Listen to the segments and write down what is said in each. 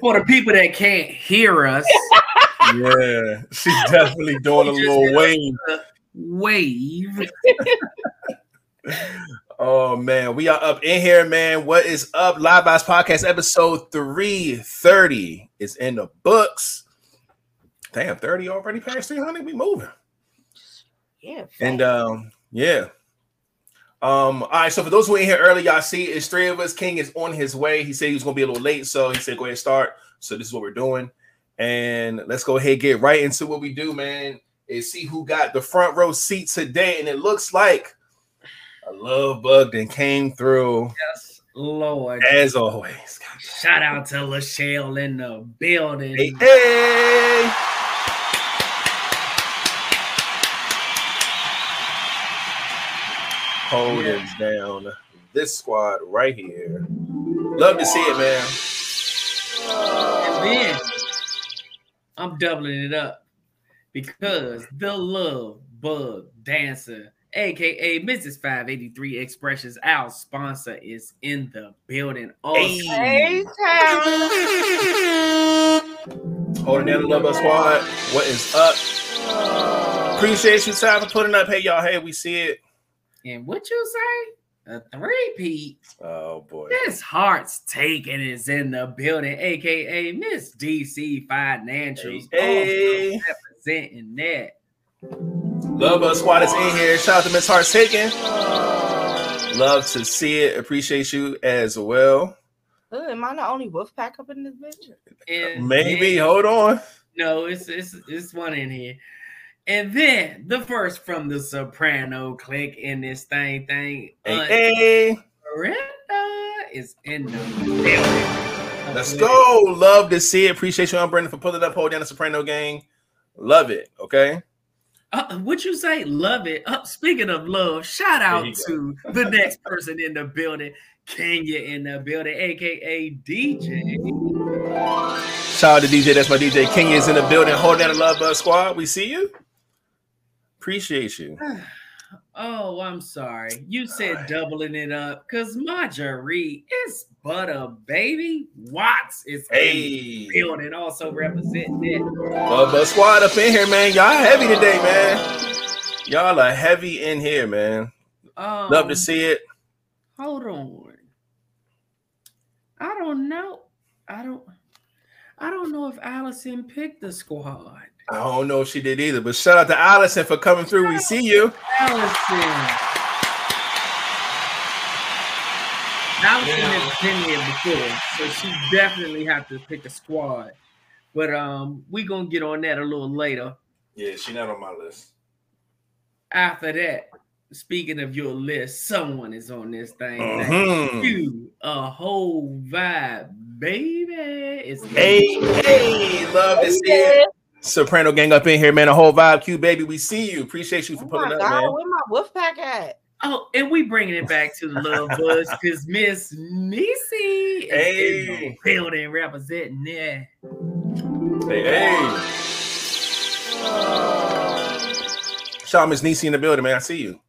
for the people that can't hear us? yeah, she's definitely doing a little wave. Wave. oh man, we are up in here, man. What is up? Live Box Podcast episode 330 is in the books. Damn, 30 already past 300. We moving. Yeah. And um, yeah. Um, all right. So for those who ain't here early, y'all see it's three of us. King is on his way. He said he was gonna be a little late, so he said go ahead and start. So this is what we're doing. And let's go ahead and get right into what we do, man. Is see who got the front row seat today. And it looks like a love bug that came through. Yes, Lord. As always. Shout out to Lachelle in the building. Hey, hey. Holding yeah. down this squad right here. Love to see it, man. And then I'm doubling it up because the love bug dancer, aka Mrs. 583 Expressions, our sponsor, is in the building. Also, hey, holding down the love bug squad. What is up? Appreciate you, time for putting up. Hey, y'all. Hey, we see it. And what you say? A three-peat. Oh boy. Miss Heart's taking is in the building, aka Miss DC Financials. Hey, representing that. Love us squad is in here. Shout out to Miss Heart's taking. Love to see it. Appreciate you as well. Ooh, am I the only wolf pack up in this bitch? And Maybe. Hold on. No, it's it's it's one in here. And then the first from the soprano click in this thing thing. Hey, hey. Miranda is in the building. Let's go. Love to see it. Appreciate you, I'm Brendan, for pulling up, hold down the soprano gang. Love it. Okay. Uh, what you say? Love it. Uh, speaking of love, shout out to the next person in the building, Kenya in the building, aka DJ. Shout out to DJ. That's my DJ. Kenya is in the building. Hold down the love buzz squad. We see you. Appreciate you. Oh, I'm sorry. You said right. doubling it up because Marjorie is butter, baby. Watts is hey. building, also representing it. But Bubba squad up in here, man. Y'all heavy today, man. Y'all are heavy in here, man. Um, Love to see it. Hold on. I don't know. I don't. I don't know if Allison picked the squad. I don't know if she did either, but shout out to Allison for coming through. We see you. Allison. Allison has been here before, so she definitely have to pick a squad. But um, we gonna get on that a little later. Yeah, she not on my list. After that, speaking of your list, someone is on this thing. Mm-hmm. You a whole vibe, baby. It's hey, hey, love to see it. Soprano gang up in here, man. A whole vibe, Q baby. We see you. Appreciate you oh for oh pulling up, God, man. Where my wolf pack at? Oh, and we bringing it back to the love buzz because Miss Nisi is hey. in the building representing there. Hey, hey. Oh. Shout out Miss Nisi in the building, man. I see you.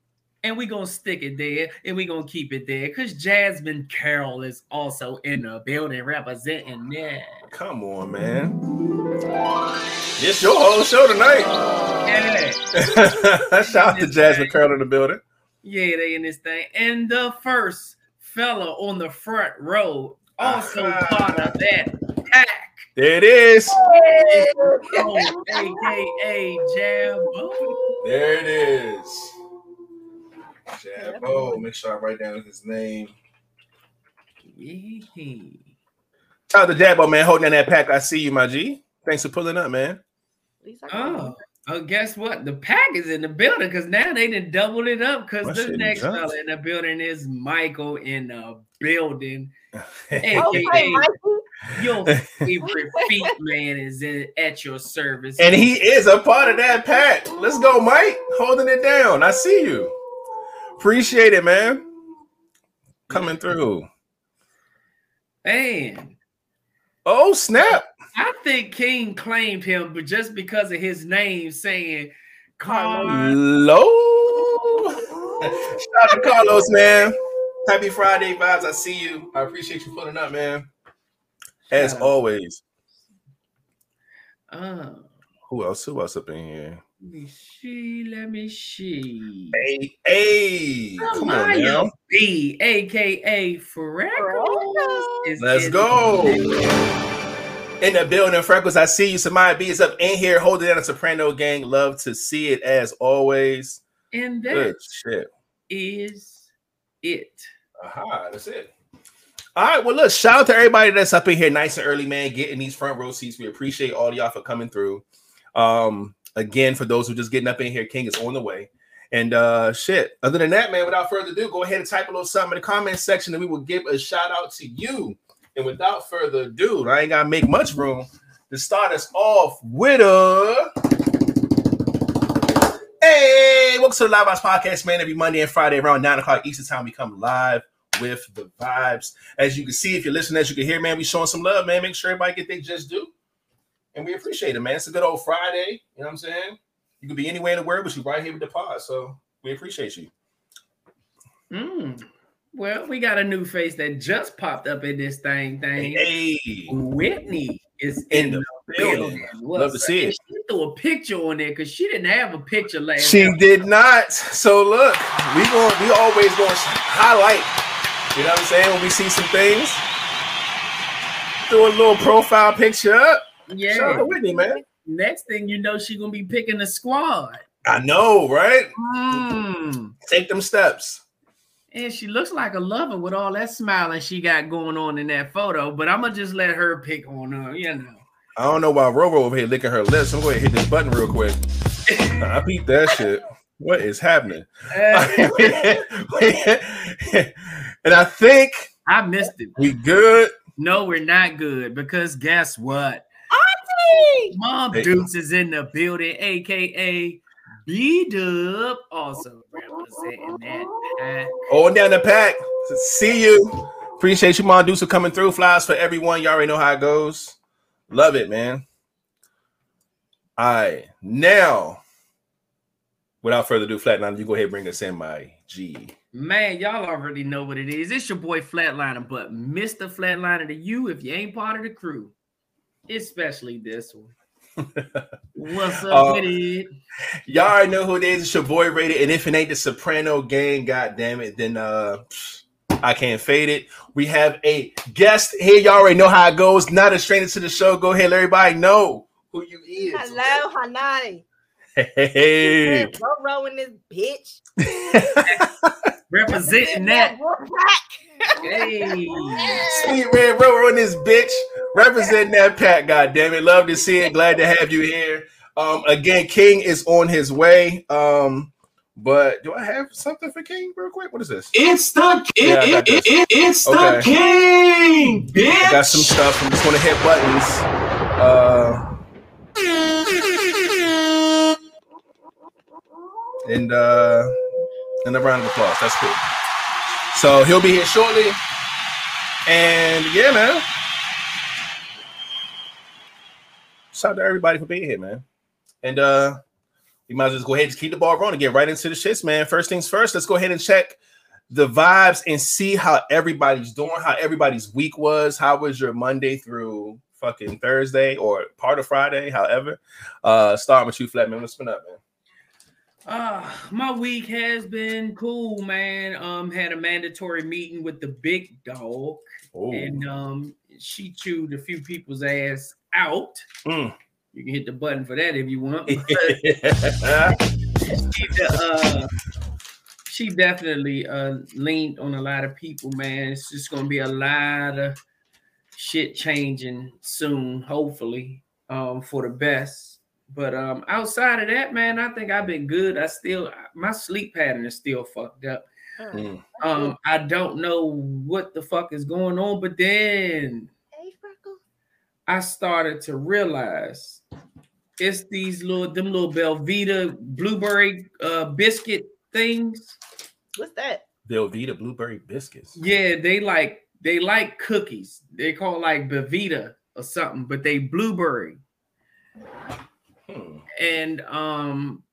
And we gonna stick it there, and we gonna keep it there, cause Jasmine Carroll is also in the building representing that. Come on, man. It's your whole show tonight. Yeah. Shout out to Jasmine Carroll in the building. Yeah, they in this thing. And the first fella on the front row, also uh-huh. part of that pack. There it is. Oh, AKA Jabbo. There it is. Jabbo. Oh, make sure I write down his name. Yeah. Shout out to Jabbo, man. Holding down that pack. I see you, my G. Thanks for pulling up, man. Oh, oh, guess what? The pack is in the building because now they didn't double it up because the next fella in the building is Michael in the building. AKA your favorite feet man is in, at your service. And he is a part of that pack. Let's go, Mike. Holding it down. I see you. Appreciate it, man. Coming through. Man. Oh, snap. I think King claimed him, but just because of his name saying Carlos. Shout out to Carlos, man. Happy Friday vibes. I see you. I appreciate you pulling up, man. As always. Uh, who else? Who else up in here? Let me see. Let me see. Hey, hey. Come on now. B, aka Freckles. Let's go. In the building, Freckles. I see you. Samaya B is up in here holding down a Soprano gang. Love to see it as always. And that Good shit. is it. Aha, that's it. All right. Well, look, shout out to everybody that's up in here nice and early, man, getting these front row seats. We appreciate all y'all for coming through. Um, again, for those who just getting up in here, King is on the way. And uh shit. Other than that, man, without further ado, go ahead and type a little something in the comment section and we will give a shout out to you. And without further ado, I ain't gotta make much room to start us off with a Hey, welcome to the Live House Podcast, man. Every Monday and Friday around 9 o'clock Eastern Time, we come live with the vibes. As you can see, if you're listening, as you can hear, man, we showing some love, man. Make sure everybody get they just do. And we appreciate it, man. It's a good old Friday. You know what I'm saying? You could be anywhere in the world, but you're right here with the pod. So we appreciate you. Mm. Well, we got a new face that just popped up in this thing. Thing. Hey, Whitney is in, in the building. Love to see it. She threw a picture on there because she didn't have a picture last. She did not. So look, we going we always going to highlight. You know what I'm saying? When we see some things, throw a little profile picture up. Yeah, shout out to Whitney, man. Next thing you know, she gonna be picking the squad. I know, right? Mm. Take them steps. And she looks like a lover with all that smiling she got going on in that photo. But I'm gonna just let her pick on her, you know. I don't know why Roro over here licking her lips. I'm going to hit this button real quick. I beat that shit. What is happening? and I think I missed it. We good? No, we're not good because guess what? Auntie! Mom hey. Dukes is in the building, aka B Dub, also representing that pack. Holding down the pack. See you. Appreciate you, Mom Dukes, for coming through. Flies for everyone. You already know how it goes. Love it, man. All right. Now, without further ado, Flatliner, you go ahead and bring us in, my G. Man, y'all already know what it is. It's your boy Flatliner, but Mr. Flatliner to you if you ain't part of the crew, especially this one. What's up uh, with it? Y'all already know who it is. It's your boy Rated, and if it ain't the Soprano gang, god damn it, then uh I can't fade it. We have a guest here. Y'all already know how it goes. Not a stranger to the show. Go ahead, let everybody know who you is. Hello, Hanani. Hey, Roro in this bitch. Representing that. Pack. Hey, sweet red Roro in this bitch. Representing that pack. God damn it, love to see it. Glad to have you here. Um, again, King is on his way. Um, but do I have something for King real quick? What is this? It's the yeah, it, it, it, it's okay. the King, bitch. I got some stuff. I'm just gonna hit buttons. Uh, and uh, and a round of applause. That's cool. So he'll be here shortly. And yeah, man. Shout out to everybody for being here, man. And uh you might as well just go ahead and keep the ball rolling and get right into the shits, man. First things first, let's go ahead and check the vibes and see how everybody's doing, how everybody's week was. How was your Monday through fucking Thursday or part of Friday, however. Uh starting with you, Flatman. What's been up, man? Uh, my week has been cool, man. Um, had a mandatory meeting with the big dog, Ooh. and um, she chewed a few people's ass out. Mm. You can hit the button for that if you want. she, uh, she definitely uh, leaned on a lot of people, man. It's just gonna be a lot of shit changing soon, hopefully, um, for the best. But um, outside of that, man, I think I've been good. I still my sleep pattern is still fucked up. Mm. Um, I don't know what the fuck is going on, but then I started to realize it's these little them little Belvita blueberry uh biscuit things. What's that? Belvita blueberry biscuits. Yeah, they like they like cookies. They call like Belvita or something, but they blueberry. Hmm. And um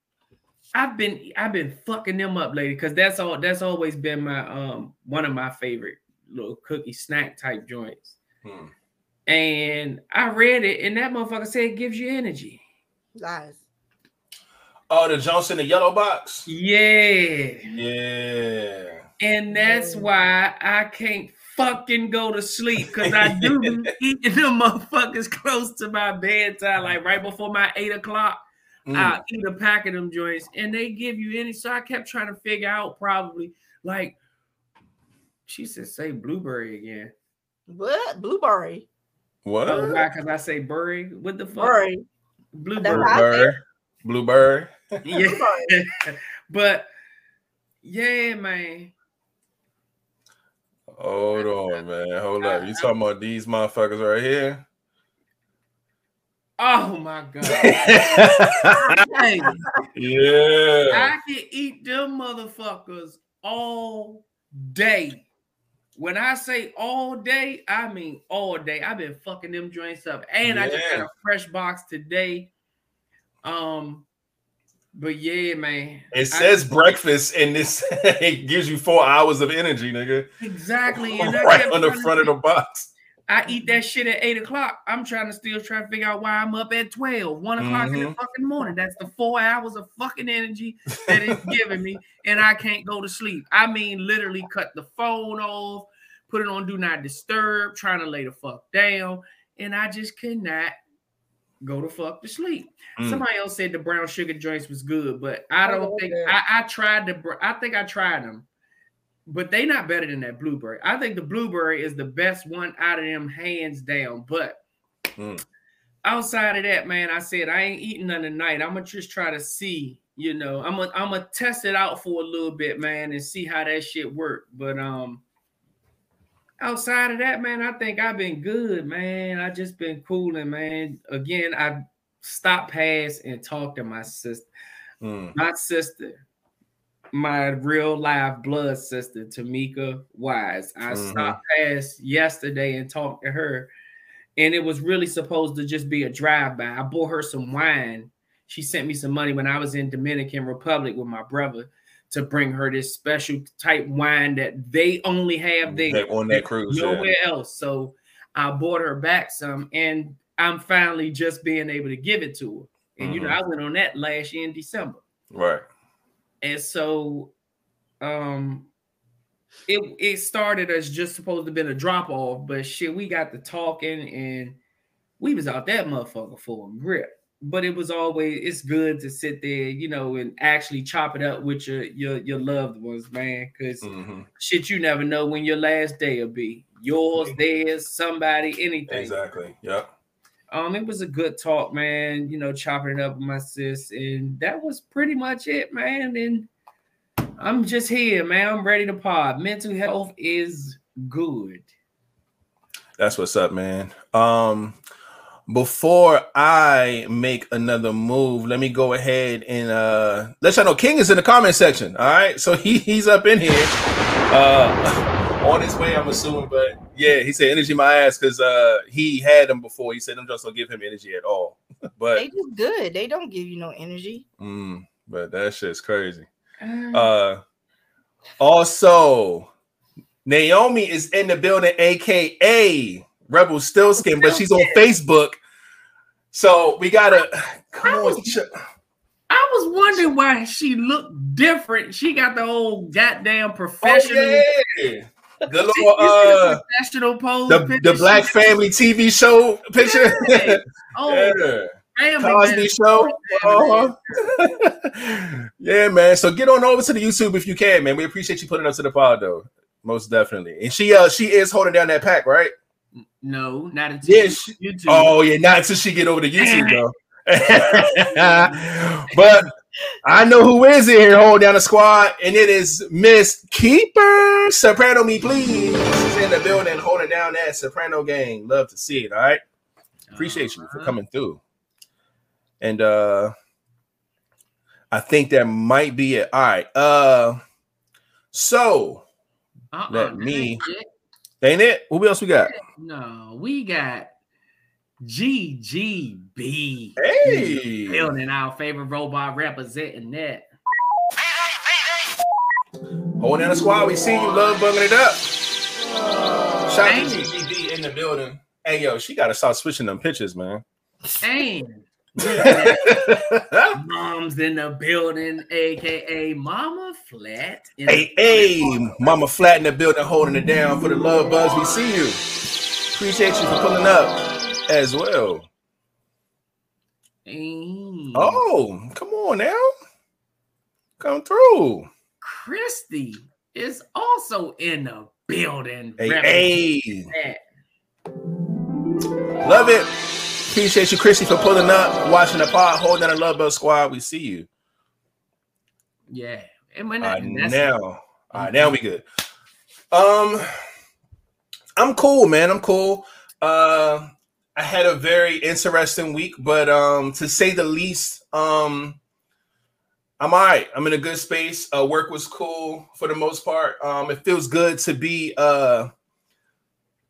I've been I've been fucking them up lately because that's all that's always been my um one of my favorite little cookie snack type joints. Hmm. And I read it, and that motherfucker said it gives you energy. Lies. Oh, the Johnson, the yellow box. Yeah. Yeah. And that's yeah. why I can't fucking go to sleep because I do eating them motherfuckers close to my bedtime, like right before my eight o'clock. Mm. I'll eat a pack of them joints and they give you any. So I kept trying to figure out probably like she said say blueberry again. What? Blueberry. What? Oh, why? Because I say burry. What the fuck? Burry. Blueberry. Blueberry. Blueberry. yeah. but yeah, man. Hold on, man. Hold up. You talking about these motherfuckers right here? Oh my god. yeah. I can eat them motherfuckers all day. When I say all day, I mean all day. I've been fucking them joints up. And yeah. I just got a fresh box today. Um, but yeah, man. It says I, breakfast and this it gives you four hours of energy, nigga. Exactly. And right on the front of the box. I eat that shit at eight o'clock. I'm trying to still try to figure out why I'm up at 12, one o'clock mm-hmm. in the mm-hmm. fucking morning. That's the four hours of fucking energy that it's giving me, and I can't go to sleep. I mean, literally cut the phone off, put it on do not disturb, trying to lay the fuck down, and I just cannot go to fuck to sleep. Mm. Somebody else said the brown sugar joints was good, but I don't I think I, I tried the I think I tried them but they not better than that blueberry. I think the blueberry is the best one out of them, hands down. But mm. outside of that, man, I said I ain't eating none tonight. I'm gonna just try to see, you know, I'm gonna I'm gonna test it out for a little bit, man, and see how that shit work. But um, outside of that, man, I think I've been good, man. I just been cooling, man. Again, I stopped past and talked to my sister. Mm. My sister, my real live blood sister, Tamika Wise. I mm-hmm. stopped past yesterday and talked to her, and it was really supposed to just be a drive by. I bought her some wine. She sent me some money when I was in Dominican Republic with my brother to bring her this special type wine that they only have there on that cruise, nowhere yeah. else. So I bought her back some, and I'm finally just being able to give it to her. And mm-hmm. you know, mm-hmm. I went on that last year in December. Right and so um it it started as just supposed to have been a drop off, but shit, we got to talking and we was out that motherfucker for a grip. But it was always it's good to sit there, you know, and actually chop it up with your your your loved ones, man. because mm-hmm. shit, you never know when your last day will be. Yours, theirs, somebody, anything. Exactly. Yep. Um, it was a good talk, man. You know, chopping it up with my sis, and that was pretty much it, man. And I'm just here, man. I'm ready to pod. Mental health is good. That's what's up, man. Um, before I make another move, let me go ahead and uh let y'all know King is in the comment section. All right, so he, he's up in here. Uh on his way, I'm assuming. But yeah, he said energy my ass because uh he had them before. He said them just don't give him energy at all. but they do good. They don't give you no energy. Mm, but that shit's crazy. Uh, uh also Naomi is in the building, aka Rebel Stillskin, but she's on Facebook. So we gotta come I on. Was, I was wondering why she looked different. She got the old goddamn professional. Oh, yeah the little uh professional pose the, the black family TV show picture. Yeah. Oh, yeah. Cosby show. Uh-huh. yeah, man. So get on over to the YouTube if you can, man. We appreciate you putting up to the pod though. Most definitely. And she uh she is holding down that pack, right? No, not until yeah, she, YouTube. Oh yeah, not until she get over to YouTube though. but I know who is in here holding down the squad, and it is Miss Keeper. Soprano me, please. She's in the building holding down that Soprano gang. Love to see it. All right. Appreciate you for uh-huh. coming through. And uh I think that might be it. All right. Uh so uh-uh, let me that ain't it? What else we got? No, we got GGB. Hey, building our favorite robot representing that. Holding down the squad, we see you love bugging it up. Shout out to GGB in the building. Hey yo, she gotta start switching them pictures, man. Dang. Mom's in the building, aka Mama Flat. Hey, hey, Mama Flat in the building, holding it down for the love buzz. We see you. Appreciate you for pulling up as well. Hey. Oh, come on now. Come through. Christy is also in the building. Hey, hey. Love it. Appreciate you, Chrissy, for pulling up, watching the pod, holding down the Love Bell Squad. We see you. Yeah. And when uh, now, all right, now we good. Um, I'm cool, man. I'm cool. Uh, I had a very interesting week, but um, to say the least, um, I'm all right. I'm in a good space. Uh, work was cool for the most part. Um, it feels good to be uh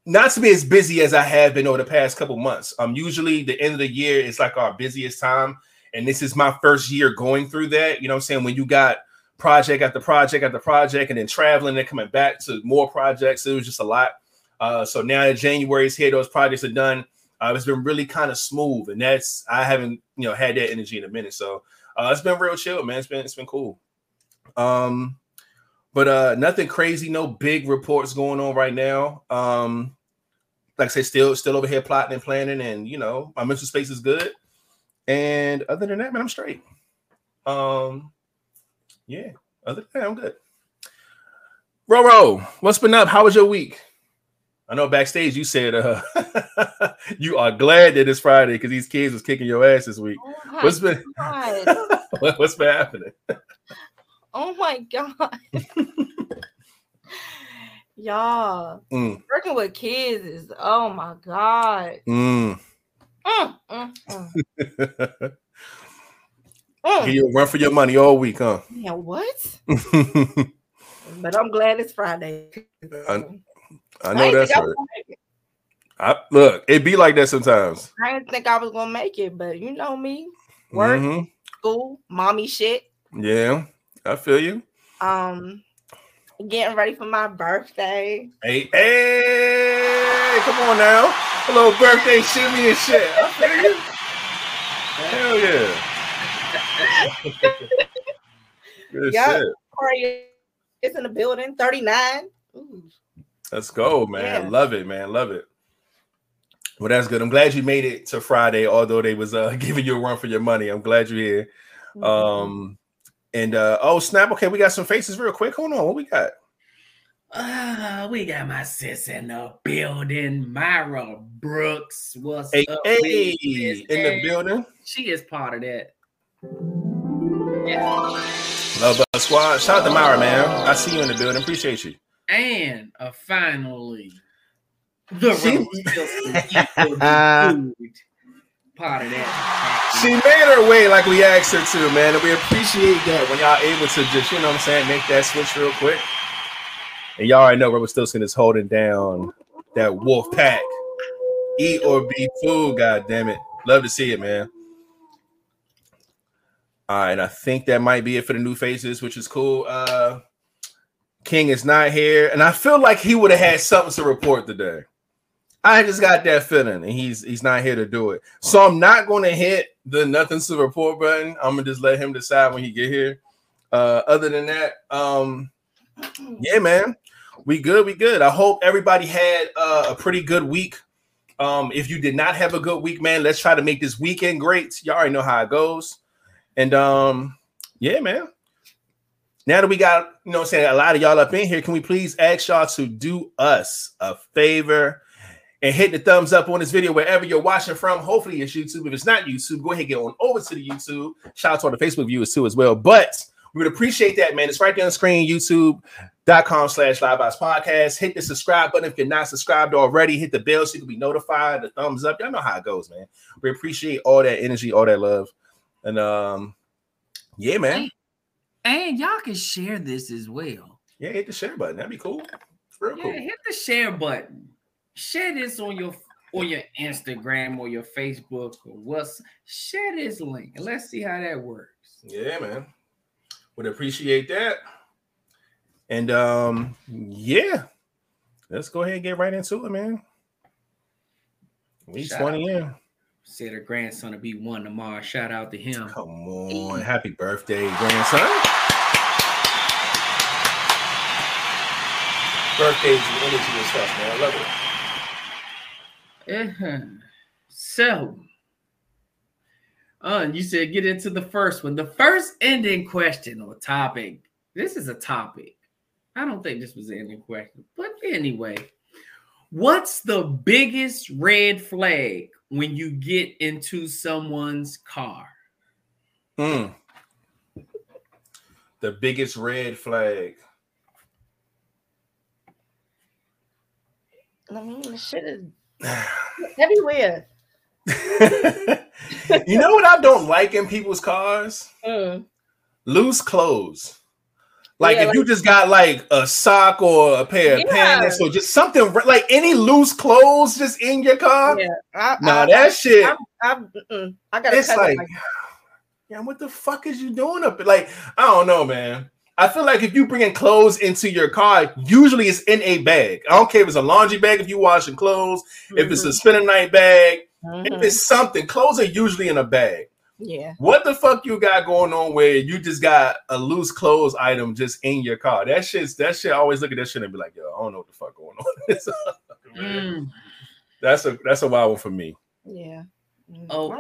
not to be as busy as I have been over the past couple months. Um, usually the end of the year is like our busiest time, and this is my first year going through that. You know I'm saying? When you got project after project after project, and then traveling and coming back to more projects, it was just a lot. Uh, so now that January is here, those projects are done. Uh, it's been really kind of smooth, and that's I haven't you know had that energy in a minute. So uh, it's been real chill, man. It's been it's been cool. Um, but uh, nothing crazy, no big reports going on right now. Um, like I said, still still over here plotting and planning, and you know, my mental space is good. And other than that, man, I'm straight. Um, yeah, other than that, I'm good. Roro, what's been up? How was your week? I know backstage you said uh you are glad that it's Friday because these kids was kicking your ass this week. Oh what's been what's been happening? Oh my god. Y'all, mm. working with kids is oh my god. Mm. Mm, mm, mm. you run for your money all week, huh? Yeah, what? but I'm glad it's Friday. I, I know I that's right. I, look, it be like that sometimes. I didn't think I was gonna make it, but you know me, work, mm-hmm. school, mommy shit. Yeah, I feel you. Um, getting ready for my birthday. Hey, hey, come on now. A little birthday shimmy and shit. Hell yeah. Good yep. shit. It's in the building, 39. Ooh. Let's go, man. Yeah. Love it, man. Love it. Well, that's good. I'm glad you made it to Friday, although they was uh giving you a run for your money. I'm glad you're here. Mm-hmm. Um and uh oh snap, okay, we got some faces real quick. Hold on, what we got? Uh, we got my sis in the building, Myra Brooks. What's hey, up? Hey, in the building. She is part of that. Yeah. Love uh, squad. Shout out to Myra, man. I see you in the building. Appreciate you. And uh, finally, the part of that. She made her way like we asked her to, man. And we appreciate that when y'all able to just, you know what I'm saying, make that switch real quick. And y'all already know Robert Stilson is holding down that wolf pack. Eat or be food, god damn it. Love to see it, man. All right, I think that might be it for the new faces, which is cool. Uh King is not here, and I feel like he would have had something to report today. I just got that feeling, and he's he's not here to do it. So I'm not going to hit the nothing to report button. I'm gonna just let him decide when he get here. Uh, other than that, um, yeah, man, we good. We good. I hope everybody had uh, a pretty good week. Um, if you did not have a good week, man, let's try to make this weekend great. Y'all already know how it goes. And um, yeah, man. Now that we got, you know, I'm saying a lot of y'all up in here, can we please ask y'all to do us a favor? And hit the thumbs up on this video wherever you're watching from. Hopefully it's YouTube. If it's not YouTube, go ahead and get on over to the YouTube. Shout out to all the Facebook viewers too as well. But we would appreciate that, man. It's right there on the screen, youtube.com slash livebox podcast. Hit the subscribe button if you're not subscribed already. Hit the bell so you can be notified, the thumbs up. Y'all know how it goes, man. We appreciate all that energy, all that love. And um, yeah, man. And y'all can share this as well. Yeah, hit the share button. That'd be cool. Real yeah, cool. Hit the share button share this on your on your Instagram or your Facebook or what's share this link and let's see how that works. Yeah, man. Would appreciate that. And um, yeah, let's go ahead and get right into it, man. Week 20 in. Said her grandson to be one tomorrow. Shout out to him. Come on. Happy birthday, grandson. Birthdays and energy and stuff, man. I love it. Uh-huh. So, uh, you said get into the first one. The first ending question or topic. This is a topic. I don't think this was an ending question, but anyway, what's the biggest red flag when you get into someone's car? Hmm. The biggest red flag. I mean, the shit is everywhere. you know what I don't like in people's cars? Mm. Loose clothes. Like yeah, if like, you just got like a sock or a pair yeah. of pants or just something like any loose clothes just in your car. Yeah, I, nah, I, that I, shit. I, I, I gotta. It's like, like, yeah, what the fuck is you doing up? Like, I don't know, man. I feel like if you bringing clothes into your car, usually it's in a bag. I don't care if it's a laundry bag, if you washing clothes, mm-hmm. if it's a mm-hmm. spend a night bag, mm-hmm. if it's something. Clothes are usually in a bag. Yeah. What the fuck you got going on where you just got a loose clothes item just in your car? That shit's that shit. I always look at that shit and be like, yo, I don't know what the fuck going on. mm. That's a that's a wild one for me. Yeah. Oh,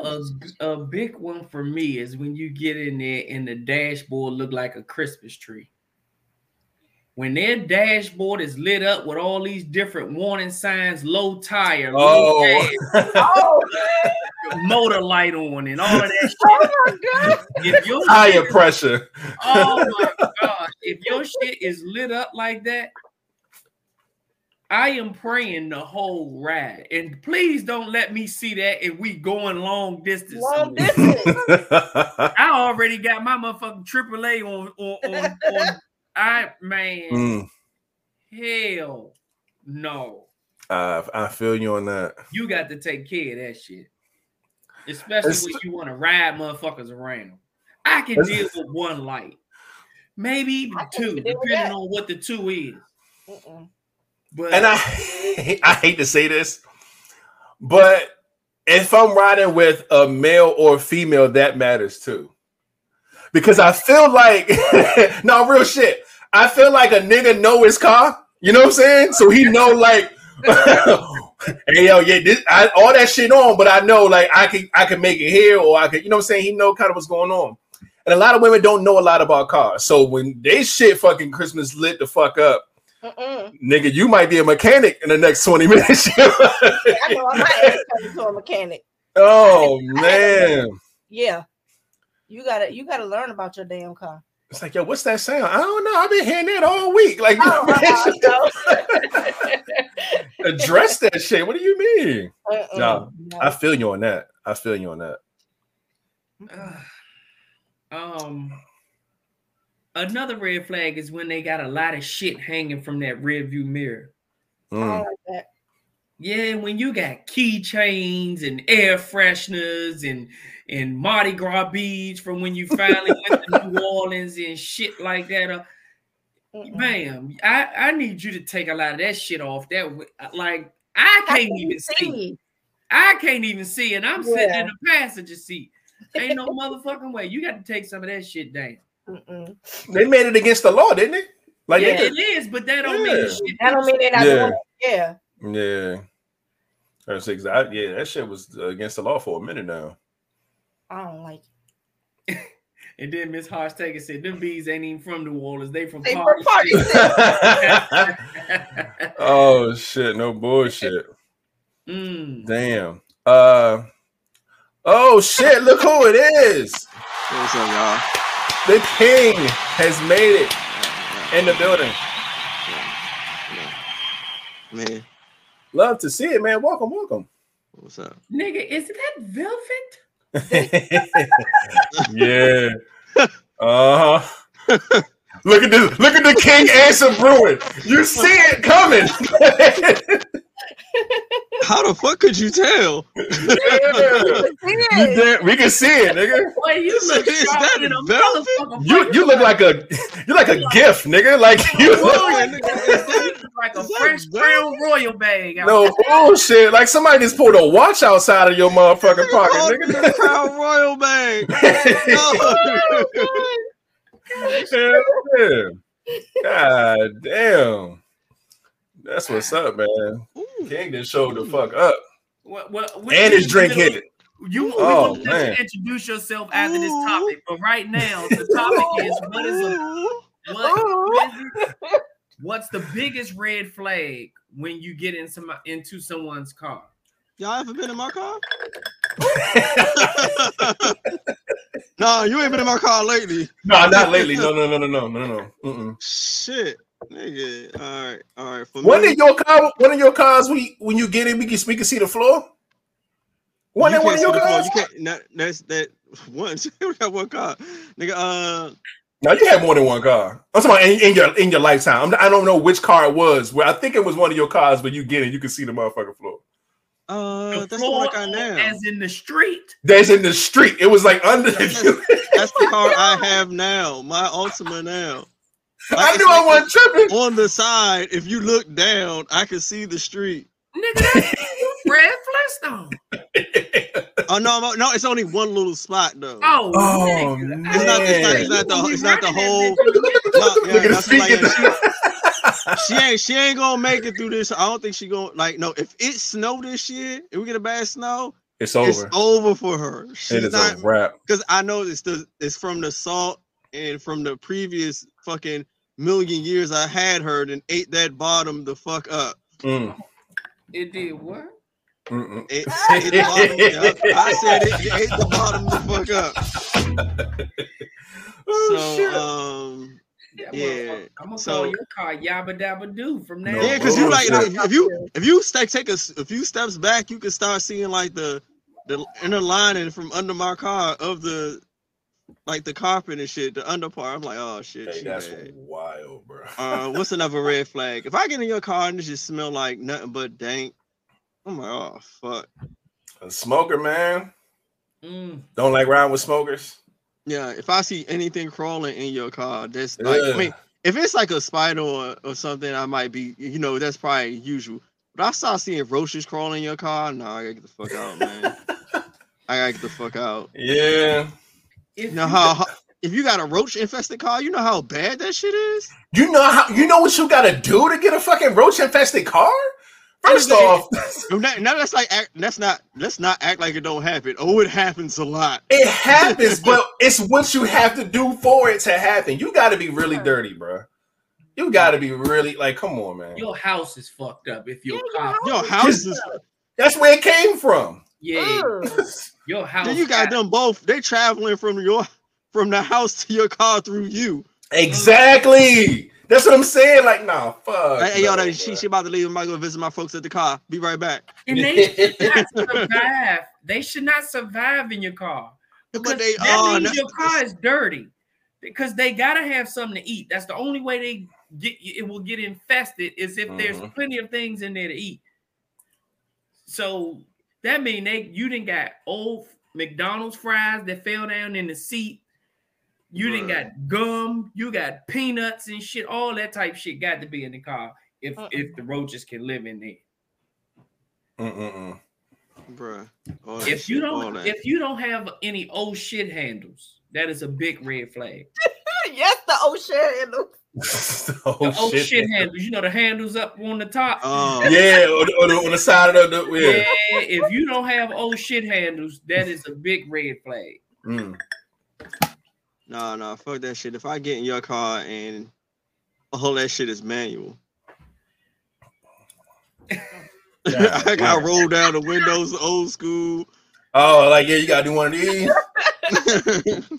a, a big one for me is when you get in there and the dashboard look like a Christmas tree. When their dashboard is lit up with all these different warning signs, low tire, low oh, oh motor light on, and all of that oh shit. Oh my god! If your tire pressure. oh my god! If your shit is lit up like that, I am praying the whole ride. And please don't let me see that if we going long distance. Long distance. I already got my motherfucking AAA on on, on, on I man. Mm. Hell no. Uh, I feel you on that. You got to take care of that shit. Especially it's, when you want to ride motherfuckers around. I can deal with one light. Maybe even two, depending on what the two is. Uh-uh. But and I I hate to say this, but if I'm riding with a male or female, that matters too. Because I feel like no real shit. I feel like a nigga know his car. You know what I'm saying? So he know like hey yo, yeah, this, I, all that shit on, but I know like I can I can make it here or I can, you know what I'm saying? He know kind of what's going on. And a lot of women don't know a lot about cars. So when they shit fucking Christmas lit the fuck up, Mm-mm. Nigga, you might be a mechanic in the next 20 minutes. I know I might turn into a mechanic. Oh man. Yeah. You gotta you gotta learn about your damn car. It's like, yo, what's that sound? I don't know. I've been hearing that all week. Like, oh, address that shit. What do you mean? Uh-uh. No, no, I feel you on that. I feel you on that. um, Another red flag is when they got a lot of shit hanging from that rear view mirror. Mm. Like that. Yeah, when you got keychains and air fresheners and and Mardi Gras beads from when you finally went to New Orleans and shit like that. Uh, ma'am, I, I need you to take a lot of that shit off. That like I can't I even see. see. I can't even see, and I'm yeah. sitting in the passenger seat. Ain't no motherfucking way. You got to take some of that shit down. Mm-mm. They made it against the law, didn't they? Like yeah, it is, but that don't yeah. mean shit. That don't mean they're not yeah. doing it. Yeah. Yeah. That's exactly. Yeah, that shit was against the law for a minute now. I don't like it. and then Miss Harsh Taker said, "Them bees ain't even from New Orleans. They from they Party." From oh shit! No bullshit. Mm. Damn. Uh. Oh shit! Look who it is. What's up, y'all? The king has made it in the building. Man. Love to see it, man. Welcome, welcome. What's up? Nigga, is that velvet? yeah. Uh-huh. look at this. Look at the king answer brewing. You see it coming. How the fuck could you tell? yeah. we can see it, nigga. Boy, you look Is that a velvet? You you look like a you like a gift, nigga. Like you look like a Is that crown royal bag. out no bullshit. Like somebody just pulled a watch outside of your motherfucking Oh, pocket, nigga. Crown Royal bag. Oh, yeah. God damn. That's what's up, man. Ooh. King just showed the fuck up. What, what, we- And his drink hit it. You, we Oh, gonna let man. you introduce yourself after this topic, but right now the topic is what is a Ooh. what, what's the biggest red flag when you get in some into someone's car? Y'all ever been in my car? nah, you ain't been in my car lately. No, not lately. No, no, no, no, no, no, no. Mm-mm. Shit. Nigga. All right. All right. For One me, of your car, one of your cars, we when you get in, we can we can see the floor. One you in one of your see the floor. cars. You can't. Not, that's that. One. we got one car. Nigga. Uh. No, you had more than one car. I'm talking about in, in your in your lifetime. I'm, I don't know which car it was. Where I think it was one of your cars, but you get it, you can see the motherfucking floor. Uh. The That's the floor one I got now. as in the street. That's in the street. It was like under. That's, that's the car I have now. My Altima now. Like, I it's knew I wasn't tripping. On the side, if you look down, I can see the street. Nigga, that's Fred Flintstone. Oh no, no, no! It's only one little spot though. Oh, Oh, nigga. It's not- it's not- man. it's not the- You it's not the whole- bitch. No, yeah, Look at the that's what I she ain't she ain't gonna make it through this. I don't think she gonna like no. If it snow this year, if we get a bad snow, It's over. it's over. over for her. It She's is not a wrap. because I know it's the it's from the salt and from the previous fucking million years I had her and ate that bottom the fuck up. Mm, It did what? It, ate the bottom, yep, I said it, it ate the bottom the fuck up. Oh, shit. So um Yeah, Yeah. I'm gonna so- call your car Yabba Dabba Doo from now. No yeah, because you like bullshit. if you if you stay take a few steps back, you can start seeing like the the inner lining from under my car of the like the carpet and shit, the under part. I'm like, oh shit, Hey, that's bad. wild, bro. Uh, what's another red flag? If I get in your car and it just smell like nothing but dank, I'm like, oh fuck. A smoker, man. Mm. Don't like riding with smokers. Yeah, if I see anything crawling in your car, that's like, I mean, if it's like a spider or, or something, I might be, you know, that's probably usual. But I start seeing roaches crawling in your car. No, I gotta get the fuck out, man. I gotta get the fuck out. Yeah. If You know how, how if you got a roach infested car, you know how bad that shit is. You know how you know what you gotta do to get a fucking roach infested car? First off, No, that- now that's like act, that's not let's not act like it don't happen. Oh, it happens a lot. it happens, but it's what you have to do for it to happen. You gotta be really dirty, bro. You gotta be really like, come on, man. your house is fucked up if your Yeah, car. your Your house is That's where it came from. Yeah, your house. then you got them both. They traveling from your from the house to your car through you. Exactly. That's what I'm saying. Like, nah, fuck. Hey, yo, no, that, she she about to leave. I'm about to go visit my folks at the car. Be right back. and they should not survive. They should not survive in your car. But Because they that are. means that's- your car is dirty. Because they gotta have something to eat. That's the only way they get it will get infested is if there's Mhm. plenty of things in there to eat. So that mean they you didn't got old McDonald's fries that fell down in the seat. You didn't got gum, you got peanuts and shit. All that type shit got to be in the car if Uh-uh. if the roaches can live in there. Mm-mm-mm. Bruh. All If you shit, don't if you don't have any old shit handles, that is a big red flag. yes, the ocean and the oh, The old shit. shit. handles, you know the handles up on the top. Oh, Yeah, on the, on, the, on the side of the yeah. yeah. if you don't have old shit handles, that is a big red flag. Mm. no, no, fuck that shit. If I get in your car and all that shit is manual, I got to roll down the windows, old school. Oh, like yeah, you gotta do one of these.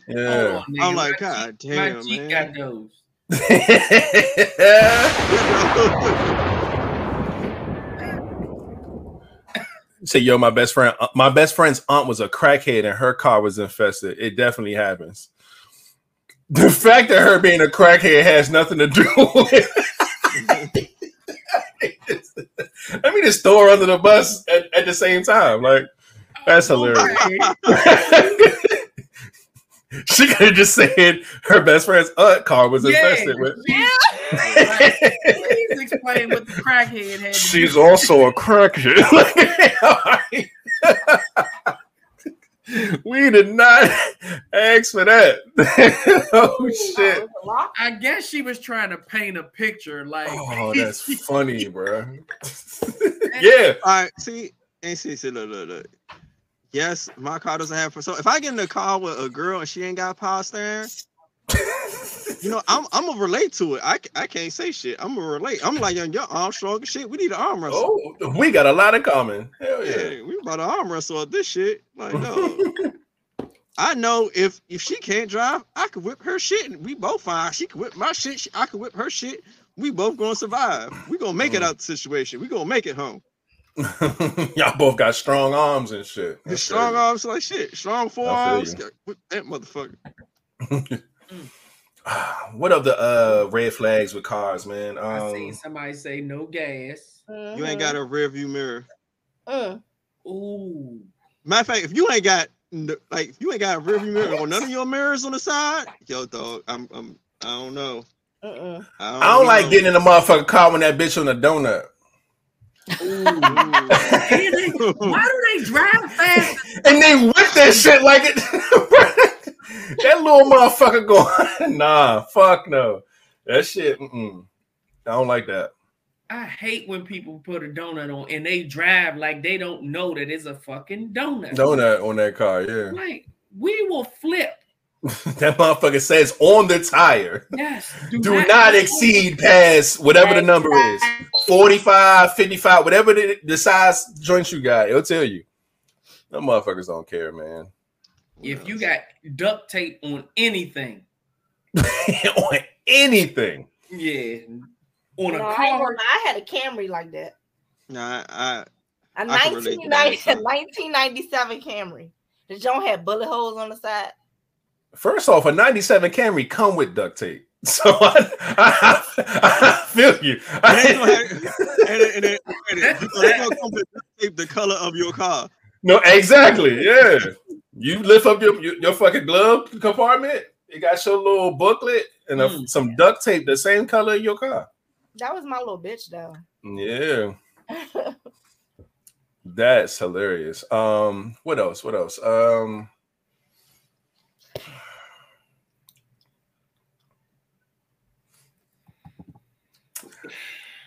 Yeah. on. I'm like, God Jeep- my damn, Jeep man. got those. Say, yo, my best friend, uh, my best friend's aunt was a crackhead and her car was infested. It definitely happens. The fact that her being a crackhead has nothing to do with Let me just throw her under the bus at, at the same time. Like that's hilarious. She could have just said her best friend's aunt car was yeah, infested with. Yeah. Please explain what the crackhead had. She's also a crackhead. we did not ask for that. oh shit! I guess she was trying to paint a picture. Like, oh, that's funny, bro. yeah. All right. See, and see, see, look, look, look. Yes, my car doesn't have. So if I get in a car with a girl and she ain't got power steering, you know, I'm I'm gonna relate to it. I, I can't say shit. I'm gonna relate. I'm like, your arm strong shit. We need an arm wrestle. Oh, we got a lot in common. Hell yeah. yeah we about to arm wrestle with this shit. Like, no. I know if if she can't drive, I could whip her shit, and we both fine. She could whip my shit. She, I could whip her shit. We both gonna survive. We gonna make it mm. out the situation. We gonna make it home. Y'all both got strong arms and shit. The strong crazy. arms like shit. Strong forearms. Whip that motherfucker. what of the uh red flags with cars, man? Um, I seen somebody say no gas. You ain't got a rear view mirror. Uh. Ooh. Matter of fact, if you ain't got like if you ain't got a rear view mirror on none of your mirrors on the side, yo dog, I'm I'm I don't know. Uh-uh. I don't, I don't like getting in the motherfucking car when that bitch on a donut. Why do they drive fast? And they whip that shit like it. that little motherfucker going, nah, fuck no. That shit, mm-mm. I don't like that. I hate when people put a donut on and they drive like they don't know that it's a fucking donut. Donut on that car, yeah. Like we will flip. that motherfucker says on the tire. Yes. Do, do not, not exceed past whatever the number is 45, 55, whatever the, the size joint you got. It'll tell you. Them motherfuckers don't care, man. If you got duct tape on anything, on anything, yeah, on no, a car. I, I, had a Camry like that. Nah, I, a 1997 Camry. The joint had bullet holes on the side. First off, a 97 Camry come with duct tape. So I, I, I feel you. the color of your car. No, exactly. Yeah. You lift up your, your, your fucking glove compartment. It got your little booklet and a, mm. some duct tape, the same color in your car. That was my little bitch, though. Yeah. That's hilarious. Um, what else? What else? Um,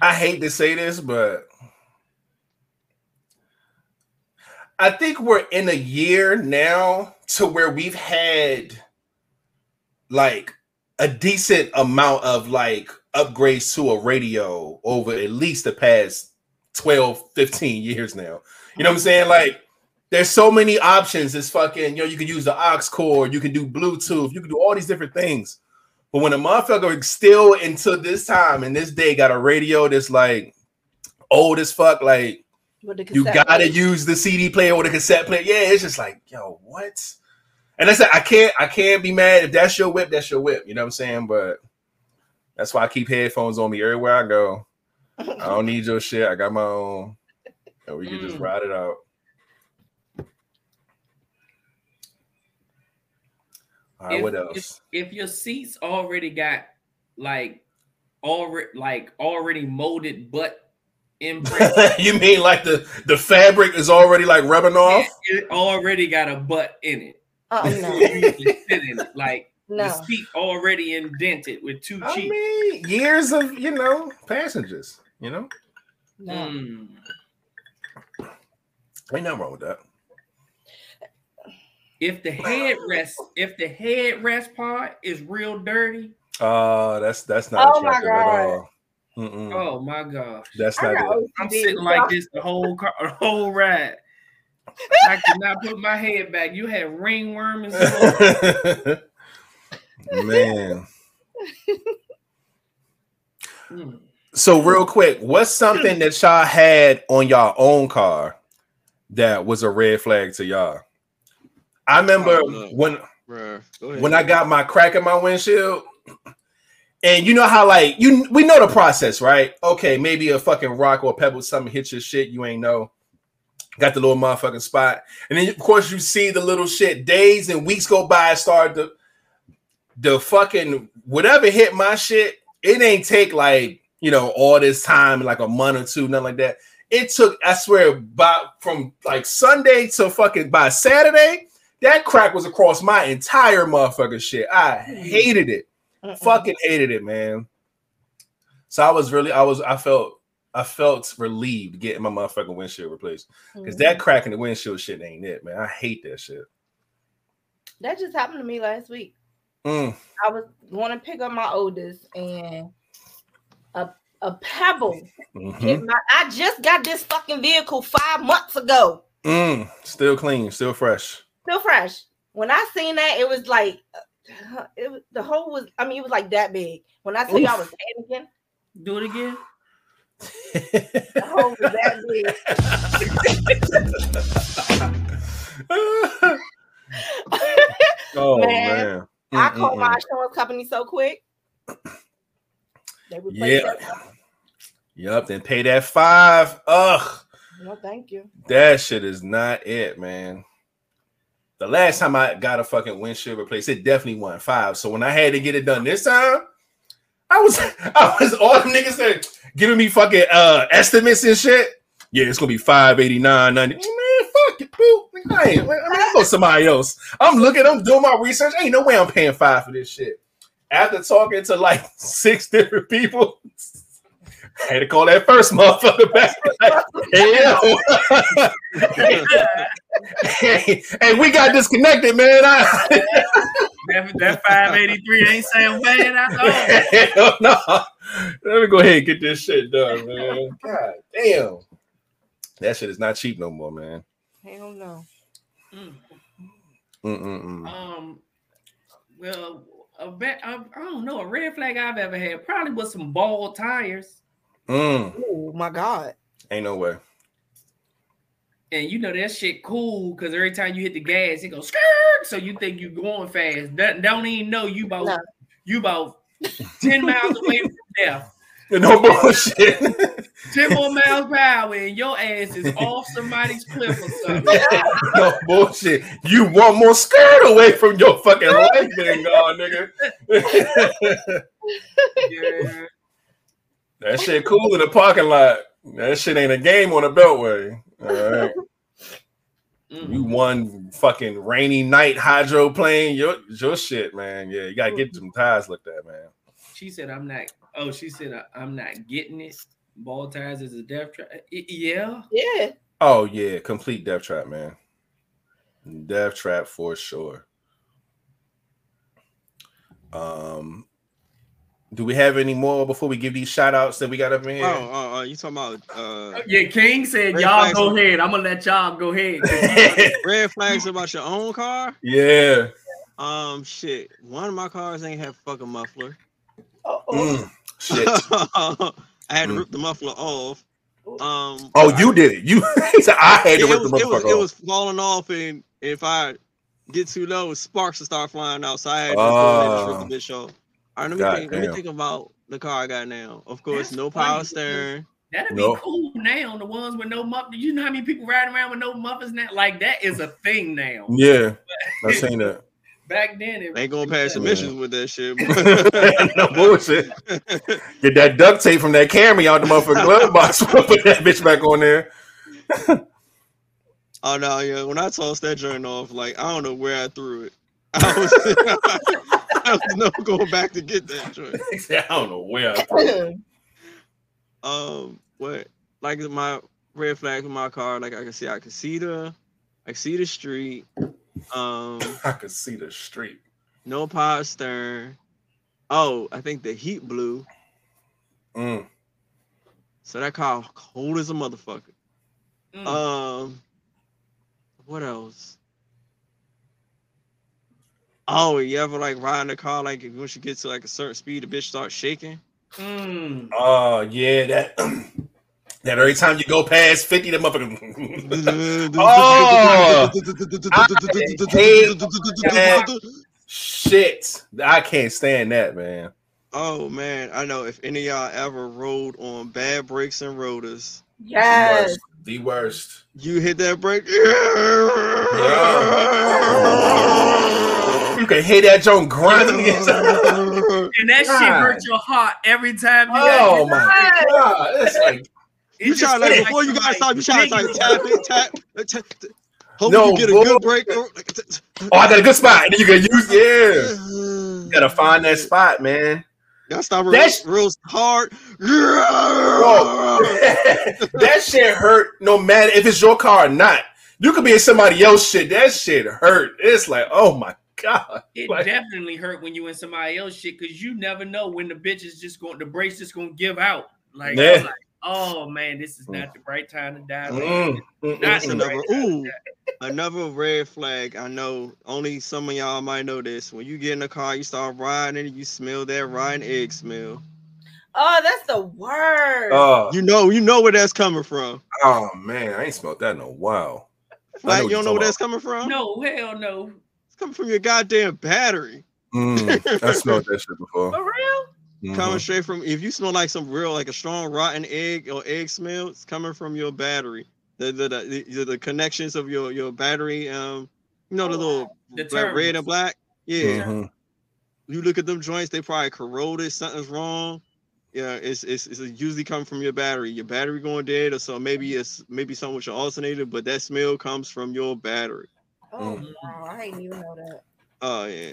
I hate to say this, but I think we're in a year now to where we've had like a decent amount of like upgrades to a radio over at least the past 12, 15 years now. You know what I'm saying? Like there's so many options. It's fucking, you know, you can use the aux cord, you can do Bluetooth, you can do all these different things. But when a motherfucker still until this time and this day got a radio that's like old as fuck, like you gotta player. use the CD player or the cassette player. Yeah, it's just like, yo, what? And I said, I can't, I can't be mad if that's your whip, that's your whip. You know what I'm saying? But that's why I keep headphones on me everywhere I go. I don't need your shit. I got my own. And we can mm. just ride it out. Right, if, what else? If, if your seats already got like already like already molded butt in, you mean like the the fabric is already like rubbing off? It already got a butt in it. Oh no. in it. Like no. the seat already indented with two cheeks. I mean, years of you know passengers. You know. No. Mm. Ain't nothing wrong with that. If the headrest, if the headrest part is real dirty, uh that's that's not oh attractive at all. Mm-mm. Oh my gosh, that's not it. I'm sitting like this the whole car, the whole ride. I could not put my head back. You had ringworm and stuff. Man. Hmm. So real quick, what's something that y'all had on y'all own car that was a red flag to y'all? I remember when when I got my crack in my windshield and you know how like you we know the process, right? Okay, maybe a fucking rock or a pebble something hits your shit, you ain't know. Got the little motherfucking spot, and then of course you see the little shit. Days and weeks go by, start the the fucking whatever hit my shit. It ain't take like you know all this time, like a month or two, nothing like that. It took, I swear, about from like Sunday to fucking by Saturday, that crack was across my entire motherfucking shit. I hated it. Mm-mm. Fucking hated it, man. So I was really, I was, I felt, I felt relieved getting my motherfucking windshield replaced because mm-hmm. that crack in the windshield shit ain't it, man. I hate that shit. That just happened to me last week. Mm. I was going to pick up my oldest, and a a pebble. Mm-hmm. My, I just got this fucking vehicle five months ago. Mm. Still clean, still fresh. Still fresh. When I seen that, it was like it was the hole was. I mean, it was like that big. When I tell Oof. you I was panicking. Do it again. the hole was that big. oh man, man. I called my insurance company so quick. They yeah. Yep. Then pay that five. Ugh. No, thank you. That shit is not it, man. The last time I got a fucking windshield replaced, it definitely won five. So when I had to get it done this time, I was I was all the niggas that giving me fucking uh estimates and shit. Yeah, it's gonna be 589 90. Man, fuck it, boo. I ain't, I mean, go somebody else. I'm looking, I'm doing my research. Ain't no way I'm paying five for this shit. After talking to like six different people, I had to call that first motherfucker back. hey, hey, hey, we got disconnected, man. I, that, that 583 ain't saying bad at all. no. Let me go ahead and get this shit done, man. God damn. That shit is not cheap no more, man. Hell no. Mm. Mm-mm-mm. Um, well, a bet I, I don't know a red flag I've ever had probably was some bald tires. Mm. Oh my god. Ain't no way. And you know that shit cool because every time you hit the gas, it goes skirt. So you think you're going fast. Don't, don't even know you about no. you about 10 miles away from death. No bullshit. 10 more miles per hour and your ass is off somebody's cliff or something. no bullshit. You one more skirt away from your fucking life being gone, nigga. yeah. That shit cool in the parking lot. That shit ain't a game on the beltway. All right. Mm-hmm. You one fucking rainy night hydroplane. Your your shit, man. Yeah, you gotta get some tires like that, man. She said, "I'm not." Oh, she said, "I'm not getting it." Ball tires is a death trap. Yeah. Yeah. Oh yeah, complete death trap, man. Death trap for sure. Um, do we have any more before we give these shout outs that we got up in here? Oh, uh, uh, you talking about uh Yeah, King said y'all go ahead. I'm gonna let y'all go ahead. red flags about your own car? Yeah. Um shit. One of my cars ain't have fucking muffler. Mm, shit. I had to mm. rip the muffler off. Um Oh, you did it. You said I had to rip was, the muffler it was, off. It was falling off and if I get too low, sparks will start flying out. So I had to uh, rip the bitch off. All right, let me God think. Damn. Let me think about the car I got now. Of course, That's no power steering. That'd be cool now. The ones with no mufflers. You know how many people riding around with no mufflers now? Like that is a thing now. Yeah, I've seen that. Back then, it ain't gonna pass emissions with that shit. no bullshit. Get that duct tape from that Camry out the motherfucking glove box. Put that bitch back on there. oh no, yeah. When I tossed that joint off, like I don't know where I threw it. I was I was never going back to get that joint. I don't know where. um, what like my red flag in my car? Like I can see, I can see the, I see the street. Um, I can see the street. No power stern. Oh, I think the heat blew. Mm. So that car cold as a motherfucker. Mm. Um, what else? Oh, you ever like ride in the car like once you get to like a certain speed, the bitch starts shaking? Mm. Oh yeah, that that every time you go past 50, the motherfucker. oh I shit. I can't stand that, man. Oh man, I know if any y'all ever rode on bad brakes and rotors. Yes. The worst. You hit that brake. Yeah. You can hear that joint grinding. and that God. shit hurt your heart every time you Oh my god. It's like you try like before you gotta stop, you try to like tap it, tap, tap, tap. Hope no, you get a bull. good break. Oh, oh, I got a good spot. And then you can use yeah. You gotta find that spot, man. Gotta stop real, That's, real hard. that shit hurt no matter if it's your car or not. You could be in somebody else's shit. That shit hurt. It's like, oh my god. It like, definitely hurt when you in somebody else shit because you never know when the bitch is just going the brace just gonna give out. Like, yeah. like oh man, this is not the right time to die. Mm, mm, not mm, another, right ooh, another red flag. I know only some of y'all might know this. When you get in the car, you start riding, and you smell that rotten egg smell. Oh, that's the worst. Uh, you know, you know where that's coming from. Oh man, I ain't smelled that in a while. Like you don't know where that's coming from? No, hell no. It's coming from your goddamn battery. Mm, I smelled that shit before. For real? Mm-hmm. Coming straight from if you smell like some real like a strong rotten egg or egg smell, it's coming from your battery. The the the, the, the connections of your your battery, um, you know the oh, little the black, red and black. Yeah. Mm-hmm. You look at them joints, they probably corroded, something's wrong. Yeah, it's, it's it's usually coming from your battery. Your battery going dead, or so maybe it's maybe something with your alternator, but that smell comes from your battery. Oh mm. wow, I didn't even know that. Oh yeah.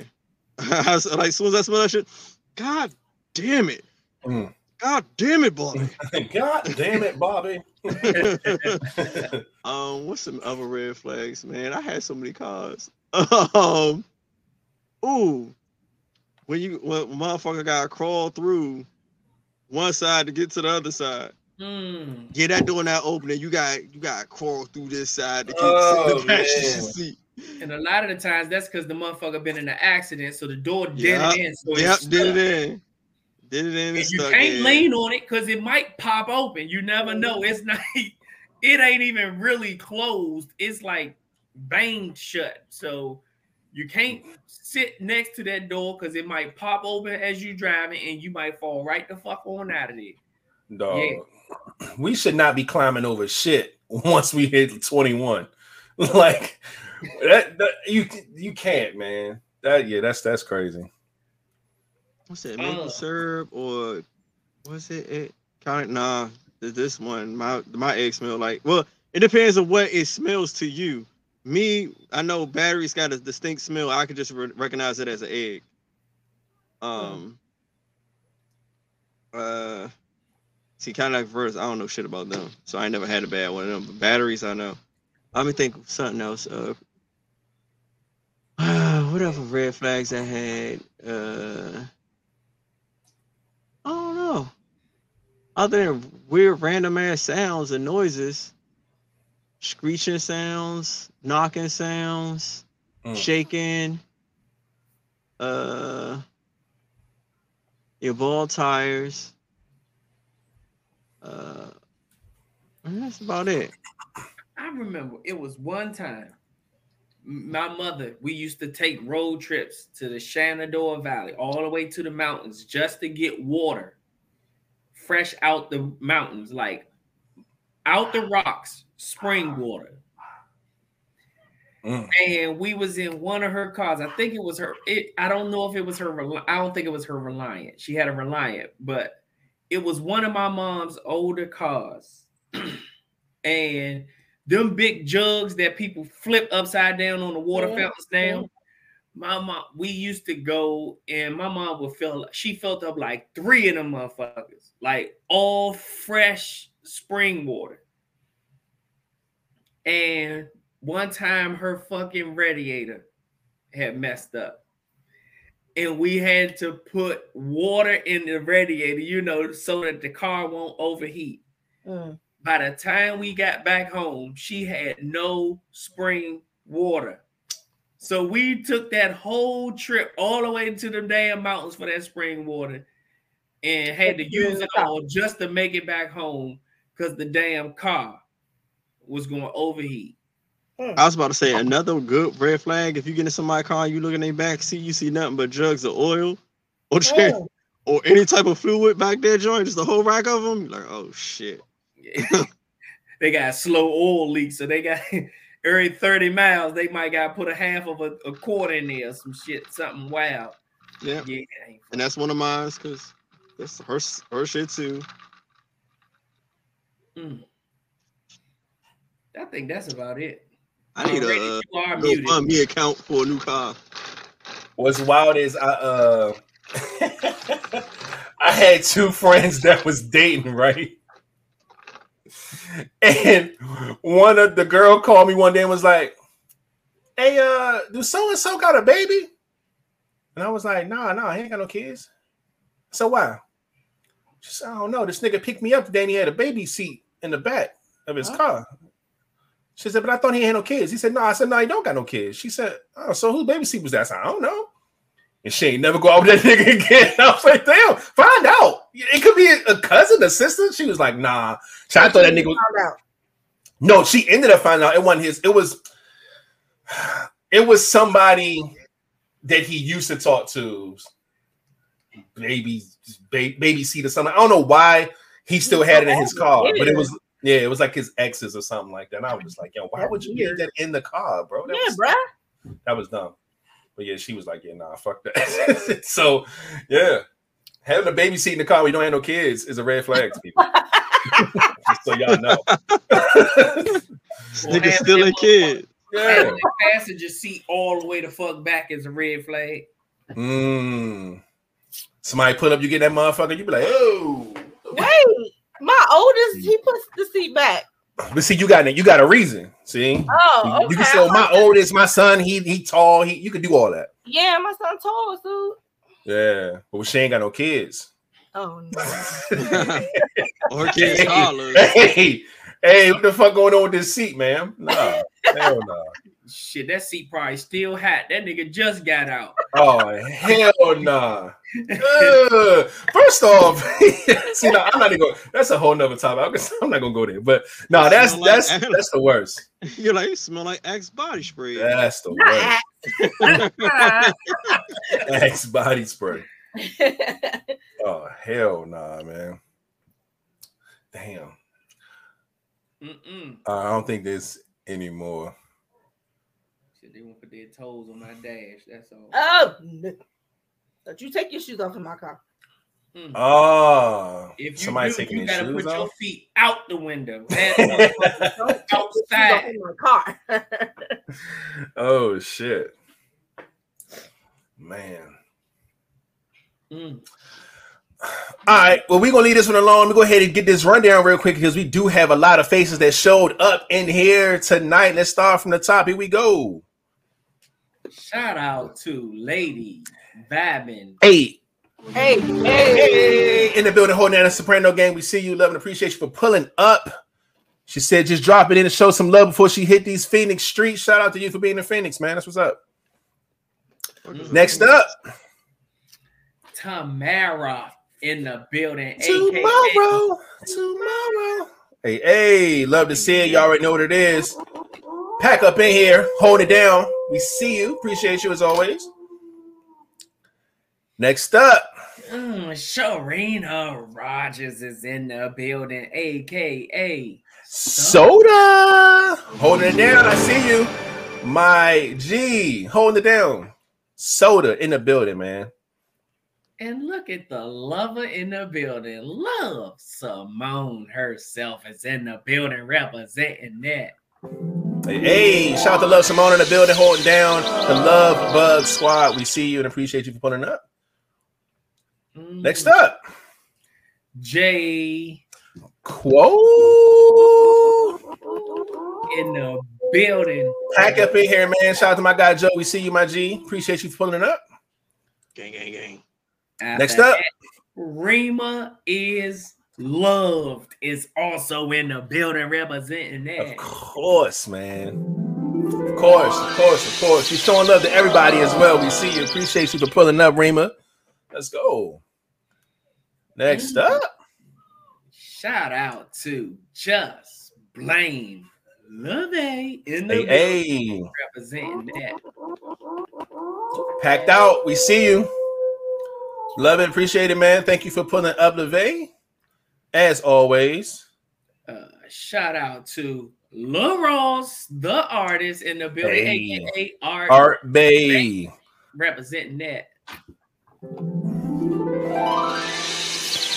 like as soon as I smell that shit, God damn it. Mm. God damn it, Bobby. God damn it, Bobby. um, what's some other red flags, man? I had so many cars. Um, ooh, when you when motherfucker gotta crawl through one side to get to the other side. Mm. Yeah, that door not opening. You got you got to crawl through this side to get oh, to the passenger seat. And a lot of the times that's because the motherfucker been in an accident, so the door did yep. it in. So yep, did it in. Did it in and you can't in. lean on it because it might pop open. You never know. Mm-hmm. It's not. It ain't even really closed. It's like banged shut. So you can't sit next to that door because it might pop open as you driving and you might fall right the fuck on out of it. Dog. Yeah. We should not be climbing over shit once we hit 21. like that, that you you can't, man. That yeah, that's that's crazy what's that maple uh, syrup or what's it? it kind of nah. This one, my my egg smell like. Well, it depends on what it smells to you. Me, I know batteries got a distinct smell. I could just re- recognize it as an egg. Um. Uh. See, kind of like verse. I don't know shit about them, so I never had a bad one of them. But batteries, I know. Let me think of something else. Uh. Whatever red flags I had. Uh. I don't know. Other than weird random ass sounds and noises, screeching sounds, knocking sounds, mm. shaking, uh your ball tires. Uh that's about it. I remember it was one time my mother, we used to take road trips to the Shenandoah Valley, all the way to the mountains, just to get water fresh out the mountains, like out the rocks, spring water. Mm. And we was in one of her cars. I think it was her. It, I don't know if it was her. I don't think it was her Reliant. She had a Reliant, but it was one of my mom's older cars. and them big jugs that people flip upside down on the water yeah. fountains now. My mom, we used to go, and my mom would fill. She filled up like three of them motherfuckers, like all fresh spring water. And one time, her fucking radiator had messed up, and we had to put water in the radiator, you know, so that the car won't overheat. Mm. By the time we got back home, she had no spring water. So we took that whole trip all the way to the damn mountains for that spring water and had to use it all just to make it back home because the damn car was going to overheat. I was about to say another good red flag. If you get in somebody's car, you look in their back seat, you see nothing but jugs of oil or, tra- or any type of fluid back there, joint, just the whole rack of them. Like, oh shit. they got slow oil leaks, so they got every 30 miles, they might got to put a half of a, a quart in there, some shit, something wild. Yeah. Yeah. And that's one of mine because that's her her shit too. Mm. I think that's about it. I need a uh, me account for a new car. What's wild is I uh I had two friends that was dating, right? And one of the girl called me one day and was like, Hey, uh, do so and so got a baby? And I was like, nah, nah, he ain't got no kids. So why? She said, I don't know. This nigga picked me up today and he had a baby seat in the back of his car. She said, but I thought he had no kids. He said, no. I said, no, he don't got no kids. She said, oh, so whose baby seat was that? I, said, I don't know. And she ain't never go out with that nigga again. I was like, damn, find out. It could be a cousin, a sister. She was like, nah. So I thought that nigga was. Out. No, she ended up finding out it wasn't his. It was, it was somebody that he used to talk to, baby, baby seat or something. I don't know why he still had it in his car, but it was yeah, it was like his exes or something like that. And I was just like, yo, why would you leave that in the car, bro? That yeah, was, bro. That was dumb. But yeah, she was like, yeah, nah, fuck that. so yeah, having a baby seat in the car where you don't have no kids is a red flag to people. Just so y'all know. Nigga still a kid. Yeah. Having the passenger seat all the way the fuck back is a red flag. Mm. Somebody put up, you get that motherfucker, you be like, oh. Wait, my oldest, he puts the seat back. But see, you got you got a reason. See, oh, okay. you, you can say, oh, my oldest, my son, he he tall, he you can do all that. Yeah, my son tall, dude. Yeah, but she ain't got no kids. Oh no. or kids hey, hey, hey, what the fuck going on with this seat, man? Nah, hell no. Shit, that seat probably still hot. That nigga just got out. Oh hell nah. uh, first off, see, no, I'm not even going. That's a whole nother topic. I'm not gonna go there. But no, nah, that's that's like, that's the worst. You're like, you smell like Axe body spray. That's the worst. Axe body spray. oh hell nah, man. Damn. Uh, I don't think there's anymore. They won't put their toes on my dash. That's all. Oh, don't you take your shoes off in my car? Mm. Oh, if you somebody do, taking you gotta put off? your feet out the window. outside in my car. oh shit, man. Mm. All right, well, we're gonna leave this one alone. Let me go ahead and get this rundown real quick because we do have a lot of faces that showed up in here tonight. Let's start from the top. Here we go. Shout out to Lady Vibin. Hey. Hey, hey, hey, in the building, holding down a Soprano game. We see you, love and appreciate you for pulling up. She said, just drop it in and show some love before she hit these Phoenix streets. Shout out to you for being in Phoenix, man. That's what's up. Mm-hmm. Next up, Tamara in the building. Tomorrow, AKA. tomorrow. Hey, hey, love to see it. Y'all already know what it is. Pack up in here, hold it down. We see you. Appreciate you as always. Next up. Mm, Sharina Rogers is in the building, aka Soda. Holding it down. I see you. My G, holding it down. Soda in the building, man. And look at the lover in the building. Love Simone herself is in the building representing that. Hey, hey, shout out to Love Simone in the building, holding down the Love Bug Squad. We see you and appreciate you for pulling up. Mm. Next up, Jay Quo in the building. Pack up in here, man. Shout out to my guy Joe. We see you, my G. Appreciate you for pulling up. Gang, gang, gang. Next up, Rima is loved is also in the building representing that. Of course, man. Of course, of course, of course. You're showing love to everybody as well. We see you. Appreciate you for pulling up, Rima. Let's go. Next mm-hmm. up. Shout out to Just Blame Love A in the hey, hey. representing that. Packed out. We see you. Love it, appreciate it, man. Thank you for pulling up the V. As always. Uh, shout out to Lil Ross, the artist in the building, hey. aka Art, Art Bay. Representing that.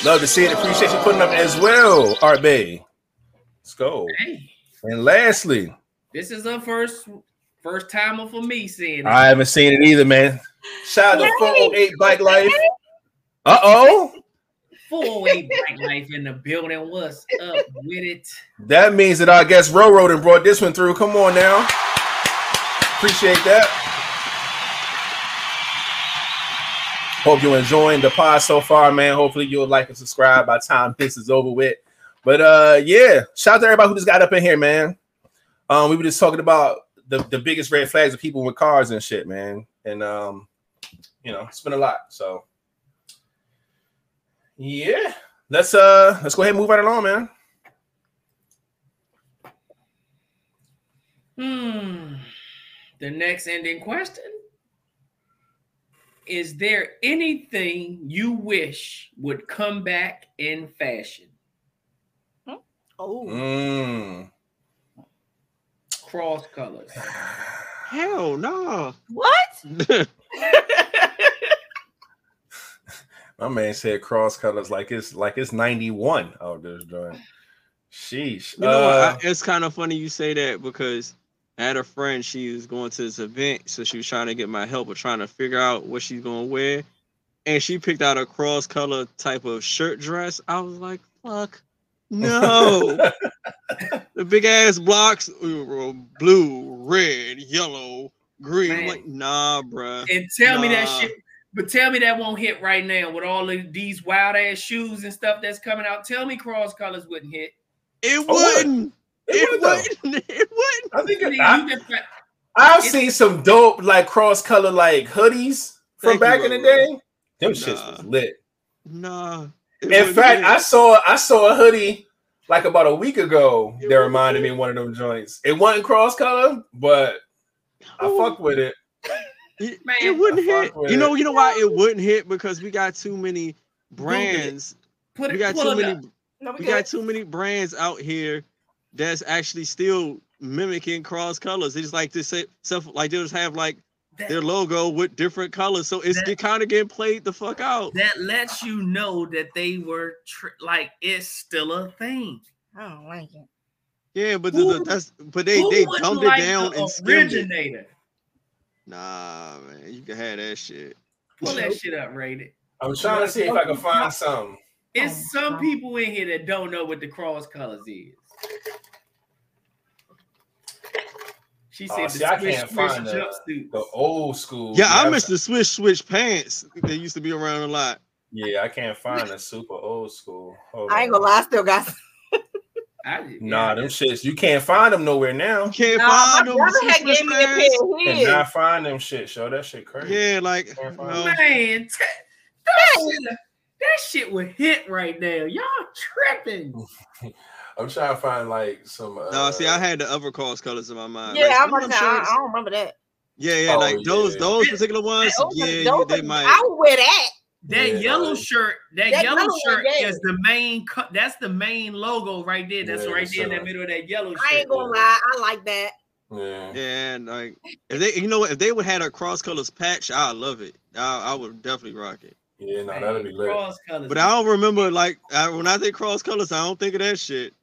Love to see it. Appreciate you putting up as well, Art Bay. Let's go. Hey. And lastly, this is the first first timer for me seeing it. I haven't seen it either, man. Shout out to 408 Bike Life. Uh oh. 408 Bike Life in the building. What's up with it? That means that our guest Roro and brought this one through. Come on now. Appreciate that. Hope you're enjoying the pod so far, man. Hopefully you'll like and subscribe by time this is over with. But uh yeah, shout out to everybody who just got up in here, man. Um, we were just talking about the, the biggest red flags of people with cars and shit, man. And um, you know, it's been a lot. So yeah, let's uh let's go ahead and move right along, man. Hmm. The next ending question is there anything you wish would come back in fashion? Oh. Mm. Cross colors. Hell no. What? My man said cross colors like it's like it's 91 out this joint. Sheesh. You know uh, I, it's kind of funny you say that because I had a friend, she was going to this event, so she was trying to get my help with trying to figure out what she's gonna wear. And she picked out a cross color type of shirt dress. I was like, fuck no. the big ass blocks, uh, blue, red, yellow, green. I'm like, nah, bruh. And tell nah. me that shit. But tell me that won't hit right now with all of these wild ass shoes and stuff that's coming out. Tell me cross colors wouldn't hit. It oh, wouldn't. It, it wouldn't. It wouldn't. I think it, I, I've seen some dope like cross color like hoodies from back you, in the day. Them nah. shits was lit. Nah. In fact, I saw I saw a hoodie like about a week ago that reminded me of one of them joints. It wasn't cross color, but I oh. fuck with it. It, Man, it wouldn't hit. You know, you know why it wouldn't hit because we got too many brands. Put it, we got too many. No, we, we got too many brands out here that's actually still mimicking cross colors. They just like to say stuff like they just have like that, their logo with different colors, so it's that, kind of getting played the fuck out. That lets you know that they were like it's still a thing. I don't like it. Yeah, but the, the, that's but they they dumbed like it down and originator. Nah, man, you can have that shit. Pull that shit up, rated. I'm trying to see if I can find some. It's oh some people in here that don't know what the cross colors is. She oh, said oh, see, I can't find the, the, old school. Yeah, I miss the swish switch pants. They used to be around a lot. Yeah, I can't find the super old school. Hold I ain't gonna lie, I still got I, nah, them shits you can't find them nowhere now. You can't nah, find them. Had gave me a pair Cannot find them shit. Show that shit crazy. Yeah, like man, t- that, shit, that shit would hit right now. Y'all tripping. I'm trying to find like some. Uh, no, see, I had the other cross colors in my mind. Yeah, like, I'm gonna say, I, I, don't remember that. Yeah, yeah, oh, like those yeah. those particular ones. Those, yeah, those, they might. I would wear that. That yeah, yellow shirt, that, that yellow shirt one, yeah. is the main. cut. that's the main logo right there. That's yeah, right there in the middle of that yellow. Shirt. I ain't gonna lie, I like that. Yeah. yeah, and like if they, you know, what, if they would have a cross colors patch, I love it. I, I would definitely rock it. Yeah, no, that'd be lit. But I don't remember like I, when I think cross colors, I don't think of that shit.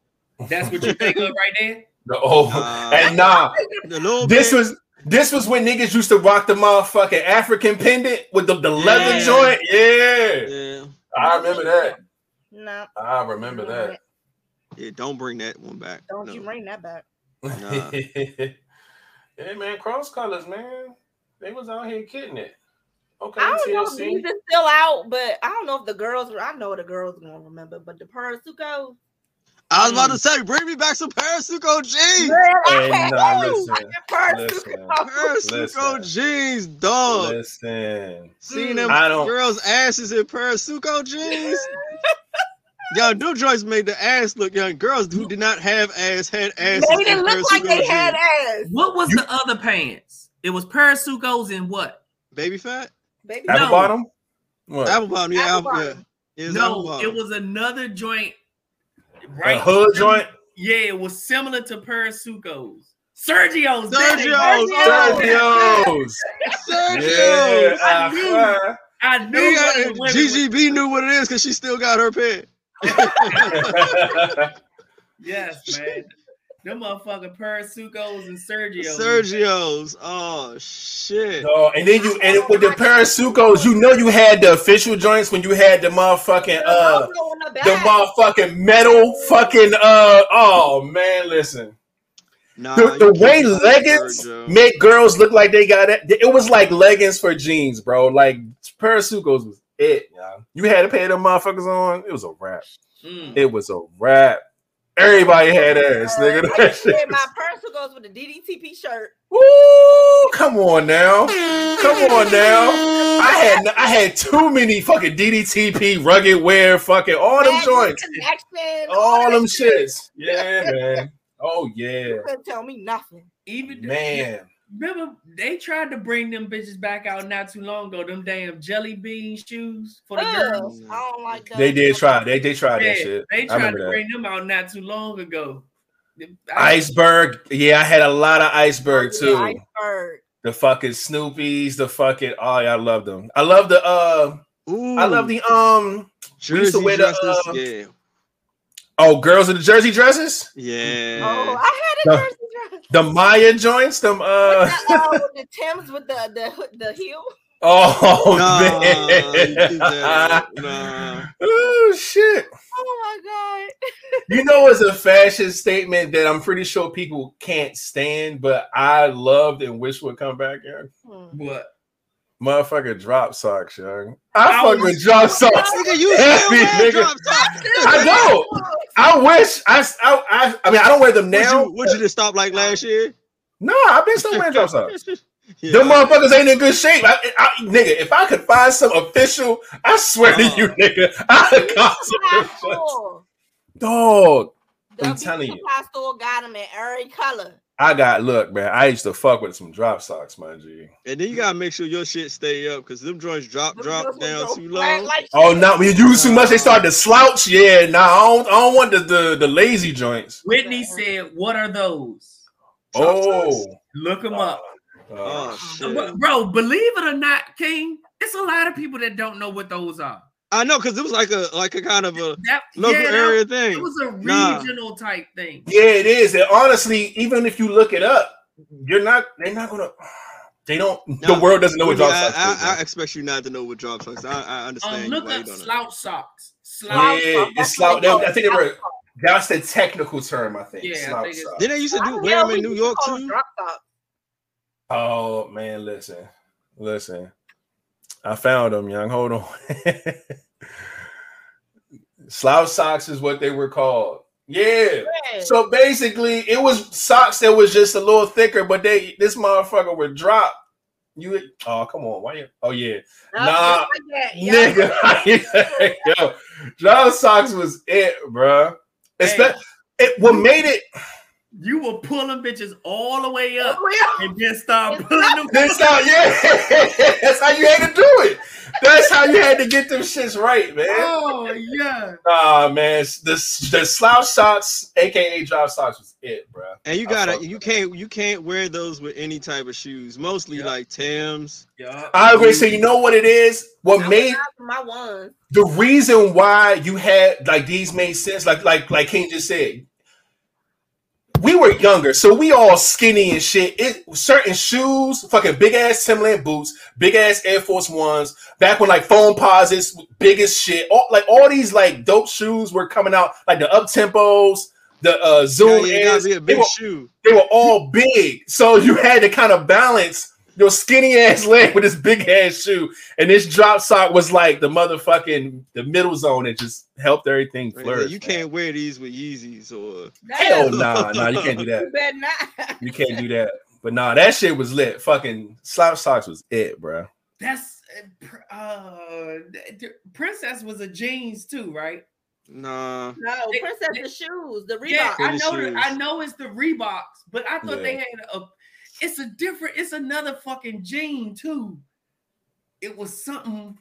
That's what you think of right there. The old uh, and nah, this bit. was this was when niggas used to rock the motherfucking African pendant with the, the leather joint. Yeah. yeah. I remember that. No. I remember that. Yeah, don't bring that one back. Don't no. you bring that back. Nah. yeah, man, cross colors, man. They was out here kidding it. Okay, I don't TLC. know if these are still out, but I don't know if the girls. I know the girls gonna remember, but the Parasuco I was about to mm. say, bring me back some Parasuco jeans. Hey, nah, listen, Parasuco jeans, dog. Listen, seeing them girls' asses in Parasuco jeans. Yo, them joints made the ass look young. Girls who did not have ass had ass. They didn't look like they jeans. had ass. What was you, the other pants? It was Parasucos and what? Baby fat. Baby at no. bottom. What? Apple bottom, yeah, apple, yeah. It no, it was another joint. Right, a hood joint. Yeah, it was similar to Parasuco's. Sergio's. Sergio's. Sergio's. Sergio's. I knew. I knew. Yeah, GGB knew what it is because she still got her pet. yes, man. Them motherfucking Parasucos and Sergio's. Sergio's. Oh shit. Oh, and then you and with the Parasucos, you know you had the official joints when you had the motherfucking uh the, the motherfucking metal fucking uh oh man, listen. Nah, the, the way leggings make girls look like they got it, it was like leggings for jeans, bro. Like Parasucos was it, yeah. You had to pay them motherfuckers on. It was a wrap. Mm. It was a wrap. Everybody had ass, nigga. That shit. My purse goes with the DDTP shirt. Woo! Come on now, come on now. I had I had too many fucking DDTP rugged wear, fucking all them joints, all, all them shits. Yeah, man. Oh yeah. You couldn't tell me nothing. Even man. Remember, they tried to bring them bitches back out not too long ago. Them damn jelly bean shoes for the Ugh, girls. I don't like that. They did try. They they tried yeah, that shit. They tried to that. bring them out not too long ago. Iceberg. Yeah, I had a lot of iceberg too. Yeah, iceberg. The fucking Snoopies, the fucking oh yeah, I love them. I love the uh Ooh. I love the um Jersey used to wear the uh, yeah. Oh, girls in the jersey dresses? Yeah. Oh, I had a jersey the Maya joints, them uh, the, uh the Tims with the the the heel. Oh nah, man! Nah. Oh shit! Oh my god! you know, it's a fashion statement that I'm pretty sure people can't stand, but I loved and wish would come back. Young. Hmm. What? Motherfucker drop socks, young. I, I fuck with drop socks. Nigga, you heavy, nigga. Drop socks. I don't. I wish. I, I, I, I mean, I don't wear them now. Would you, would you just stop like last year? No, I've been still wearing drop socks. Yeah. Them motherfuckers ain't in good shape. I, I, nigga, if I could find some official, I swear to you, oh. nigga, I'd cop Dog, I'm telling you. store got them in every color. I got look, man. I used to fuck with some drop socks, my G. And then you gotta make sure your shit stay up because them joints drop drop down too low. Like oh no, when you use too much, they start to slouch. Yeah, nah, I don't, I don't want the, the the lazy joints. Whitney said, "What are those?" Oh, look them up. Oh, uh, shit. bro, believe it or not, King, it's a lot of people that don't know what those are. I know because it was like a like a kind of a that, local yeah, area that, thing. It was a regional nah. type thing. Yeah, it is. And honestly, even if you look it up, you're not. They're not gonna. They don't. No, the world doesn't know what drop I, socks. I, I, expect you not to know what drop socks. I, I understand. Um, look up slouch socks. Slouch yeah, socks. it's slouch. I think they were. That's the technical term. I think. Yeah. Slouch socks. Didn't they used to do wear them in New York too? Oh man, listen, listen. I found them, young. Hold on. Slouch socks is what they were called. Yeah. So basically, it was socks that was just a little thicker, but they this motherfucker would drop. You oh come on, why you? Oh yeah, no, nah, nigga. Yo, drop socks was it, bro. Hey. It what made it you will pull them bitches all the way up, and then start pulling them. Then start, yeah. That's how you had to do it. That's how you had to get them shits right, man. Oh yeah. Nah, man, the the slouch socks, aka drop socks, was it, bro. And you gotta, you can't, you can't wear those with any type of shoes. Mostly like Tim's. Yeah. I agree. So you know what it is? What I made my one. The reason why you had like these made sense, like like like King just said we were younger, so we all skinny and shit. It certain shoes, fucking big ass Timberland boots, big ass Air Force Ones. Back when like Foamposites, biggest shit. All like all these like dope shoes were coming out, like the up tempos, the uh Zoom. Yeah, yeah, be a big they were, shoe. They were all big, so you had to kind of balance your skinny ass leg with this big ass shoe, and this drop sock was like the motherfucking the middle zone. It just helped everything flourish. you can't wear these with Yeezys or hell nah, nah, you can't do that. You better not. You can't do that. But nah, that shit was lit. Fucking slap socks was it, bro. That's uh, Princess was a jeans too, right? No, no, Princess the shoes, the Reebok. Yeah, I know. I know it's the Reeboks, but I thought yeah. they had a it's a different, it's another fucking gene too. It was something.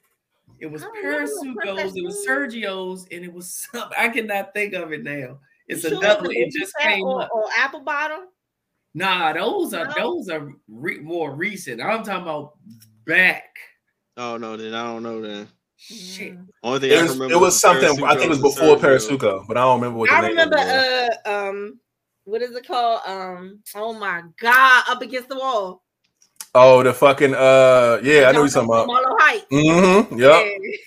It was Parasucos, it was Sergio's, and it was something I cannot think of it now. It's You sure another. it It just came or, up. or apple bottom. Nah, those are No? those are re- more recent. I'm talking about back. Oh no, then I don't know then. Shit. Only thing It I remember it was something. I think it was before Parasuco. Parasuco, but I don't remember what. The I name remember was. uh um what is it called? Um oh my god, up against the wall. Oh, the fucking uh, yeah, I know you're talking about. Marlow Heights. Mm-hmm. Yep.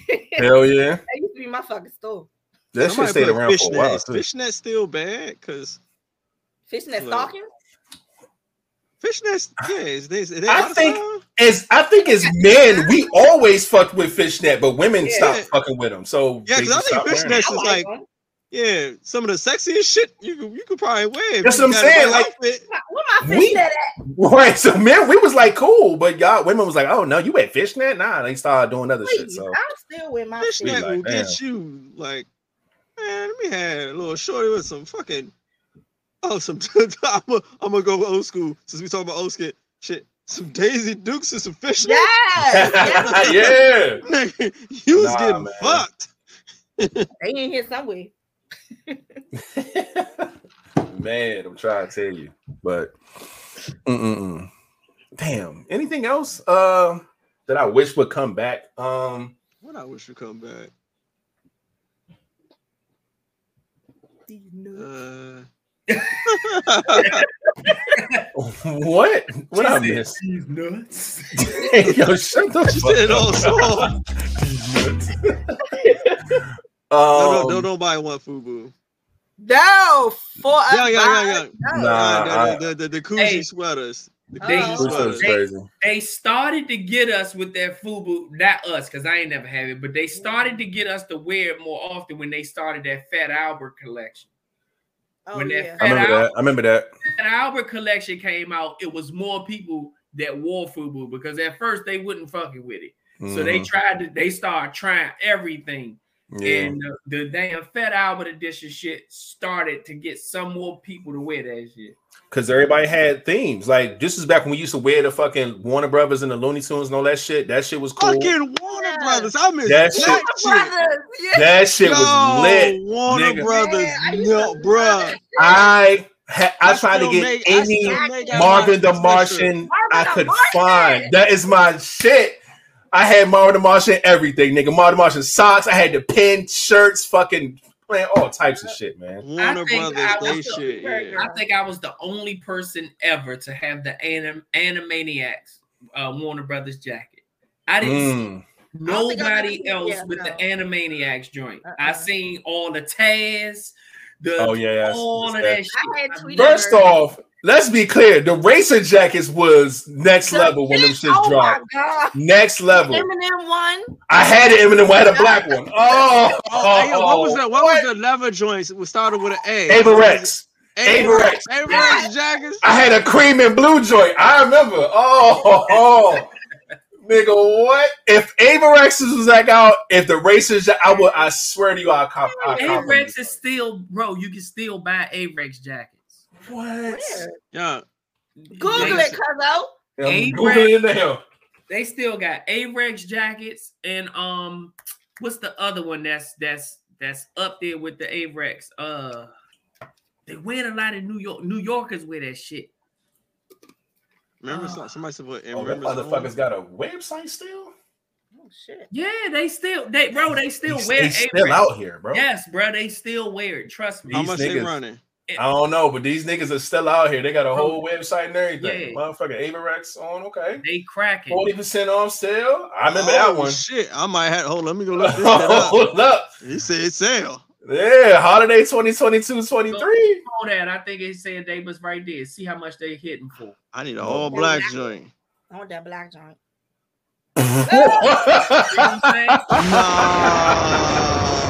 Yeah. Hell yeah. that used to be my fucking store. That shit Somebody stayed put around for a while fishnets. too. Fishnets still bad because Fishnet Look. stocking. fishnets, yeah, is they, is I think- style? As I think as men, we always fucked with fishnet, but women Yeah. stopped fucking with them. So Yeah, they 'cause I think stopped wearing fishnets- them. This I is like- them. Yeah, some of the sexiest shit you could you could probably wear. That's what I'm saying, like- outfit. Where my We- fishnet at? Right. So man, we was like cool, but y'all women was like, oh no, you wear fishnet? Nah, they started doing other shit. So I'm still with my Fishnet like, will damn. get you like, man. Let me have a little shorty with some fucking. Oh, some. I'm gonna go old school since we talk about old skit shit. Some Daisy Dukes and some fishnets. Yeah, yes. yeah. Nigga, you was Nah, getting man. fucked. they in here somewhere. Man, I'm trying to tell you, but mm-mm-mm. damn. Anything else uh, that I wish would come back? Um, What I wish would come back. Uh, what? What I miss? These nuts. Hey, yo, shut the She said it all fuck up. no, no, Um, no, nobody want FUBU. No, for. Yeah, yeah, yeah, yeah. No. Nah, Uh, I- the, the, the, the Coogi Hey. sweaters. The They- Coogi. Who said it's sweaters. crazy? They started to get us with that FUBU, not us, because I ain't never had it, but they started to get us to wear it more often when they started that Fat Albert collection. Oh, when that yeah. I remember that. I remember that. Fat Albert collection came out, it was more people that wore FUBU because at first they wouldn't fucking with it. So they Mhm. tried to, they started trying everything. Yeah. And the, the damn Fat Albert edition shit started to get some more people to wear that shit. because everybody had themes. Like this is back when we used to wear the fucking Warner Brothers and the Looney Tunes and all that shit. That shit was cool. Fucking Warner Yeah. Brothers. I miss That that, shit- shit. Brothers, yeah. That shit Yo, was lit. Warner nigga. Brothers. Yeah, I no, to bruh. I ha- I tried to get make- I any still make that Marvin the Martin Martian I could Martian. find. That is my shit. I had Marvin the Martian, everything, nigga. Marvin the Martian socks. I had the pin, shirts, fucking man, all types of shit, man. Warner Brothers, I they was the shit. Yeah. I think I was the only person ever to have the anim- Animaniacs uh, Warner Brothers jacket. I didn't Mm. don't I've nobody else yeah, with no. the Animaniacs joint. I Uh-uh. seen all the Taz, the Oh yeah, all of that's- that shit. I had I tweeted First off, let's be clear. The racer jackets was next The level when them shit- shits oh dropped. my god. Next level. Eminem one. I had it Eminem. I had a black one. Oh oh, oh, oh, oh, hey, yo, what was that? What, was the leather joints? It started with an A. Avirex. Avirex. Avirex jackets. I had a cream and blue joint. I remember. Oh, oh, nigga, what? If Avirexes was like out, if the racers, I would. I swear to you, I cop. I cop Avirex is still, bro. You can still buy Avirex jackets. What? Where? Yeah. Google They- it, cuzzo. I'm Avirex. Googling it now. They still got Avirex jackets and um, what's the other one that's that's that's up there with the Avirex? Uh, they wear a lot of New York. New Yorkers wear that shit. Remember, some- somebody said what? Oh, that remember motherfucker's got a website still. Oh shit. Yeah, they still they bro. They still He's, wear they still out here, bro. Yes, bro. They still wear it. Trust me. How These much they niggas- running? I don't know, but these niggas are still out here. They got a whole website and everything. Yeah. Motherfucker, Avirex on. Okay. They cracking. Forty percent off sale. I remember that one. Shit, I might have. Hold, on, let me go look this up. Hold up. He said sale. Yeah, holiday 2022 23. All that I think it said they was right there. See how much they hitting for. I need a all black joint. I want that black joint. Nah,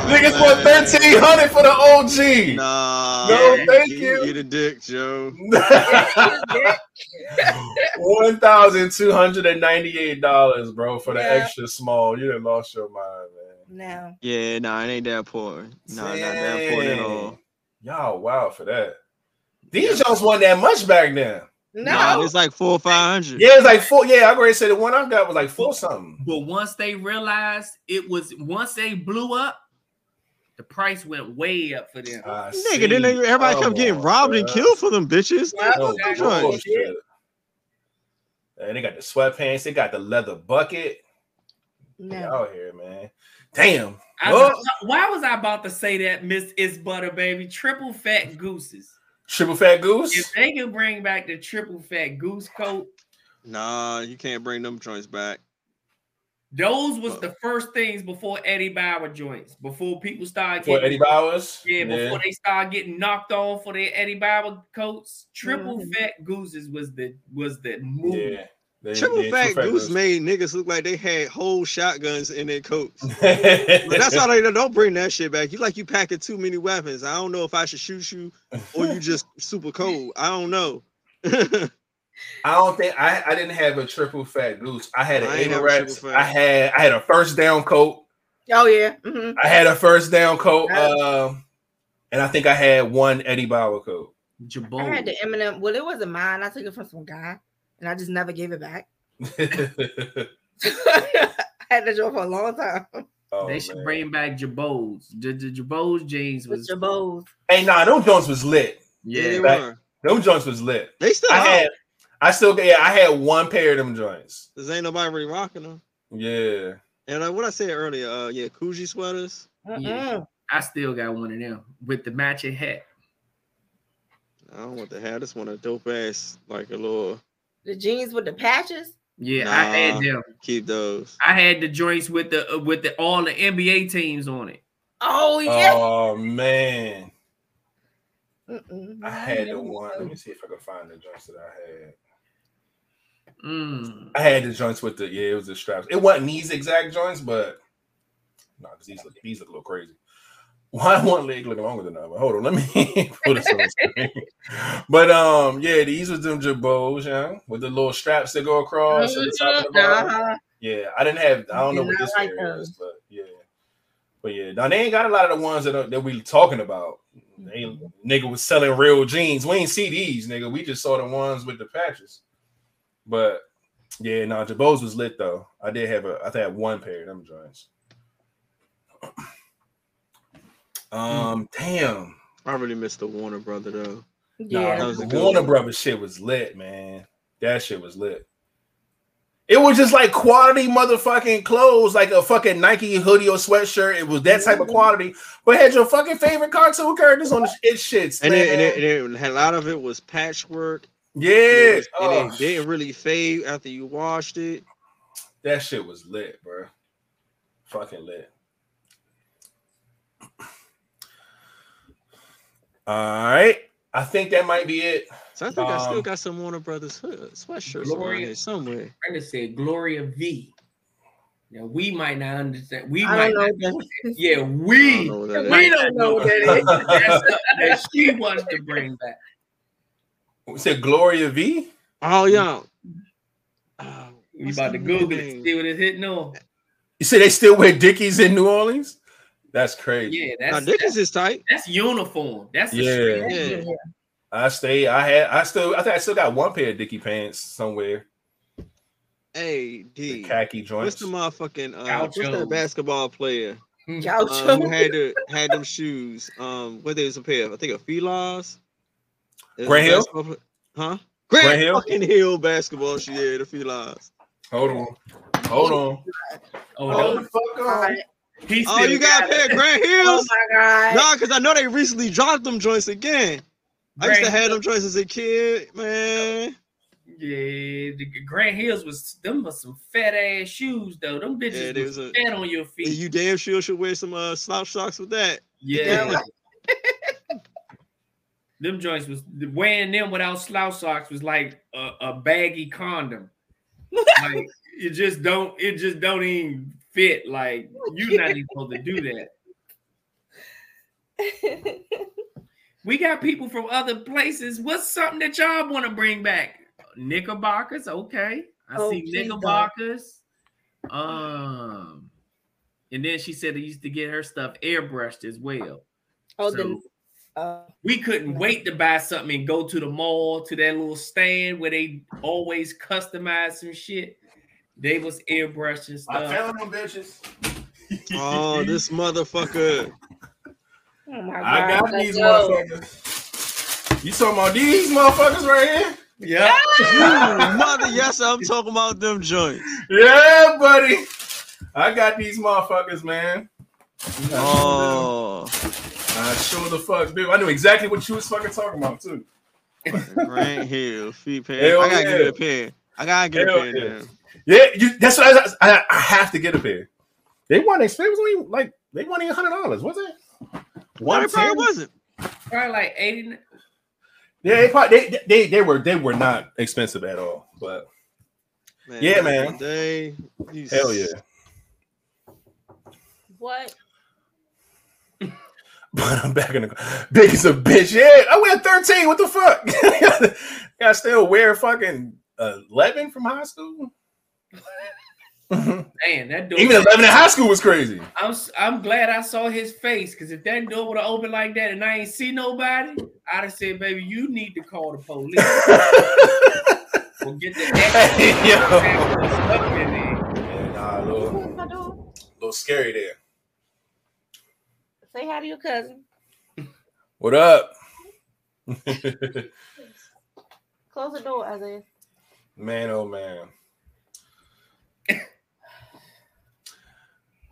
Niggas want man. 1300 for the OG. Nah, No, thank you. you. Eat a dick, Joe. $1,298, bro, for the Yeah. extra small. You done lost your mind, man. No. Yeah, nah, it ain't that poor. Nah, not that poor at all. Y'all, wow, for that. These Jones wasn't that much back then. No, nah, it's like four or five hundred. Yeah, it's like four. Yeah, I already said the one I got was like four something. But once they realized it was, once they blew up, the price went way up for them. I Nigga, see. then they, everybody oh, kept getting oh, robbed and killed for them bitches. Oh, and they got the sweatpants, they got the leather bucket. No. Out here, man. Damn. Was, why was I about to say that, Miss Is Butter Baby? Triple fat gooses. Triple fat goose. If they can bring back the triple fat goose coat, nah, you can't bring them joints back. Those was the first things before Eddie Bauer joints. Before people started getting Eddie Bauer's. Yeah, yeah, before they started getting knocked off for their Eddie Bauer coats. Triple mm-hmm. fat gooses was the was the move. Yeah. They, Triple fat goose made niggas look like they had whole shotguns in their coats. that's why they don't bring that shit back. You like you packing too many weapons. I don't know if I should shoot you or you just super cold. I don't know. I don't think I, I didn't have a triple fat goose. I had an Avirex. I had I had a first down coat. Oh yeah. Mm-hmm. I had a first down coat. Um, and I think I had one Eddie Bauer coat. Jabot. I had the Eminem. Well, it wasn't mine. I took it from some guy, and I just never gave it back. I had the joke for a long time. Oh, they should man. bring back Jabos. The, the Jabos jeans was Jabos. Hey, nah, those joints was lit. Yeah, they were. Those joints was lit. They still. I had. I still yeah, I had one pair of them joints. Cause ain't nobody really rocking them. Yeah. And uh, what I said earlier, uh, yeah, Coogi sweaters. Yeah, I still got one of them with the matching hat. I don't want the hat. I just want a dope ass, like a little. The jeans with the patches. Yeah, nah, I had them. Keep those. I had the joints with the uh, with the all the NBA teams on it. Oh yeah. Oh man. Mm-mm, I had the one. Let me see if I can find the joints that I had. Mm. I had the joints with the yeah, it was the straps. It wasn't these exact joints, but no, because these look these look a little crazy. Why one leg looking longer than the other? Hold on, let me put this on screen. But um, yeah, these was them jabos, yeah, with the little straps that go across mm-hmm. the top of the uh-huh. Yeah, I didn't have. I don't know what this like is, but yeah, but yeah, now they ain't got a lot of the ones that are, that we talking about. They nigga was selling real jeans. We ain't see these, nigga. We just saw the ones with the patches. But yeah, no, Jabos was lit though. I did have a I had one pair of them joints. Um, damn. I really missed the Warner brother though. Yeah, nah, the Warner brother shit was lit, man. That shit was lit. It was just like quality motherfucking clothes, like a fucking Nike hoodie or sweatshirt. It was that type of quality, but had your fucking favorite cartoon characters on the it shits. And, it, and, it, and it, a lot of it was patchwork yeah, it, was, oh. it didn't really fade after you washed it. That shit was lit, bro. Fucking lit. All right, I think that might be it. So I think um, I still um, got some Warner Brothers sweatshirts Gloria, here somewhere. I'm gonna say Gloria V. Now we might not understand. We I might not. Yeah, we. Don't we don't know what that is. that she wants to bring back. We said Gloria V. Oh yeah. Uh, we about to Google it, see what it's hitting on. You say they still wear Dickies in New Orleans? That's crazy. Yeah, that's now, Dickies is tight. That's uniform. That's yeah. yeah. I stay. I had. I still. I think I still got one pair of Dickie pants somewhere. Hey, D. The khaki joints. What's the motherfucking? Uh, what's that basketball player? Gaucho. Um, who had the had them shoes? Um, what they was a pair of? I think a Fila's. Grant Hill? Huh? Grant, Grant Hill? fucking Hill basketball shoe. Yeah, the felines. Hold on. Hold on. Oh, Hold the fuck on. He oh, you got a pair of Grant Hills? Oh my god. Nah, because I know they recently dropped them joints again. Grant I used to have them joints as a kid, man. Yeah, the Grant Hills was them was some fat ass shoes though. Them bitches yeah, was, was a, fat on your feet. You damn sure should wear some uh, slouch socks with that. Yeah. them joints was wearing them without slouch socks was like a, a baggy condom. like it just don't it just don't even fit. Like you're not even supposed to do that. we got people from other places. What's something that y'all want to bring back? Knickerbockers, okay. I oh, see knickerbockers. Um, and then she said they used to get her stuff airbrushed as well. Oh, so, the Uh, we couldn't wait to buy something and go to the mall to that little stand where they always customize some shit. They was airbrushing stuff. I found them bitches. oh, this motherfucker. Oh my God, I got these go. motherfuckers. You talking about these motherfuckers right here? Yeah. yeah. Mother, yes, I'm talking about them joints. Yeah, buddy. I got these motherfuckers, man. Oh. I sure the fuck dude. I knew exactly what you was fucking talking about too. Grant Hill, feet pair. I gotta yeah. get a pair. I gotta get Hell a pair. Yeah, yeah you, that's what I, I, I, have to get a pair. They want it was only like they wanted hundred dollars, was it? One probably wasn't. Probably like eighty. Yeah, they probably they, they they were they were not expensive at all, but man, yeah, man. They, Hell yeah. What? But I'm back in the big as a bitch. Yeah, I went 13. What the fuck? I still wear fucking 11 from high school. Man, that door even 11 in high school was crazy. I'm I'm glad I saw his face because if that door would have opened like that and I ain't see nobody, I'd have said, "Baby, you need to call the police." we'll get the hey, Yeah, nah, a little, little scary there. Say hi to your cousin. What up? Close the door, Isaiah. Man, oh man.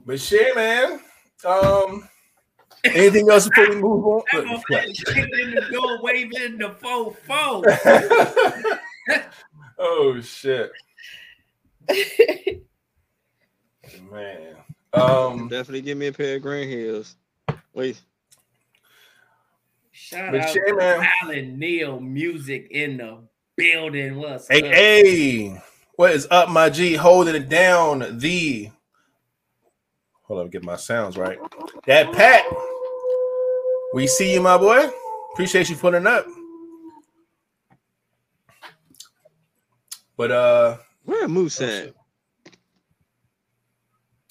But shit, man. Um, anything else before we move on? I'm in the door, waving the faux faux. oh shit. man. Um, definitely give me a pair of green Hills. Wait. Shout but out yeah, to Alan Neil music in the building. What's hey, up? hey, what is up, my G? Holding it down. The hold on, get my sounds right. That Pat, we see you, my boy. Appreciate you putting up. But uh, where Moose at?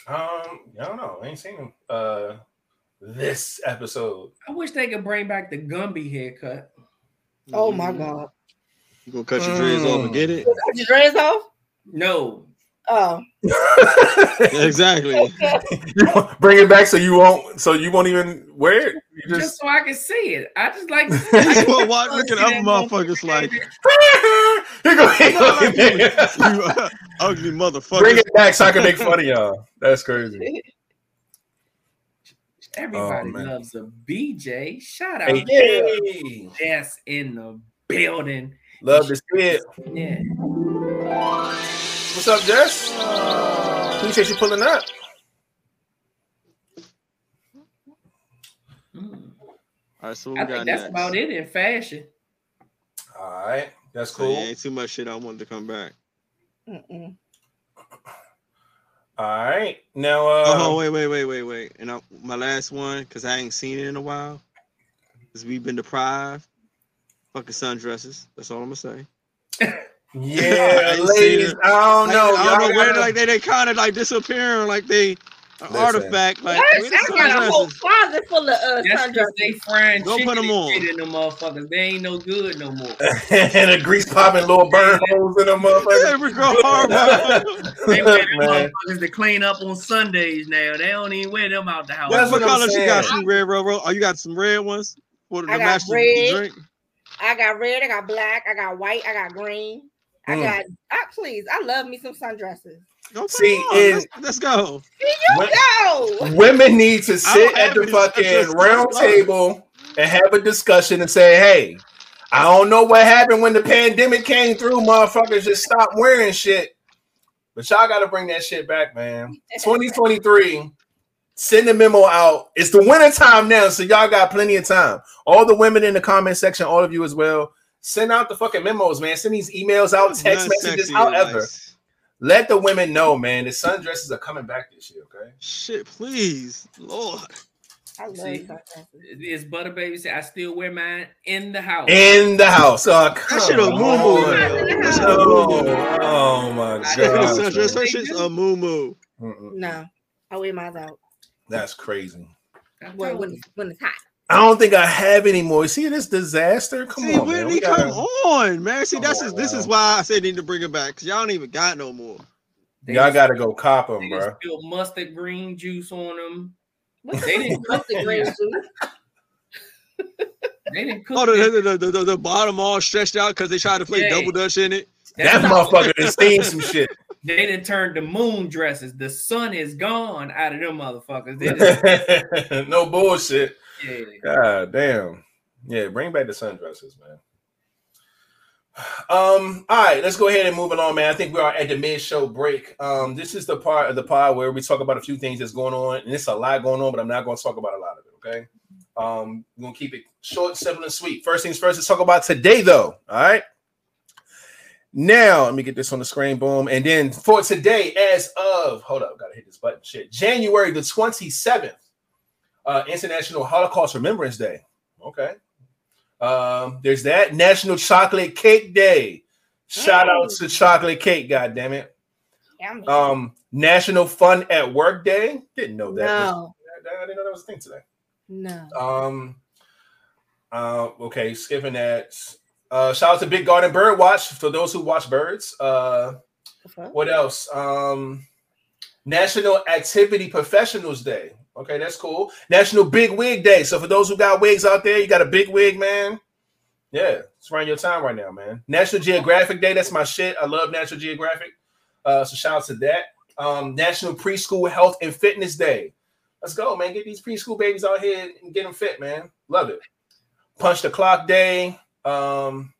Um, I don't know. I ain't seen him. Uh, this episode. I wish they could bring back the Gumby haircut. Oh my mm. god! You gonna cut your dreads off and get it? Cut your dreads off? No. Oh. exactly. bring it back so you won't so you won't even wear it. You just... just so I can see it. I just like to well, watch, looking up motherfuckers like he go, he go, you uh, ugly motherfucker. Bring it back so I can make fun of y'all. That's crazy. Everybody oh, loves a BJ. Shout out, hey, Jess in the building. Love to see it. Yeah. What's up, Jess? Appreciate you pulling up. All right, so I think that's next? about it in fashion. All right, that's cool. So, yeah, ain't too much shit. I wanted to come back. Mm-mm. All right. Now uh Oh wait, wait, wait, wait, wait. And I, my last one, because I ain't seen it in a while. Because we've been deprived. Fucking sundresses. That's all I'm gonna say. yeah, ladies. I don't know. Like, I don't know where like they, they kind of like disappearing, like they an artifact. Like what? I got a whole closet full of uh, That's they friend. Don't put them on. In them motherfuckers, they ain't no good no more. and a grease popping little burn holes in them motherfuckers. There we go. they wear them motherfuckers to clean up on Sundays now. They don't even wear them out the house. That's what color you got? Some red, red, red. Oh, you got some red ones for the, I got. Drink? I got red. I got black. I got white. I got green. I mm. got. I, please, I love me some sundresses. Don't See, is let's, let's, go. You go. Women need to sit at the fucking round table and have a discussion and say, "Hey, I don't know what happened when the pandemic came through. Motherfuckers just stopped wearing shit, but y'all got to bring that shit back, man. 2023." Send a memo out. It's the winter time now, so y'all got plenty of time. All the women in the comment section, all of you as well, send out the fucking memos, man. Send these emails out, text messages, however. Nice. Let the women know, man. The sundresses are coming back this year. Okay. Shit, please, Lord. I love See, it's butter baby. Say I still wear mine in the house. In the house. Oh, come that shit a moo oh, moo. Oh, my god. That shit's a moo moo. No, I wear mine out. That's crazy. Well, when it's, when it's hot. I don't think I have anymore. See this disaster? Come See, on, man. Whitney, come on, man. See, that's this is why I said need to bring it back because y'all don't even got no more. They y'all got to go cop them, bro. Spill mustard green juice on them. They didn't mustard green juice. they didn't cook oh, the, the, the, the, the bottom all stretched out because they tried to play yeah. double dutch in it. That motherfucker has seen some shit. They didn't turn the moon dresses. The sun is gone out of them motherfuckers. no bullshit. Yeah. God damn. Yeah, bring back the sundresses, man. Um, all right, let's go ahead and move on, man. I think we are at the mid-show break. Um, this is the part of the pod where we talk about a few things that's going on, and it's a lot going on, but I'm not going to talk about a lot of it. Okay. Um, we're gonna keep it short, simple, and sweet. First things first, let's talk about today, though. All right. Now, let me get this on the screen. Boom. And then for today, as of hold up, gotta hit this button. Shit. January the 27th, uh, International Holocaust Remembrance Day. Okay. Um, there's that National Chocolate Cake Day. Shout out to chocolate cake, god damn it. Yummy. Um, National Fun at Work Day. Didn't know that. No. I didn't know that was a thing today. No. Um. Uh. Okay. Skipping that. Uh. Shout out to Big Garden Bird Watch for those who watch birds. Uh. Okay. What else? Um. National Activity Professionals Day. Okay, that's cool. National Big Wig Day. So for those who got wigs out there, you got a big wig, man. Yeah, it's around your time right now, man. National Geographic Day. That's my shit. I love National Geographic. Uh, so shout out to that. Um, National Preschool Health and Fitness Day. Let's go, man. Get these preschool babies out here and get them fit, man. Love it. Punch the Clock Day. Um,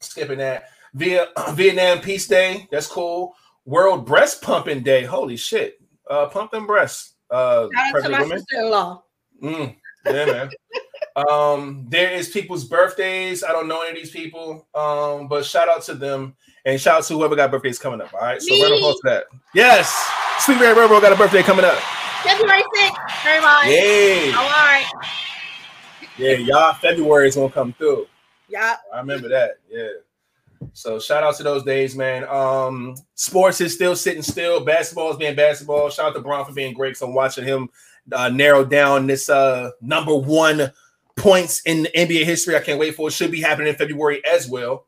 skipping that. Via Vietnam Peace Day. That's cool. World Breast Pumping Day. Holy shit. Uh, pump them breasts. Uh, Shout out to my sister-in-law. Mm, yeah, man. um, there is people's birthdays. I don't know any of these people. Um, but shout out to them and shout out to whoever got birthdays coming up. All right. So round of applause for that. Yes. Sweet Mary Robo got a birthday coming up. February 6th. Very much. Yay. All right. Yeah, y'all February is gonna come through. Yeah. I remember that. Yeah. So shout out to those days, man. Um, sports is still sitting still. Basketball is being basketball. Shout out to Bron for being great. So I'm watching him uh, narrow down this uh, number one points in NBA history. I can't wait for it. Should be happening in February as well.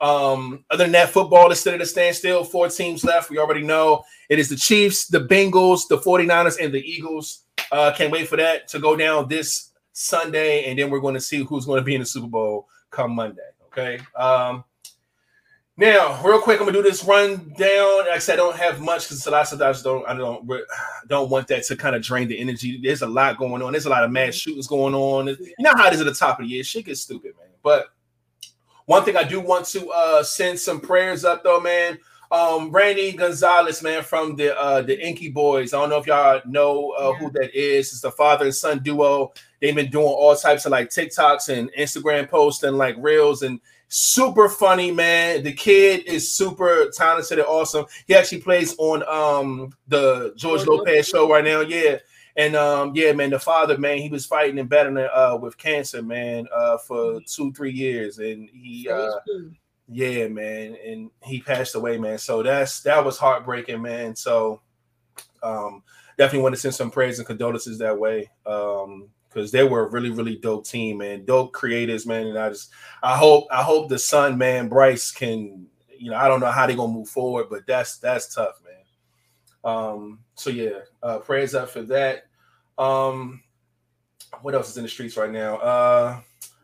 Um, other than that, football is still at a standstill. Four teams left. We already know it is the Chiefs, the Bengals, the 49ers, and the Eagles. Uh, can't wait for that to go down this Sunday, and then we're going to see who's going to be in the Super Bowl come Monday. Okay. Um, now, real quick, I'm gonna do this rundown. Like I said, I don't have much because a lot of times don't I don't don't want that to kind of drain the energy. There's a lot going on. There's a lot of mass shootings going on. You know how it is at the top of the year. Shit gets stupid, man. But one thing I do want to uh send some prayers up though, man. Um, Randy Gonzalez, man, from the uh the Inky Boys. I don't know if y'all know uh, yeah. who that is. It's the father and son duo. They've been doing all types of like TikToks and Instagram posts and like reels and super funny man. The kid is super talented and awesome. He actually plays on um the george lopez show right now yeah. And um yeah man the father man he was fighting and battling uh with cancer man uh for two three years. And he uh yeah man and he passed away man. So that's that was heartbreaking man. So um definitely want to send some prayers and condolences that way. Um because they were a really, really dope team, man. Dope creators, man. And I just I hope I hope the son, man, Bryce can, you know, I don't know how they're gonna move forward, but that's that's tough, man. Um, so yeah, uh prayers up for that. Um what else is in the streets right now? Uh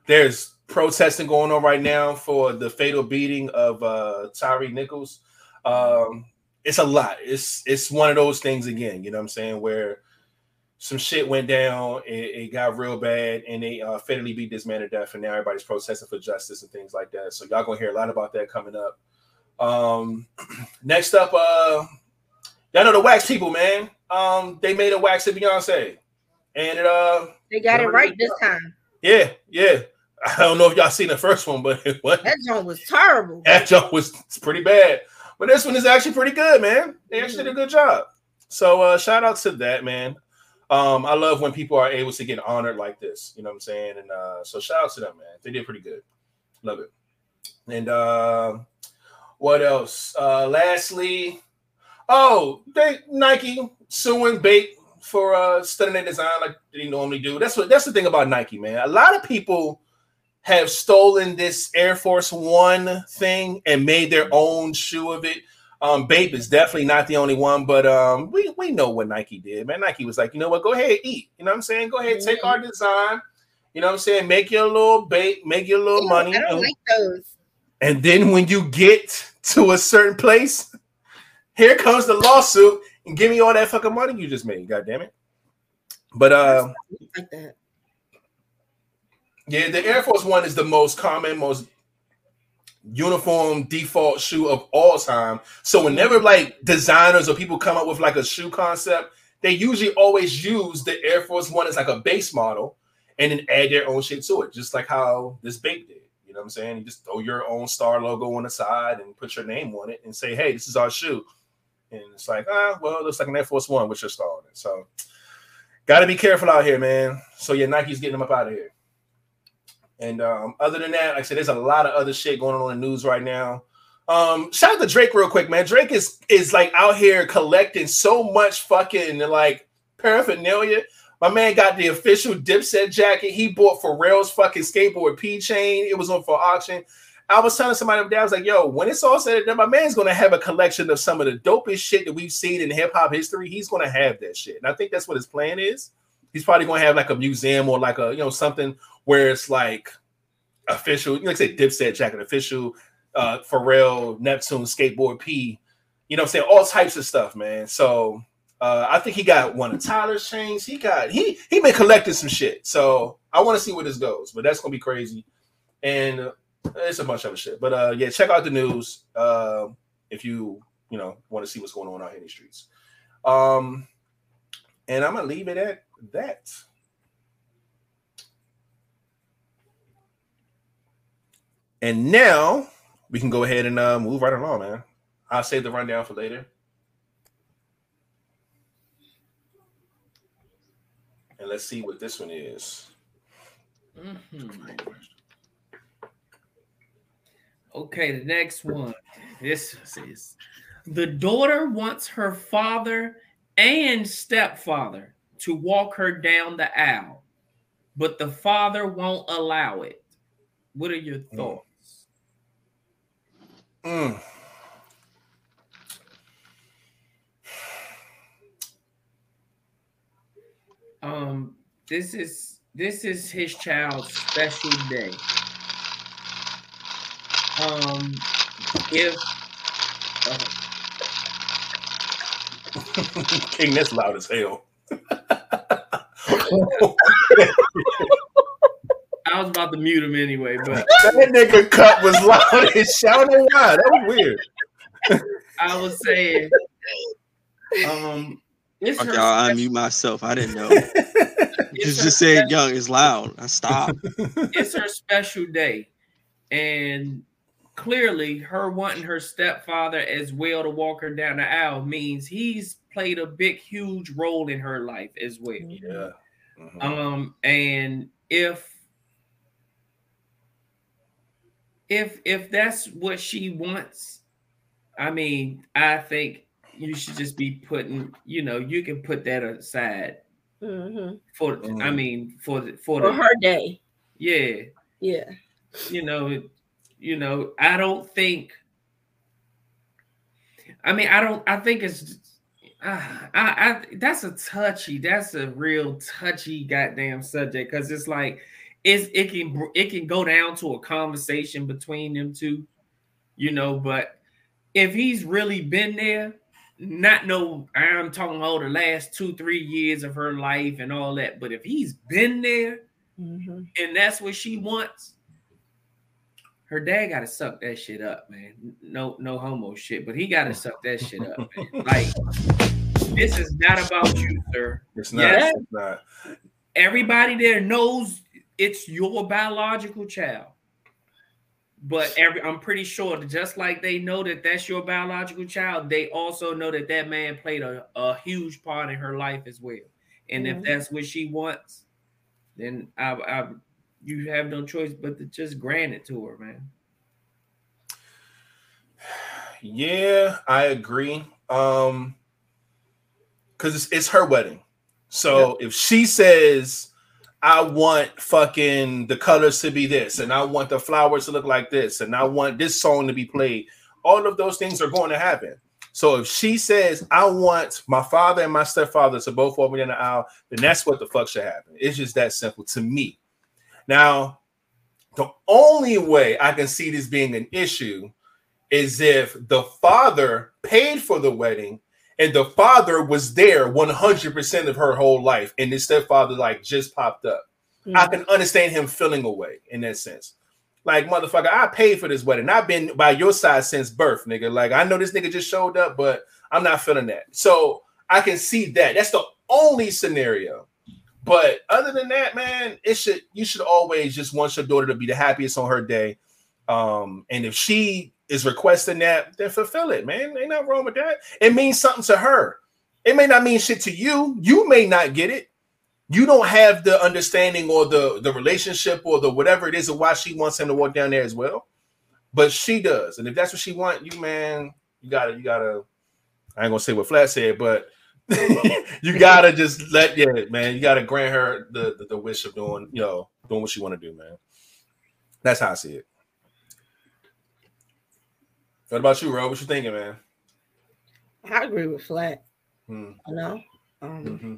there's protesting going on right now for the fatal beating of uh Tyre Nichols. Um it's a lot. It's it's one of those things again, you know what I'm saying, where some shit went down. It, it, got real bad, and they uh, fatally beat this man to death. And now everybody's protesting for justice and things like that. So y'all gonna hear a lot about that coming up. Um, next up, uh, y'all know the wax people, man. Um, they made a wax of Beyonce, and it uh, they got it right this time. Yeah, yeah. I don't know if y'all seen the first one, but what? that joint was terrible. That joint was pretty bad. But this one is actually pretty good, man. They actually did a good job. So uh, shout out to that, man um, I love when people are able to get honored like this. You know what I'm saying? And uh, so shout out to them, man. They did pretty good. Love it. And uh, what else? Uh, lastly, oh, they Nike suing Bape for uh studying their design like they normally do. That's what that's the thing about Nike, man. A lot of people have stolen this Air Force One thing and made their own shoe of it. Um, Bape is definitely not the only one, but um, we we know what Nike did, man. Nike was like, you know what, go ahead, eat. You know what I'm saying? Go ahead, take our design. You know what I'm saying? Make your little Bape, make your little money. I don't like those. And then when you get to a certain place, here comes the lawsuit and give me all that fucking money you just made. God damn it. But uh like that. Yeah, the Air Force One is the most common, most uniform default shoe of all time. So whenever like designers or people come up with like a shoe concept, they usually always use the Air Force One as like a base model and then add their own shit to it, just like how this Bape did. You know what I'm saying? You just throw your own star logo on the side and put your name on it and say, hey, this is our shoe. And it's like, ah, well, it looks like an Air Force One with your star on it. So gotta be careful out here, man. So yeah, Nike's getting them up out of here. And um, other than that, like I said, there's a lot of other shit going on in the news right now. Um, shout out to Drake real quick, man. Drake is is like out here collecting so much fucking like paraphernalia. My man got the official Dipset jacket. He bought Pharrell's fucking skateboard P chain. It was on for auction. I was telling somebody that I was like, "Yo, when it's all said and done, my man's gonna have a collection of some of the dopest shit that we've seen in hip hop history. He's gonna have that shit, and I think that's what his plan is. He's probably gonna have like a museum or like a you know something where it's like official, like say, Dipset jacket, official uh Pharrell Neptune skateboard P. You know, I'm saying all types of stuff, man. So uh, I think he got one of Tyler's chains. He got he he been collecting some shit. So I want to see where this goes, but that's gonna be crazy. And uh, it's a bunch of shit. But uh, yeah, check out the news uh, if you you know want to see what's going on out here in streets. Um, and I'm gonna leave it at that. And now we can go ahead and uh, move right along, man. I'll save the rundown for later. And let's see what this one is. Mm-hmm. Okay, the next one. This is the daughter wants her father and stepfather to walk her down the aisle, but the father won't allow it. What are your mm. thoughts? Mm. Um, this is this is his child's special day. Um, if uh, King, that's loud as hell. I was about to mute him anyway, but that nigga cut was loud as shouting why. That was weird. I was saying, um, it's okay, I'll unmute myself. I didn't know. just just say young is loud. I stop. It's her special day, and clearly, her wanting her stepfather as well to walk her down the aisle means he's played a big, huge role in her life as well. Yeah. Mm-hmm. Um, and if if if that's what she wants, I mean, I think you should just be putting, you know, you can put that aside mm-hmm. for. Mm-hmm. I mean, for the, for, for the, her day. Yeah. Yeah. You know, you know, I don't think. I mean, I don't. I think it's. Uh, I, I that's a touchy. That's a real touchy goddamn subject because it's like, it's it can it can go down to a conversation between them two, you know. But if he's really been there, not no, I'm talking about the last two, three years of her life and all that. But if he's been there mm-hmm. and that's what she wants, her dad got to suck that shit up, man. No, no homo shit, but he got to suck that shit up, man. Like, this is not about you, sir. It's not. Yes, it's not. Everybody there knows it's your biological child. But every I'm pretty sure just like they know that that's your biological child, they also know that that man played a, a huge part in her life as well. And mm-hmm. if that's what she wants, then I, I you have no choice but to just grant it to her, man. Yeah, I agree. Um, because it's, it's her wedding. So if she says, I want fucking the colors to be this, and I want the flowers to look like this, and I want this song to be played, all of those things are going to happen. So if she says, I want my father and my stepfather to both walk me down the aisle, then that's what the fuck should happen. It's just that simple to me. Now, the only way I can see this being an issue is if the father paid for the wedding and the father was there 100% of her whole life. And the stepfather like just popped up. Mm-hmm. i can understand him feeling away in that sense. Like motherfucker i paid for this wedding. I've been by your side since birth nigga. Like i know this nigga just showed up but i'm not feeling that. So i can see that. That's the only scenario. But other than that man it should you should always just want your daughter to be the happiest on her day. Um and if she is requesting that, then fulfill it, man. Ain't nothing wrong with that. It means something to her. It may not mean shit to you. You may not get it. You don't have the understanding or the the relationship or the whatever it is of why she wants him to walk down there as well. But she does, and if that's what she want, you man, you gotta, you gotta. I ain't gonna say what Flat said, but you gotta just let yeah, man. You gotta grant her the, the, the wish of doing, you know, doing what she want to do, man. That's how I see it. What about you, Ro? What you thinking, man? I agree with Flat. Hmm. You know, um, mm-hmm.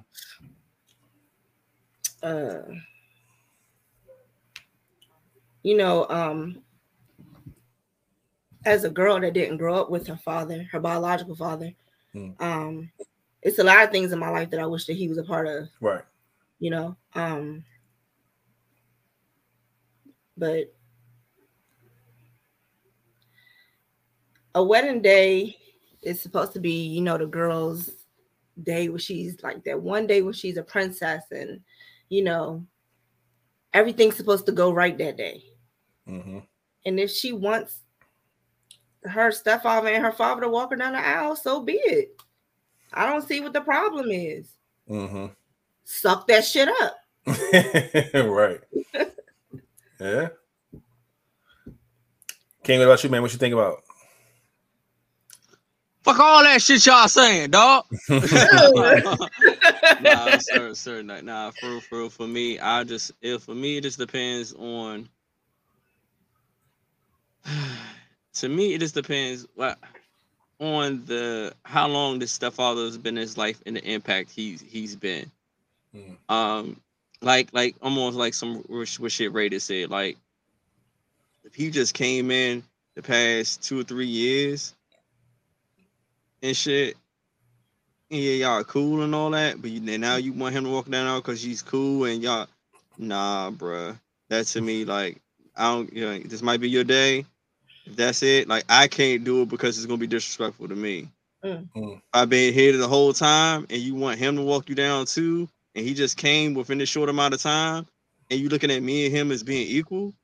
uh, you know, um, as a girl that didn't grow up with her father, her biological father, hmm. um, it's a lot of things in my life that I wish that he was a part of. Right. You know, um, but a wedding day is supposed to be, you know, the girl's day where she's like that one day when she's a princess and, you know, everything's supposed to go right that day. Mm-hmm. And if she wants her stepfather and her father to walk her down the aisle, so be it. I don't see what the problem is. Mm-hmm. Suck that shit up. right. yeah. King, what about you, man? What you think about? Fuck all that shit y'all saying, dog. nah, sir, sir, nah, nah, for for for me, I just if for me it just depends on. to me, it just depends what on the how long this stepfather has been in his life and the impact he's he's been. Mm. Um, like like almost like some what shit Ray said. Like if he just came in the past two or three years and shit. And yeah, y'all cool and all that, but you, now you want him to walk down out because he's cool and y'all, nah, bruh. That to me, like, I don't, you know, this might be your day. If that's it, like, I can't do it because it's gonna be disrespectful to me. Mm. I've been here the whole time, and you want him to walk you down too, and he just came within this short amount of time, and you looking at me and him as being equal.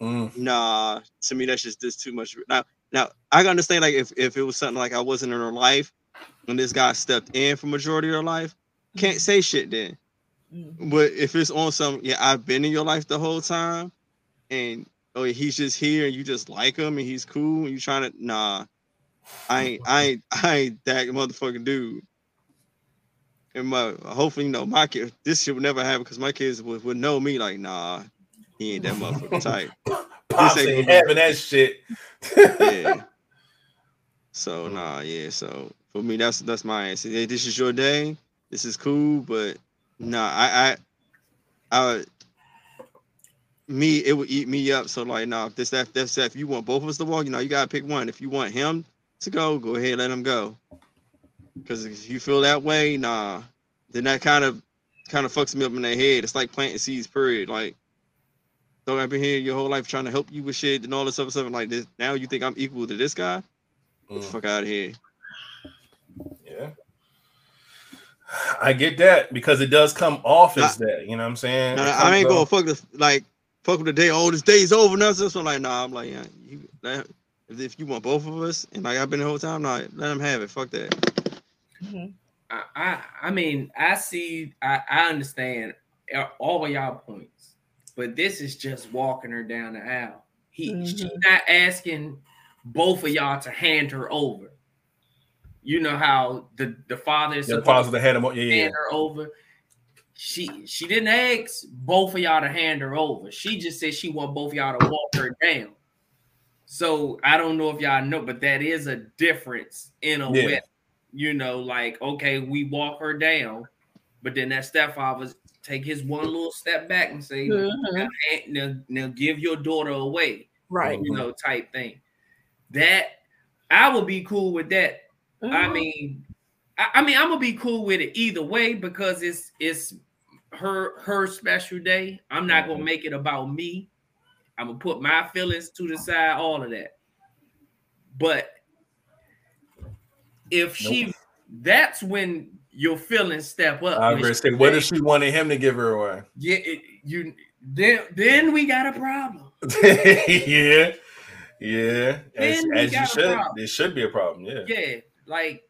Mm. Nah, to me that's just this too much. Now now I can understand like if, if it was something like I wasn't in her life when this guy stepped in for majority of her life, can't say shit then. Mm-hmm. But if it's on some, yeah, I've been in your life the whole time, and oh, he's just here and you just like him and he's cool and you trying to nah, I ain't I ain't I ain't that motherfucking dude. And my hopefully you know my kid this shit would never happen because my kids would, would know me like nah, he ain't that motherfucking type. Pops ain't having that shit. yeah. So nah, yeah. So for me, that's that's my answer. Hey, this is your day. This is cool, but nah, I I I me it would eat me up. So like, nah, if this that that's that. If you want both of us to walk, you know, you gotta pick one. If you want him to go, go ahead, let him go. Because if you feel that way, nah, then that kind of kind of fucks me up in the head. It's like planting seeds. Period. Like so I've been here your whole life trying to help you with shit and all this other stuff. And like this, now you think I'm equal to this guy? Get the mm. fuck out of here. Yeah. I get that because it does come off as that. You know what I'm saying? I ain't gonna fuck the like fuck with the day. Oh, this day's over now. So I'm like, nah. I'm like, yeah. You, that, if, if you want both of us, and like I've been the whole time, nah, let them have it. Fuck that. Mm-hmm. I, I I mean, I see. I I understand all of y'all points but this is just walking her down the aisle. He mm-hmm. she's not asking both of y'all to hand her over. You know how the the father is the father's to hand, him, yeah, hand her over. she she didn't ask both of y'all to hand her over. She just said she want both y'all to walk her down. So I don't know if y'all know, but that is a difference in a yeah. way. You know, like okay, we walk her down, but then that stepfather take his one little step back and say, mm-hmm. now, now, give your daughter away, right? You know, type thing. That I would be cool with that. Mm-hmm. I mean, I, I mean, I'm gonna be cool with it either way because it's it's her her special day. I'm not gonna mm-hmm. make it about me. I'm gonna put my feelings to the side, all of that. But if nope. she, that's when your feelings step up. I was say, what if she wanted him to give her away? Yeah, it, you then then we got a problem. yeah, yeah. As, as you should, problem. it should be a problem. Yeah, yeah. Like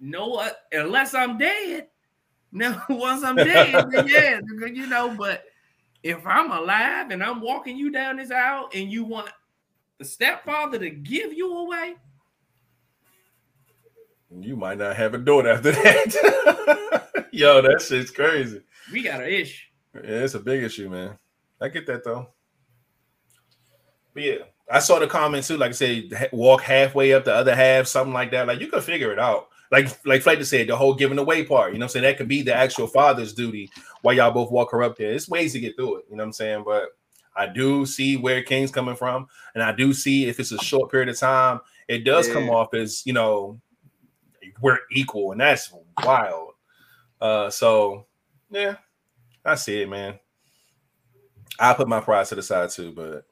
no, uh, unless I'm dead. No, once I'm dead, yeah, you know. But if I'm alive and I'm walking you down this aisle and you want the stepfather to give you away, you might not have a daughter after that. Yo, that shit's crazy. We got an issue. Yeah, it's a big issue, man. I get that though. But yeah, I saw the comment too. Like I said, walk halfway up the other half, something like that. Like you could figure it out. Like like Flight said, the whole giving away part. You know, I'm saying that could be the actual father's duty while y'all both walk her up there. It's ways to get through it. You know what I'm saying? But I do see where King's coming from, and I do see if it's a short period of time, it does yeah. come off as you know we're equal, and that's wild. Uh, so yeah, I see it, man. I put my pride to the side too, but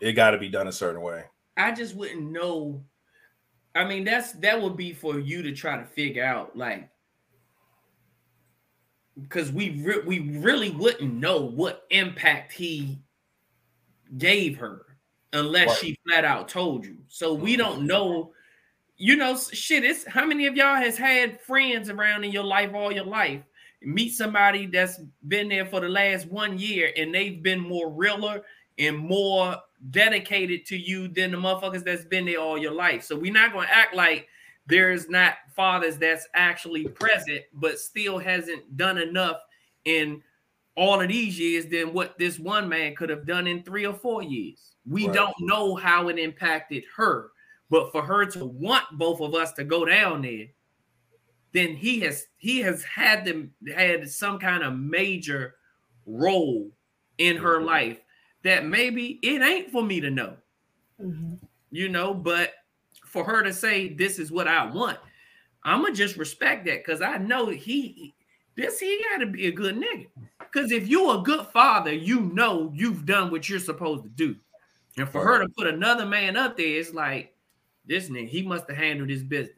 it got to be done a certain way. I just wouldn't know. I mean, that's that would be for you to try to figure out, like, because we re- we really wouldn't know what impact he gave her unless right. she flat out told you. So we don't know you know, shit, it's how many of y'all has had friends around in your life all your life? Meet somebody that's been there for the last one year and they've been more realer and more dedicated to you than the motherfuckers that's been there all your life. So we're not gonna act like there's not fathers that's actually present, but still hasn't done enough in all of these years than what this one man could have done in three or four years. We right. don't know how it impacted her but for her to want both of us to go down there, then he has he has had them had some kind of major role in her mm-hmm. life that maybe it ain't for me to know. Mm-hmm. You know, but for her to say this is what I want, I'm gonna just respect that because I know he this he got to be a good nigga. Because if you're a good father, you know you've done what you're supposed to do. And for her to put another man up there, it's like this nigga, he must have handled his business.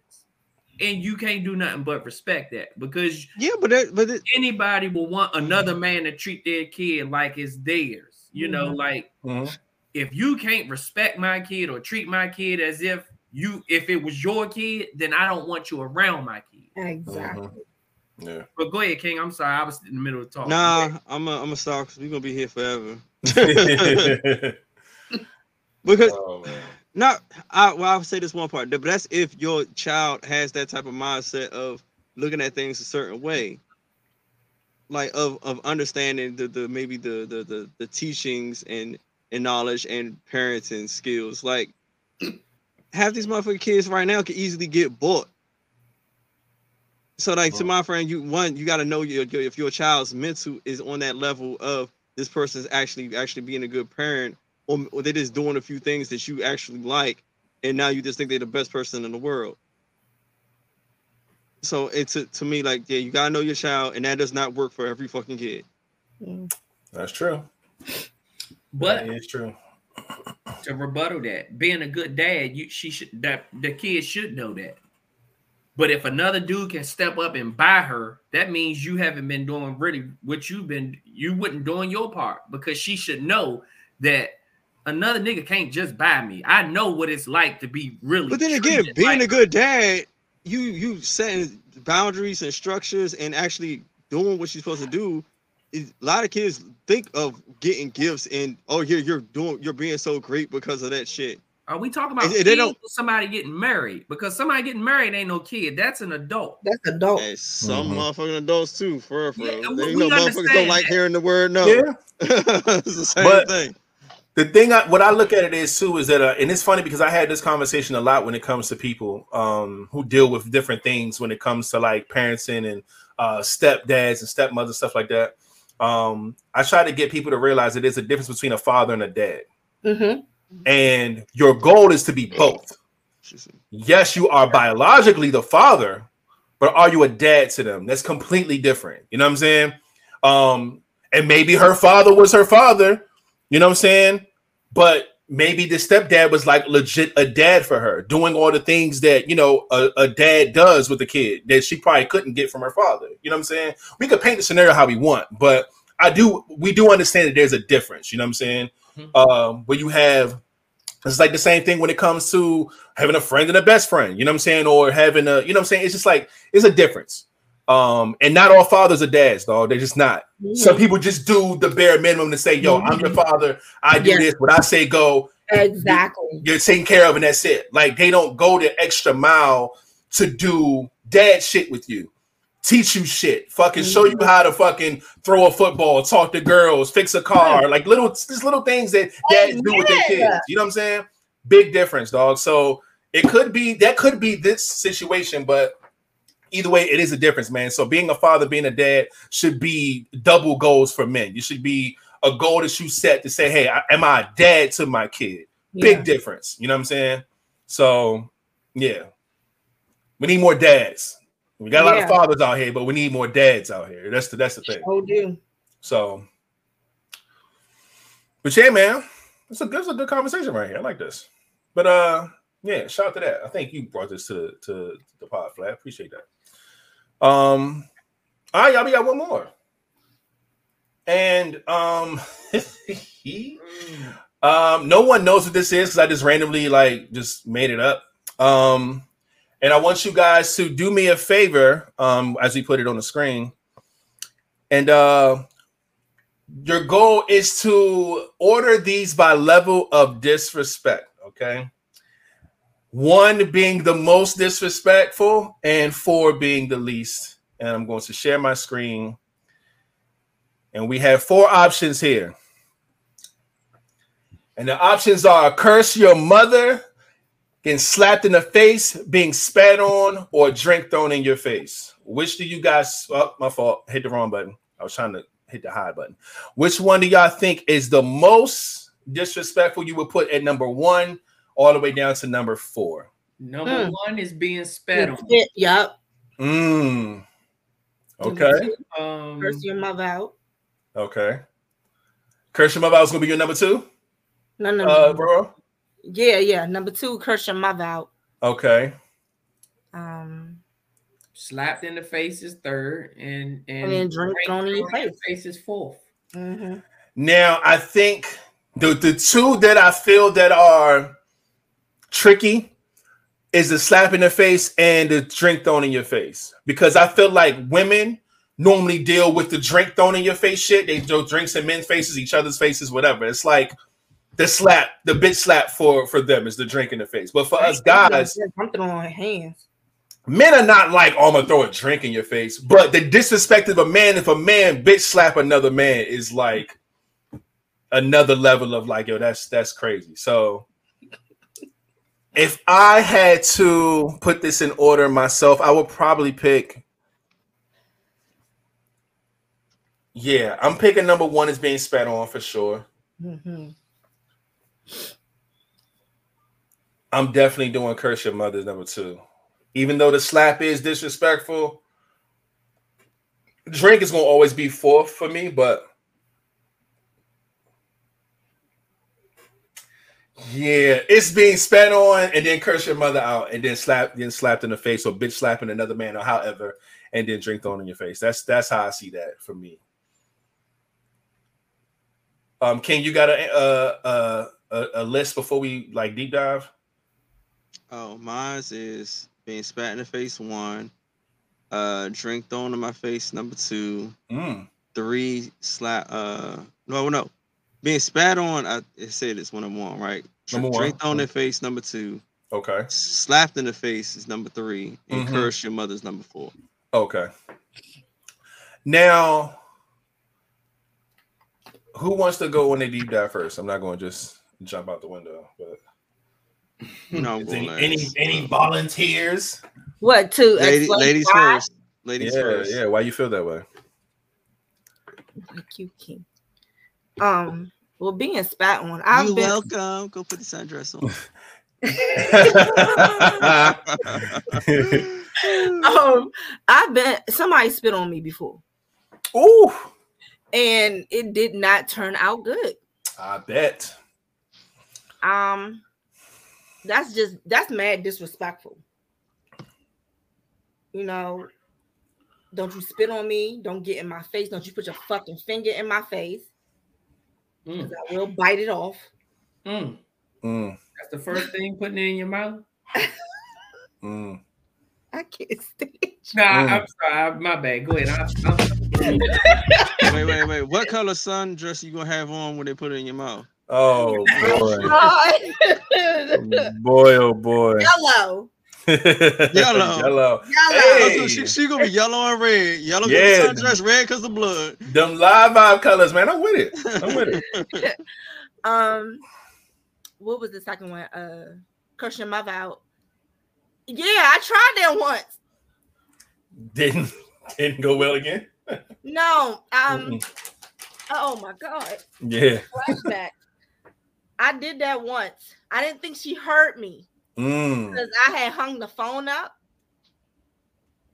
And you can't do nothing but respect that because yeah, but that, but it, anybody will want another man to treat their kid like it's theirs. You know, mm-hmm. like mm-hmm. if you can't respect my kid or treat my kid as if you if it was your kid, then I don't want you around my kid. Exactly. Mm-hmm. Yeah. But go ahead, King. I'm sorry, I was in the middle of talking. Nah, I'm a, I'm a star we're gonna be here forever. because oh, not I well, I'll say this one part, but that's if your child has that type of mindset of looking at things a certain way. Like of of understanding the the maybe the the the, the teachings and and knowledge and parenting skills. Like half these motherfucking kids right now can easily get bought. So like oh. to my friend, you one you got to know your, your, if your child's mental is on that level of this person's actually actually being a good parent or, or they're just doing a few things that you actually like, and now you just think they're the best person in the world. So it's to, to me like yeah, you gotta know your child, and that does not work for every fucking kid. That's true. But it's true. To rebuttal that, being a good dad, you she should that the kids should know that. But if another dude can step up and buy her, that means you haven't been doing really what you've been you wouldn't doing your part because she should know that another nigga can't just buy me. I know what it's like to be really. But then again, being like a good dad, you you setting boundaries and structures and actually doing what you're supposed to do. a lot of kids think of getting gifts and oh you're you're doing you're being so great because of that shit. Are we talking about they, they don't, somebody getting married? Because somebody getting married ain't no kid. That's an adult. That's adult. Hey, some mm-hmm. motherfucking adults too, for real. For real. Yeah, they know motherfuckers don't like hearing the word no. Yeah. it's the same but, thing the thing I, what I look at it is too is that uh, and it's funny because I had this conversation a lot when it comes to people um, who deal with different things when it comes to like parenting and uh, stepdads and stepmothers stuff like that. Um, I try to get people to realize that there's a difference between a father and a dad, mm-hmm. and your goal is to be both. Yes, you are biologically the father, but are you a dad to them? That's completely different. You know what I'm saying? Um, and maybe her father was her father. You know what I'm saying? But maybe the stepdad was like legit a dad for her, doing all the things that you know a, a, dad does with the kid that she probably couldn't get from her father. You know what I'm saying? We could paint the scenario how we want, but I do we do understand that there's a difference. You know what I'm saying? Mm-hmm. Um, where you have it's like the same thing when it comes to having a friend and a best friend. You know what I'm saying? Or having a you know what I'm saying? It's just like it's a difference. Um, and not all fathers are dads, dog. They're just not. Mm-hmm. Some people just do the bare minimum to say, "Yo, mm-hmm. I'm your father. I do yes. this. What I say go." Exactly. You're, taken care of, and that's it. Like they don't go the extra mile to do dad shit with you, teach you shit, fucking mm-hmm. show you how to fucking throw a football, talk to girls, fix a car, like little just little things that dads do with their kids. You know what I'm saying? Big difference, dog. So it could be that could be this situation, but either way, it is a difference, man. So being a father, being a dad should be double goals for men. You should be a goal that you set to say, hey, am I a dad to my kid? Big difference. You know what I'm saying? So yeah. We need more dads. We got a lot of fathers out here, but we need more dads out here. That's the that's the thing. Oh, do. So, but yeah, man, it's a good, it's a good conversation right here. I like this. But uh, yeah, shout out to that. I think you brought this to to the pod flat. Appreciate that. Um, all right, y'all, we got one more. And um, um, no one knows what this is because I just randomly like just made it up. Um, and I want you guys to do me a favor, um, as we put it on the screen. And uh your goal is to order these by level of disrespect, okay? One being the most disrespectful and four being the least. And I'm going to share my screen. And we have four options here. And the options are curse your mother, getting slapped in the face, being spat on, or drink thrown in your face. Which do you guys? Oh, my fault. Hit the wrong button. I was trying to hit the high button. Which one do y'all think is the most disrespectful? You would put at number one, all the way down to number four. Number mm. one is being spat on. Yep. Mm. Okay. Um, Curse your mother out. Okay. Curse your mother out is gonna be your number two. No, no, uh, no. bro. Yeah, yeah. Number two, curse your mother out. Okay. Um, slapped in the face is third, and and, and then drink thrown in your face. face is 4th mm-hmm. Now I think the the two that I feel that are tricky is the slap in the face and the drink thrown in your face because I feel like women normally deal with the drink thrown in your face shit. They throw drinks in men's faces, each other's faces, whatever. It's like the slap, the bitch slap for for them is the drink in the face. But for us guys, I'm throwing hands. Men are not like, oh, I'm gonna throw a drink in your face. But the disrespect of a man, if a man bitch slap another man, is like another level of like, yo, that's that's crazy. So if I had to put this in order myself, I would probably pick. Yeah, I'm picking number one as being spat on for sure. Mm-hmm. I'm definitely doing curse your mother number two. Even though the slap is disrespectful, drink is gonna always be fourth for me, but Yeah, it's being spat on and then curse your mother out and then slap then slapped in the face or bitch slapping another man or however and then drink thrown in your face. That's that's how I see that for me. Um, King, you got a a, a, a list before we like deep dive? Oh, mine is being spat in the face one, uh, drink thrown in my face number two, mm. three slap. Uh, no, no, being spat on, I said it's one of one, right? Number one. Drink on their face, number two. Okay. Slapped in the face is number three. And mm-hmm. curse your mother's number four. Okay. Now, who wants to go on a deep dive first? I'm not going to just jump out the window, but no, any, any, any volunteers? What to Lady, ladies why? first? Ladies yeah, first. Yeah, why you feel that way? Like you, King. Um, well, being spat on, I've You're been welcome. Go put the sundress on. um, I've been somebody spit on me before. Ooh. And it did not turn out good. I bet. Um, that's just that's mad disrespectful. You know, don't you spit on me, don't get in my face, don't you put your fucking finger in my face. Mm. I will bite it off. Mm. Mm. That's the first thing putting it in your mouth. mm. I can't stand. Nah, mm. I'm sorry. My bad. Go ahead. I'm, I'm... wait, wait, wait. What color sundress you gonna have on when they put it in your mouth? Oh boy. boy, oh boy. Yellow. Yellow. Yellow. Yellow. Hey. She, she, gonna be yellow and red. Yellow yeah. sundress, red because of blood. Them live vibe colors, man. I'm with it. I'm with it. um, what was the second one? Uh, curse your mother out. Yeah, I tried that once. Didn't didn't go well again. no. Um. Oh my god. Yeah. Flashback. I did that once. I didn't think she heard me mm. because I had hung the phone up.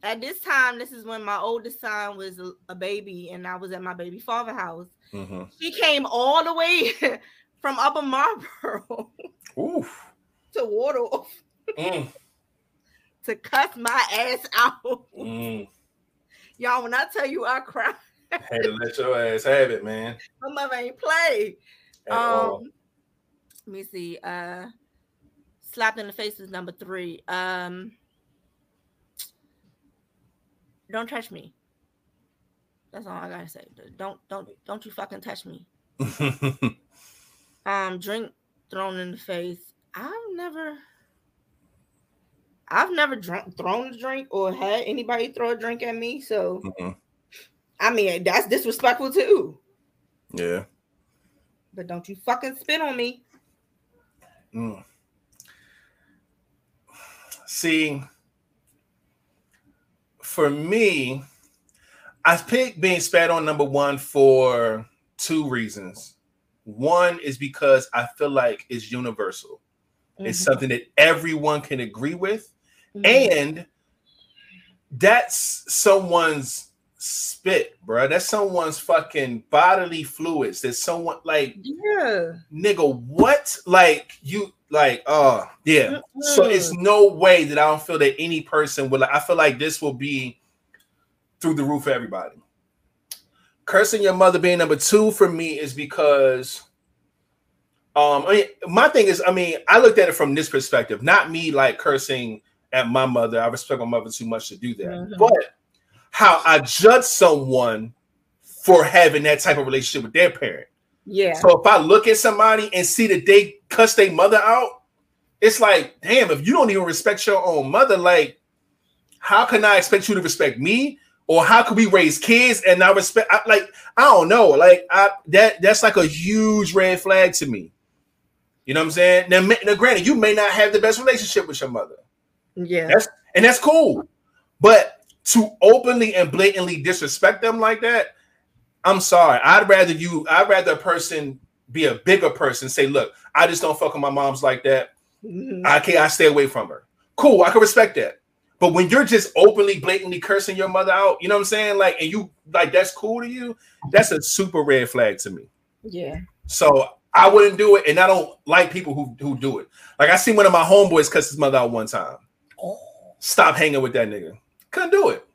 At this time, this is when my oldest son was a baby, and I was at my baby father house. Mm-hmm. She came all the way from Upper Marlboro Oof. to Waldorf mm. to cuss my ass out. Mm. Y'all, when I tell you I cried, had to let your ass have it, man. My mother ain't play. um, all. let me see. Uh, slapped in the face is number three. Um, don't touch me. That's all I gotta say. Don't don't don't you fucking touch me. um, drink thrown in the face. I've never I've never drunk thrown a drink or had anybody throw a drink at me. So mm-hmm. I mean that's disrespectful too. Yeah. But don't you fucking spit on me. Mm. See, for me, I picked being spat on number one for two reasons. One is because I feel like it's universal. Mm-hmm. It's something that everyone can agree with. Mm-hmm. And that's someone's spit, bro. That's someone's fucking bodily fluids. That's someone like, yeah, nigga, what? Like you, like, uh, yeah. So it's no way that I don't feel that any person will. Like, I feel like this will be through the roof for everybody. Cursing your mother being number two for me is because, um, I mean, my thing is, I mean, I looked at it from this perspective, not me like cursing at my mother. I respect my mother too much to do that, mm-hmm. but how I judge someone for having that type of relationship with their parent. Yeah. So if I look at somebody and see that they cuss their mother out, it's like, damn, if you don't even respect your own mother, like, how can I expect you to respect me? Or how could we raise kids and not respect? I, like, I don't know. Like, I that that's like a huge red flag to me. You know what I'm saying? Now, now, granted, you may not have the best relationship with your mother. Yeah. That's and that's cool. But to openly and blatantly disrespect them like that, I'm sorry. I'd rather you, I'd rather a person be a bigger person, say, look, I just don't fuck with my mom's like that. Mm-hmm. I can't, I stay away from her. Cool, I can respect that. But when you're just openly, blatantly cursing your mother out, you know what I'm saying? Like, and you like that's cool to you, that's a super red flag to me. Yeah. So I wouldn't do it, and I don't like people who who do it. Like I seen one of my homeboys cuss his mother out one time. Oh. Stop hanging with that nigga. Couldn't do it.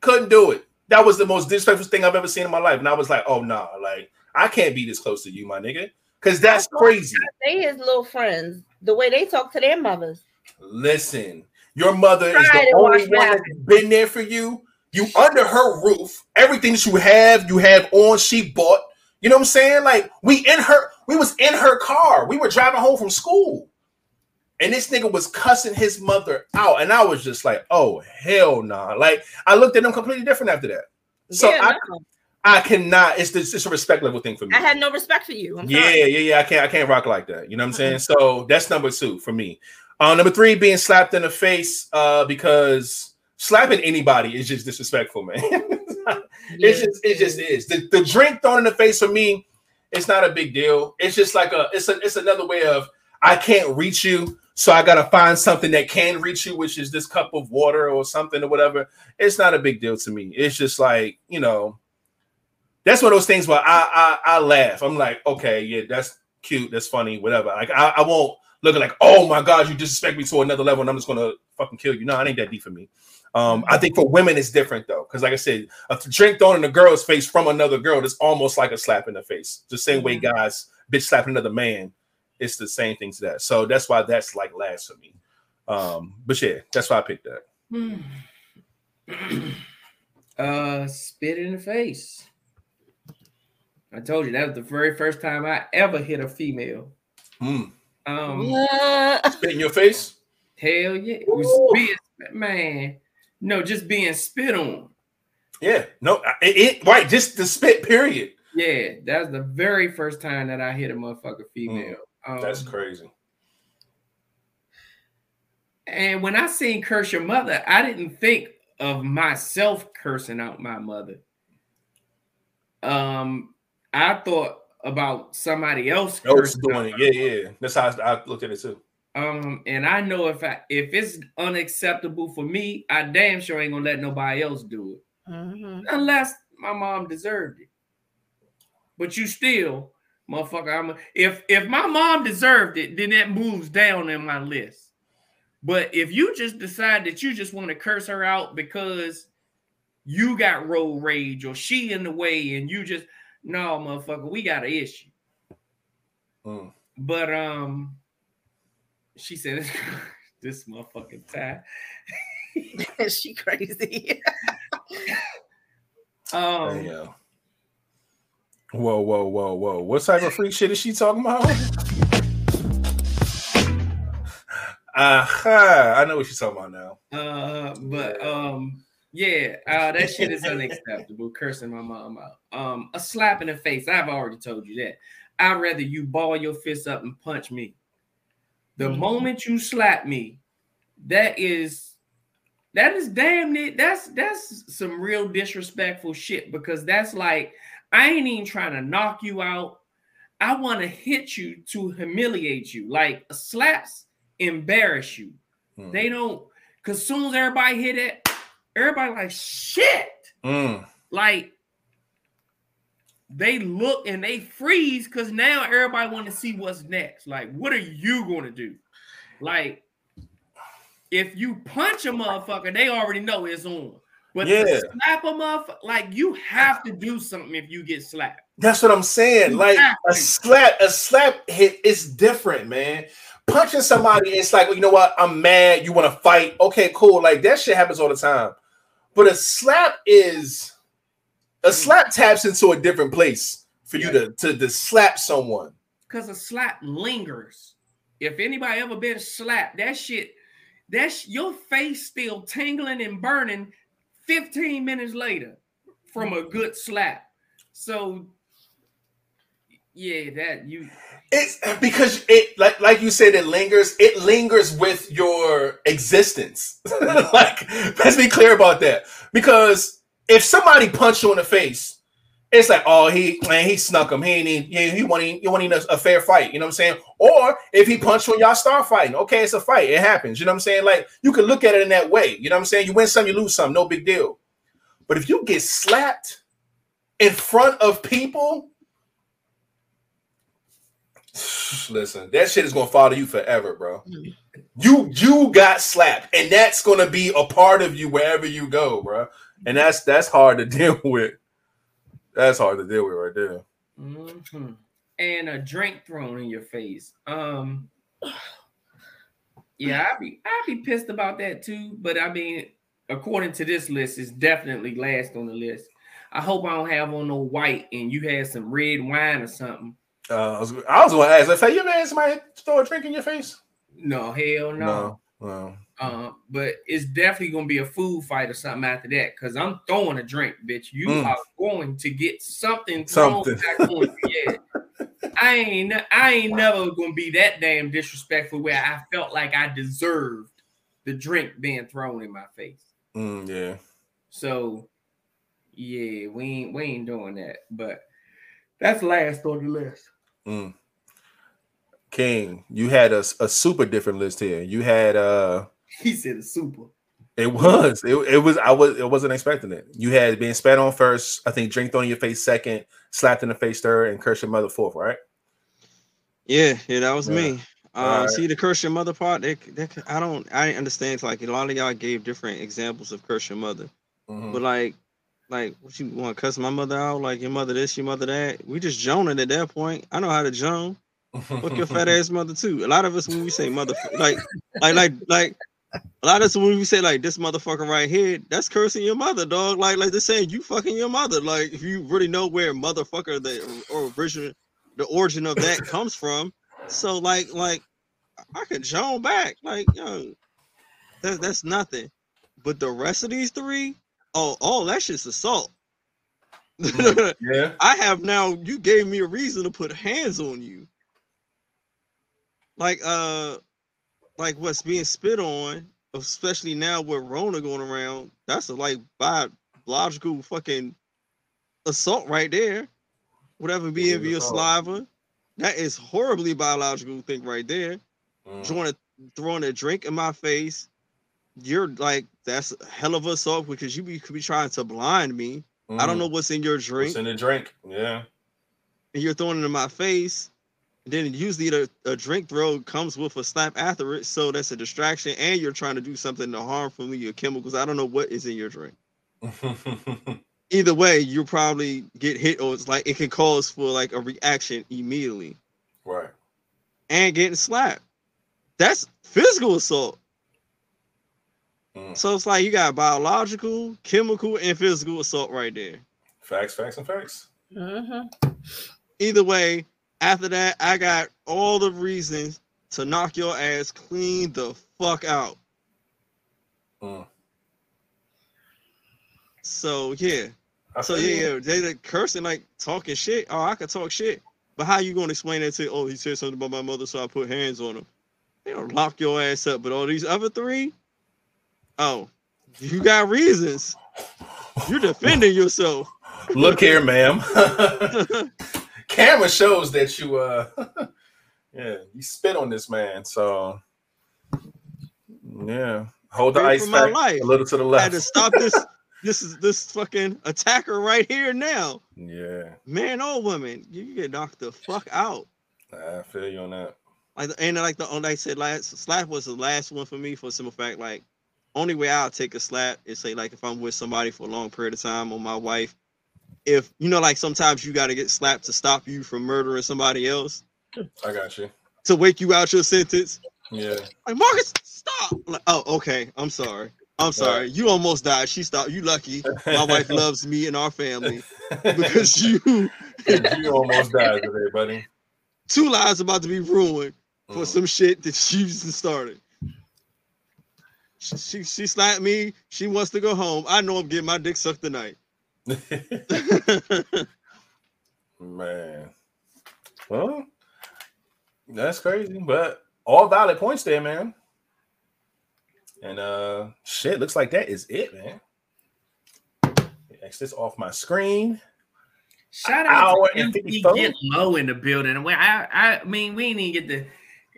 Couldn't do it. That was the most disrespectful thing I've ever seen in my life. And I was like, oh nah, like I can't be this close to you, my nigga. Cause that's crazy. They his little friends, the way they talk to their mothers. Listen, your mother is the only one that's been there for you. You under her roof. Everything that you have, you have on, she bought. You know what I'm saying? Like we in her, we was in her car. We were driving home from school. And this nigga was cussing his mother out. And I was just like, oh hell nah. Like I looked at him completely different after that. So yeah, I, no. I cannot. It's this. It's a respect level thing for me. I had no respect for you. I'm yeah, sorry. yeah, yeah. I can't. I can't rock like that. You know what I'm saying? So that's number two for me. Uh, number three, being slapped in the face uh, because slapping anybody is just disrespectful, man. it's just it just is. The, the drink thrown in the face for me, it's not a big deal. It's just like a it's a it's another way of I can't reach you, so I gotta find something that can reach you, which is this cup of water or something or whatever. It's not a big deal to me. It's just like you know that's one of those things where I, I I laugh. I'm like, okay, yeah, that's cute, that's funny, whatever. Like I, I won't look like, oh my god, you disrespect me to another level, and I'm just gonna fucking kill you. No, it ain't that deep for me. Um, I think for women it's different though, because like I said, a drink thrown in a girl's face from another girl is almost like a slap in the face. The same way mm-hmm. guys bitch slapping another man, it's the same thing to that. So that's why that's like last for me. Um, but yeah, that's why I picked that. uh, spit in the face. I told you that was the very first time I ever hit a female. Mm. Um, spit in your face? Hell yeah! It was being, man, no, just being spit on. Yeah, no, it, it right, just the spit. Period. Yeah, that's the very first time that I hit a motherfucker female. Mm. Um, that's crazy. And when I seen curse your mother, I didn't think of myself cursing out my mother. Um, I thought about somebody else, else doing it. Yeah, yeah. That's how I, I looked at it too. Um, and I know if I if it's unacceptable for me, I damn sure ain't gonna let nobody else do it. Mm-hmm. Unless my mom deserved it. But you still, motherfucker, I'm a, if if my mom deserved it, then that moves down in my list. But if you just decide that you just want to curse her out because you got road rage or she in the way and you just no, motherfucker, we got an issue. Mm. But um, she said this motherfucking tie. she crazy. um. Hey, Whoa, whoa, whoa, whoa! What type of freak shit is she talking about? Aha! I know what she's talking about now. Uh, but um, yeah, uh, that shit is unacceptable. Cursing my mom out. Um, a slap in the face. I've already told you that. I'd rather you ball your fist up and punch me. The mm-hmm. moment you slap me, that is that is damn it. That's that's some real disrespectful shit because that's like I ain't even trying to knock you out. I want to hit you to humiliate you. Like slaps embarrass you. Mm. They don't because soon as everybody hit it, everybody like shit. Mm. Like they look and they freeze because now everybody want to see what's next. Like, what are you going to do? Like, if you punch a motherfucker, they already know it's on. But yeah. slap a motherfucker, like you have to do something if you get slapped. That's what I'm saying. Like a slap, a slap hit is different, man. Punching somebody, it's like, well, you know what? I'm mad. You want to fight? Okay, cool. Like that shit happens all the time. But a slap is a mm. slap taps into a different place for you to, to, to slap someone. Because a slap lingers. If anybody ever been slapped, that shit, that's your face still tingling and burning 15 minutes later from a good slap. So yeah, that you it's because it like like you said, it lingers. It lingers with your existence. like, let's be clear about that. Because if somebody punched you in the face, it's like, oh, he man, he snuck him. He ain't even, he, he wanted he wanted a, a, fair fight. You know what I'm saying? Or if he punched when y'all start fighting, okay, it's a fight. It happens. You know what I'm saying? Like you can look at it in that way. You know what I'm saying? You win some, you lose some. No big deal. But if you get slapped in front of people Listen, that shit is gonna follow you forever, bro. Mm. You you got slapped, and that's gonna be a part of you wherever you go, bro. And that's that's hard to deal with. That's hard to deal with right there. Mm-hmm. And a drink thrown in your face. Um, yeah, I'd be I'd be pissed about that too. But I mean, according to this list, it's definitely last on the list. I hope I don't have on no white and you had some red wine or something Uh, I was, I was to ask, have you ever had somebody throw a drink in your face? No, hell no. No. no. Uh, but it's definitely gonna be a food fight or something after that because I'm throwing a drink, bitch. You mm. are going to get something thrown something. back on you. Yeah. I ain't I ain't never gonna be that damn disrespectful where I felt like I deserved the drink being thrown in my face. Mm, yeah. So yeah, we ain't we ain't doing that. But that's last on the list. Mm. King, you had a, a super different list here. You had uh he said a super. It was. It, it was. I was. It wasn't expecting it. You had been spat on first. I think drink on your face second, slapped in the face third, and curse your mother fourth. Right? Yeah. Yeah. That was yeah. me. Uh, right. See the curse your mother part. They, they, I don't. I understand. Like a lot of y'all gave different examples of curse your mother, mm-hmm. but like, like what you want to cuss my mother out? Like your mother this, your mother that. We just joning at that point. I know how to joan. Fuck your fat ass mother too. A lot of us when we say mother, like, like, like, like, a lot of us when we say like this motherfucker right here, that's cursing your mother, dog. Like, like they're saying you fucking your mother. Like, if you really know where motherfucker the or origin, the origin of that comes from. So, like, like, I can joan back. Like, yo, that's that's nothing. But the rest of these three, oh, oh, that's just assault. yeah. I have now. You gave me a reason to put hands on you like uh like what's being spit on, especially now with Rona going around, that's a like biological fucking assault right there. Whatever being via saliva, that is horribly biological thing right there. Mm. Throwing a throwing a drink in my face, you're like that's a hell of a assault because you be, could be trying to blind me. Mm. I don't mm. know what's in your drink. What's in the drink? Yeah. And you're throwing it in my face. Then usually the, a drink throw comes with a slap after it, so that's a distraction, and you're trying to do something to harm from your chemicals. I don't know what is in your drink. Either way, you probably get hit, or it's like it can cause for like a reaction immediately. Right. And getting slapped. That's physical assault. Mm. So it's like you got biological, chemical, and physical assault right there. Facts, facts, and facts. Mm-hmm. Either way, after that, I got all the reasons to knock your ass clean the fuck out. Mm. So yeah. so yeah, yeah, they like cursing like talking shit. Oh, I could talk shit. But how you gonna explain that to oh he said something about my mother, so I put hands on him. They don't lock your ass up, but all these other three, oh, you got reasons. You're defending yourself. Look here, ma'am. camera shows that you uh yeah you spit on this man so yeah. Hold the ice back a little to the left I had to stop this this is this fucking attacker right here now. Yeah. Man or woman you get knocked the fuck out. I feel you on that. Like and like the like I said last slap was the last one for me for simple fact like only way I'll take a slap is say like if I'm with somebody for a long period of time or my wife if you know, like sometimes you got to get slapped to stop you from murdering somebody else. I got you. To wake you out your sentence. Yeah. Like Marcus, stop. Like, oh, okay. I'm sorry. I'm sorry. You almost died. She stopped. You lucky. My wife loves me and our family because you. you almost died today, buddy. Two lives about to be ruined for mm. some shit that she started. She, she she slapped me. She wants to go home. I know I'm getting my dick sucked tonight. man. Well, that's crazy, but all valid points there, man. And uh shit, looks like that is it, man. X this off my screen. Shout out to get low in the building. I I mean we didn't even get the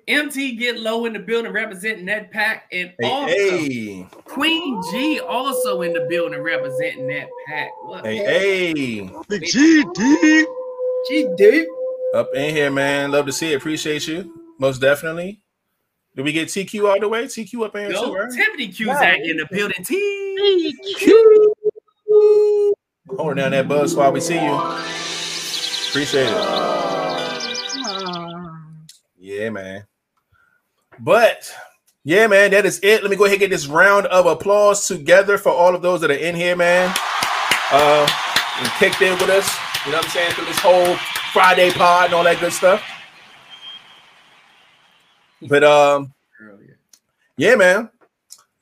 MT get low in the building representing that pack, and hey, also hey. Queen G also in the building representing that pack. What, hey, hey, Big GD, GD up in here, man. Love to see it. Appreciate you most definitely. Did we get TQ all the way? TQ up in here too, right? Tiffany Cusack in the building. TQ. Holding down that buzz while we see you. Appreciate it. Yeah, man. But yeah, man, that is it. Let me go ahead and get this round of applause together for all of those that are in here, man. Uh, and kicked in with us. You know what I'm saying? Through this whole Friday pod and all that good stuff. But um, yeah, man.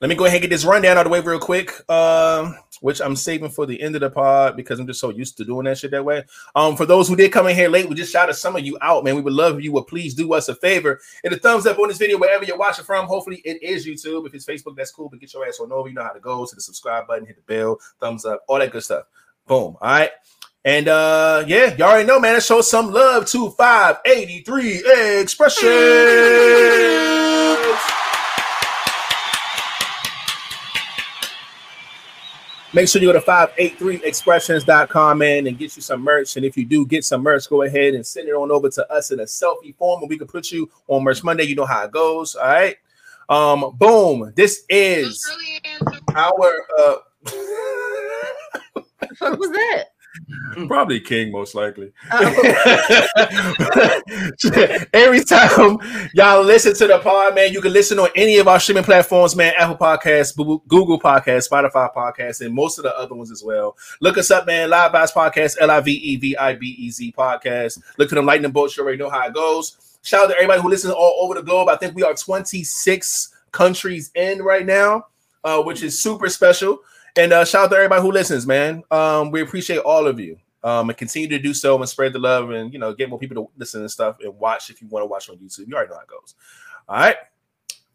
Let me go ahead and get this rundown out of the way real quick. Um, which I'm saving for the end of the pod because I'm just so used to doing that shit that way. Um, for those who did come in here late, we just shouted some of you out, man. We would love if you would please do us a favor and a thumbs up on this video wherever you're watching from. Hopefully, it is YouTube. If it's Facebook, that's cool. But get your ass on over. You know how to go to the subscribe button, hit the bell, thumbs up, all that good stuff. Boom. All right. And uh yeah, y'all already know, man. Let's show some love to 583 expressions. Make sure you go to 583expressions.com, man, and get you some merch. And if you do get some merch, go ahead and send it on over to us in a selfie form, and we can put you on Merch Monday. You know how it goes. All right. Um, boom. This is our uh what was that? Probably King, most likely. Oh. Every time y'all listen to the pod, man, you can listen on any of our streaming platforms, man. Apple Podcasts, Google Podcasts, Spotify Podcasts, and most of the other ones as well. Look us up, man. Live Vibez Podcast, L I V E V I B E Z Podcast. Look to them lightning bolts. You already know how it goes. Shout out to everybody who listens all over the globe. I think we are 26 countries in right now, uh, which is super special. And uh, shout out to everybody who listens, man. Um, we appreciate all of you. Um, and continue to do so and spread the love and you know get more people to listen and stuff and watch if you want to watch on YouTube. You already know how it goes. All right.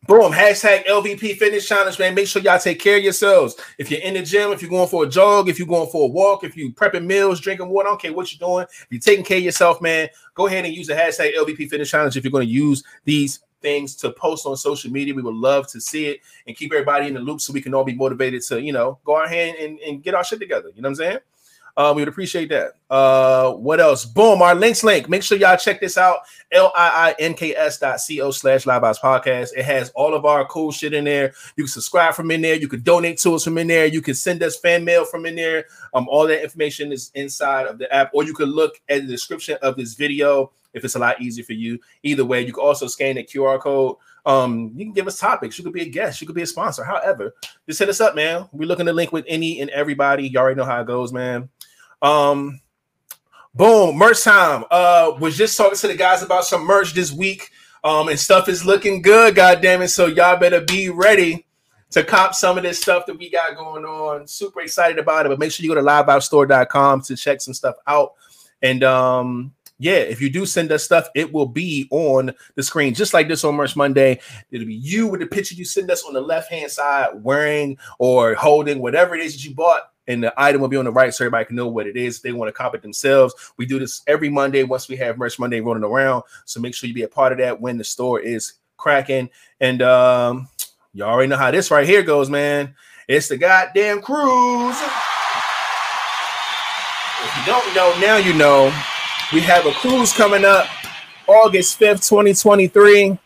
Boom. Hashtag LVP Fitness Challenge, man. Make sure y'all take care of yourselves. If you're in the gym, if you're going for a jog, if you're going for a walk, if you're prepping meals, drinking water, I don't care what you're doing. If you're taking care of yourself, man, go ahead and use the hashtag LVP Fitness Challenge if you're going to use these things to post on social media. We would love to see it and keep everybody in the loop so we can all be motivated to, you know, go ahead and, and get our shit together. You know what I'm saying? Uh, we would appreciate that. Uh, what else? Boom, our links link. Make sure y'all check this out. L-I-I-N-K-S dot co slash live podcast. It has all of our cool shit in there. You can subscribe from in there. You can donate to us from in there. You can send us fan mail from in there. Um, all that information is inside of the app, or you can look at the description of this video if it's a lot easier for you. Either way, you can also scan the QR code. Um, you can give us topics. You could be a guest. You could be a sponsor. However, just hit us up, man. We're looking to link with any and everybody. You already know how it goes, man. Um, boom, merch time. Uh, was just talking to the guys about some merch this week. Um, and stuff is looking good, god damn it. So y'all better be ready to cop some of this stuff that we got going on. Super excited about it. But make sure you go to liveoutstore.com to check some stuff out. And um, yeah, if you do send us stuff, it will be on the screen, just like this on Merch Monday. It'll be you with the picture you send us on the left hand side, wearing or holding whatever it is that you bought and the item will be on the right so everybody can know what it is. They want to copy it themselves. We do this every Monday once we have Merch Monday running around. So make sure you be a part of that when the store is cracking. And um, you already know how this right here goes, man. It's the goddamn cruise. If you don't know, now you know. We have a cruise coming up August 5th, 2023.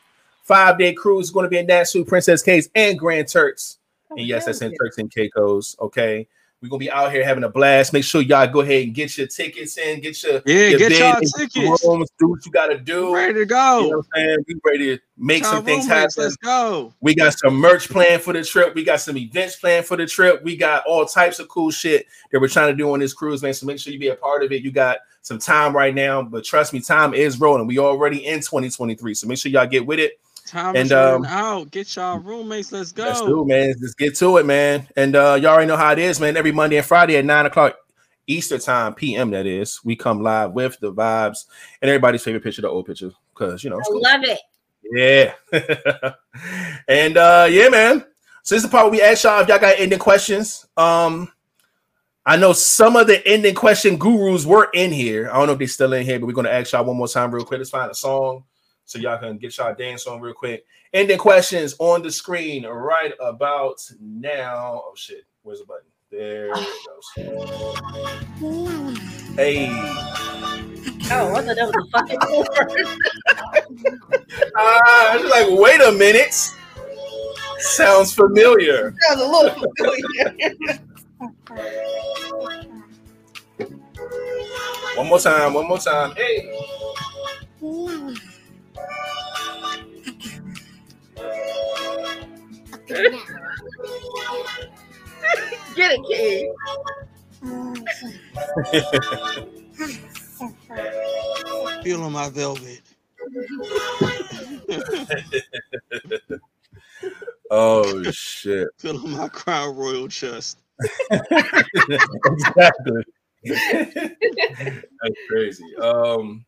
Five day cruise is going to be in Nassau, Princess Cays, and Grand Turks. Oh, and yes, that's in Turks and Caicos. Okay. We're gonna be out here having a blast. Make sure y'all go ahead and get your tickets in, get your yeah, your get y'all tickets. Rooms, do what you gotta do. Ready to go. You know what I'm saying? We ready to make some things happen. Let's go. We got some merch planned for the trip. We got some events planned for the trip. We got all types of cool shit that we're trying to do on this cruise, man. So make sure you be a part of it. You got some time right now, but trust me, time is rolling. We already in 2023, so make sure y'all get with it. Time and um, out. Get y'all roommates. Let's go. Let's do, man. Let's get to it, man. And uh, y'all already know how it is, man. Every Monday and Friday at nine o'clock Easter time, PM. That is, we come live with the vibes and everybody's favorite picture, the old picture, because you know, I cool. love it. Yeah. and uh, yeah, man. So this is the part where we ask y'all if y'all got any questions. Um, I know some of the ending question gurus were in here. I don't know if they're still in here, but we're gonna ask y'all one more time real quick. Let's find a song so y'all can get y'all dance on real quick. Ending questions on the screen right about now. Oh shit, where's the button? There it goes. Hey. Oh, I thought that was a fucking word. uh, like, wait a minute. Sounds familiar. Sounds a little familiar. one more time, one more time. Hey. Get it, kid. Feeling my velvet. oh shit. Feeling my crown royal chest. Exactly. that's crazy. Um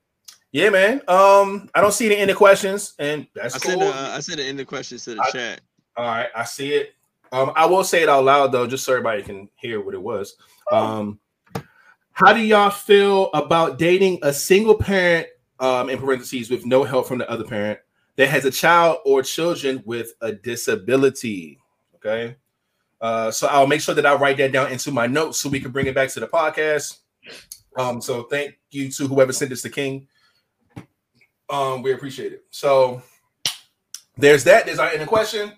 yeah, man. Um, I don't see any any questions, and that's I cool. Sent a, I sent the end of questions to the I, chat. All right, I see it. Um, I will say it out loud though, just so everybody can hear what it was. Um, how do y'all feel about dating a single parent, um, in parentheses, with no help from the other parent that has a child or children with a disability? Okay. Uh, so I'll make sure that I write that down into my notes so we can bring it back to the podcast. Um, so thank you to whoever sent this to King. Um, we appreciate it. So there's that. There's our end question.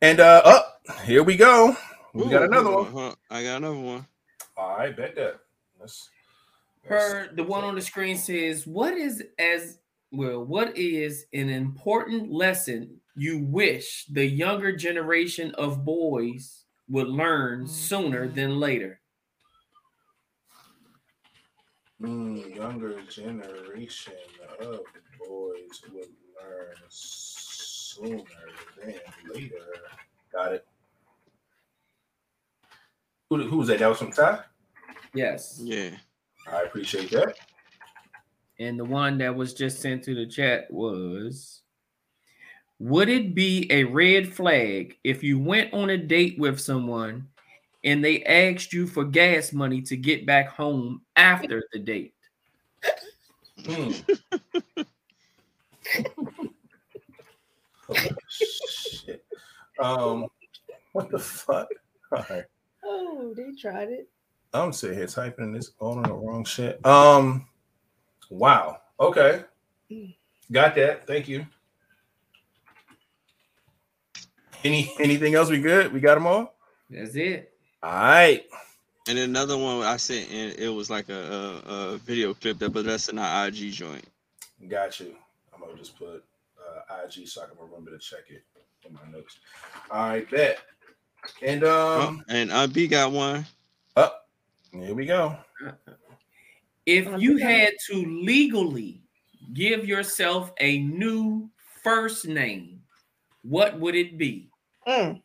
And uh up oh, here we go. We Ooh, got another one. Huh? I got another one. All right, bet that. Let's, Her the one on the screen says, What is as well, what is an important lesson you wish the younger generation of boys would learn sooner than later? Mm, younger generation of boys would learn sooner than later. Got it. Who, who was that? That was from Ty? Yes. Yeah. I appreciate that. And the one that was just sent to the chat was Would it be a red flag if you went on a date with someone and they asked you for gas money to get back home after the date? Hmm. oh, shit. Um, what the fuck? All right. Oh, they tried it. I'm sitting here typing this all on the wrong shit. Um, wow. Okay, got that. Thank you. Any anything else? We good? We got them all. That's it. All right. And another one I sent in, it was like a, a, a video clip that, but that's in our IG joint. Got you. I'm gonna just put uh, IG so I can remember to check it in my notes. All right, bet. And um, oh, and uh, B got one. Up. Oh, here we go. If you had to legally give yourself a new first name, what would it be? Mm.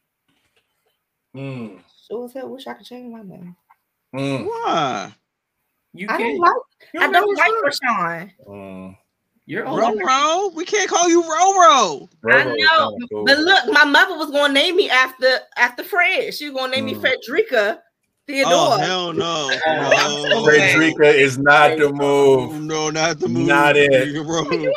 Mm. So I wish I could change my name. Mm. Why? You I don't like. I don't like Rashawn. Mm. You're Roro. We can't call you Roro. I know, cool. but look, my mother was going to name me after after Fred. She was going to name mm. me Frederica Theodore. Oh hell no! no. Frederica is not the move. No, not the move. Not it. Bro. You look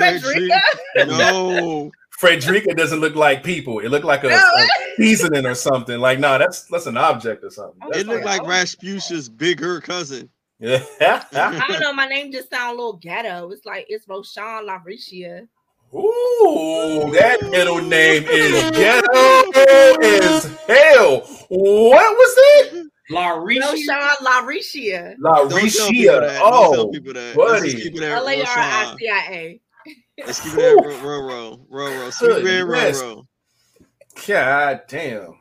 like a Frederica. no. Frederica doesn't look like people. It looked like a, no. a seasoning or something. Like, no, nah, that's that's an object or something. That's it looked like, like Rasputin's bigger cousin. Yeah. I don't know. My name just sounds a little ghetto. It's like it's Roshan Lavricia. Ooh, that middle name is ghetto as hell. What was it? Laricia. Roshan Laricia. Laricia. Oh, buddy. L A R I C I A. Let's keep it at row, row, row, row, sweet red row, row. God damn.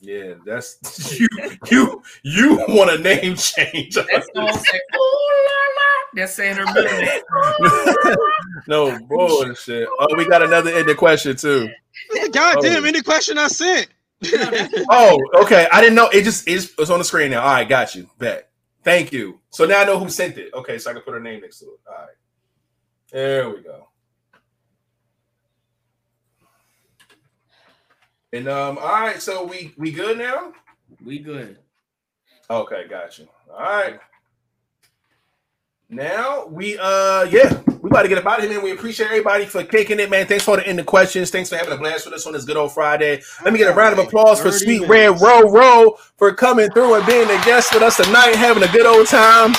Yeah, that's you. You you want a name change? That's That's saying her middle name. no bullshit. Oh, we got another ending question too. Goddamn oh. any question I sent. oh, okay. I didn't know. It just is. It's on the screen now. All right, got you. Bet. Thank you. So now I know who sent it. Okay, so I can put her name next to it. All right. There we go. And um, all right, so we we good now? We good. Okay, got you. All right. Now we uh yeah, we about to get about it, man. We appreciate everybody for kicking it, man. Thanks for the end the questions. Thanks for having a blast with us on this good old Friday. Let me get a round of applause for Sweet minutes. Red Row Row for coming through and being a guest with us tonight, having a good old time.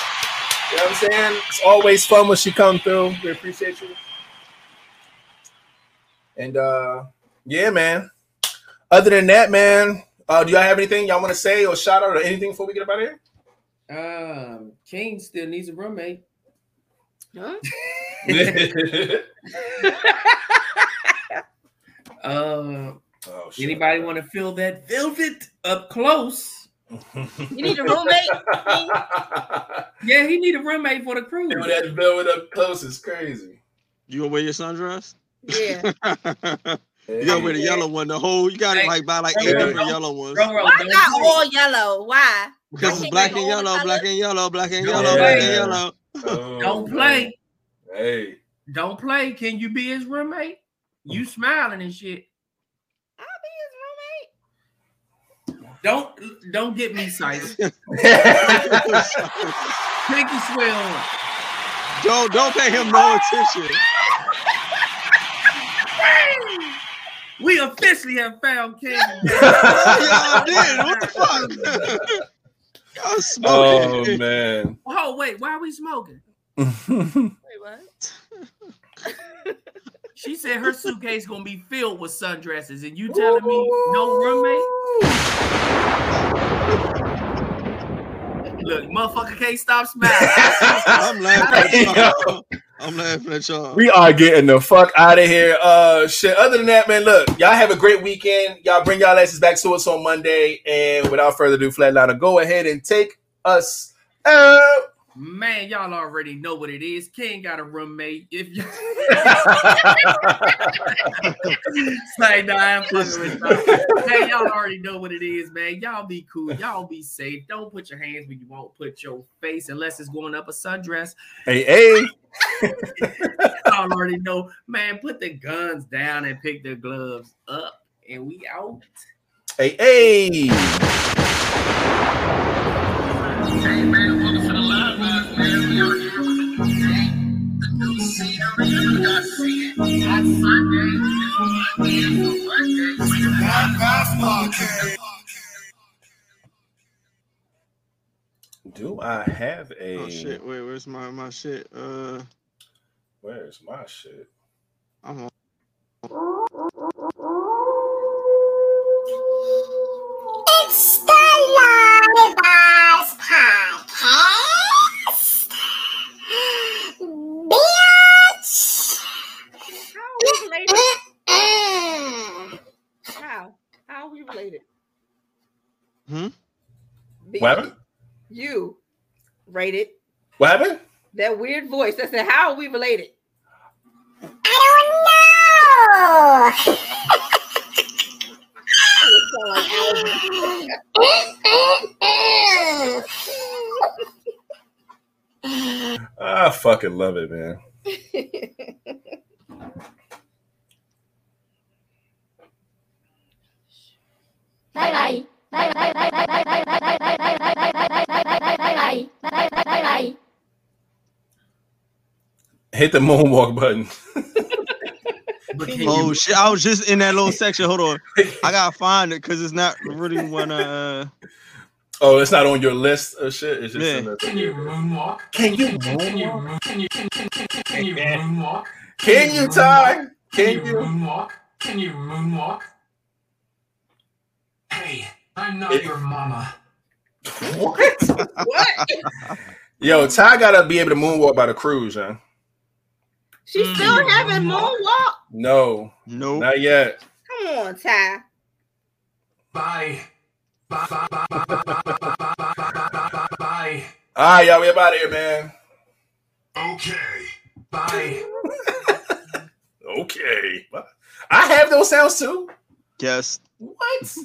You know what I'm saying? It's always fun when she come through. We appreciate you. And uh yeah, man. Other than that, man, uh, do y'all have anything y'all want to say or shout out or anything before we get up out of here? Um, King still needs a roommate. Huh? uh, oh, anybody want to feel that velvet up close? You need a roommate? yeah, he need a roommate for the cruise. With that velvet up close is crazy. You gonna wear your sundress? Yeah. you gotta wear the yellow one. The whole you gotta like buy like eight different yellow ones. Bro, bro, Why don't all yellow? Why? Because it's black and yellow, black and yellow, black and yellow, black and yellow. Oh, Don't man. play. Hey. Don't play. Can you be his roommate? You smiling and shit. I'll be his roommate. Don't don't get me sighted. Pinky swell. don't don't pay him no attention. We officially have found King. Y'all did. What the fuck? Y'all smoking. oh man. Oh wait, why are we smoking? Wait, what? She said her suitcase gonna be filled with sundresses, and you telling me no roommate? Look, motherfucker can't stop smiling. I'm laughing at y'all. I'm laughing at y'all. We are getting the fuck out of here. Uh shit. Other than that, man, look, y'all have a great weekend. Y'all bring y'all asses back to us on Monday. And without further ado, Flatliner, go ahead and take us out. Man, y'all already know what it is. King got a roommate. If you say no, I'm fucking with y'all. Hey, y'all already know what it is, man. Y'all be cool. Y'all be safe. Don't put your hands where you won't put your face unless it's going up a sundress. Hey, hey. Y'all already know, man. Put the guns down and pick the gloves up, and we out. Hey, hey. Do I have a Oh shit! Wait, where's my my shit? Uh, where's my shit? I'm on. What happened? You rated What happened? that weird voice that said, How are we related? I don't know. I fucking love it, man. Bye bye. Hit the moonwalk button. oh shit! I was just in that little section. Hold on, I gotta find it because it's not really one. Uh... Oh, it's not on your list of shit. It's just yeah. in the... Can you moonwalk? Can you moonwalk? Can you can, can, can, can you moonwalk? Can you Ty? Can you moonwalk? Can you moonwalk? Hey. I'm not your mama. What? what? Yo, Ty gotta be able to moonwalk by the cruise, man. She's Mm. still having moonwalk? No, nope. not yet. Come on, Ty. Bye. Bye. Bye. Bye. Bye. Bye. Bye. Bye. Bye. Bye. Bye. Bye. Bye. Bye. All right, y'all, we up out of here, man. Okay. Bye. Okay. I have those sounds too. Yes. What?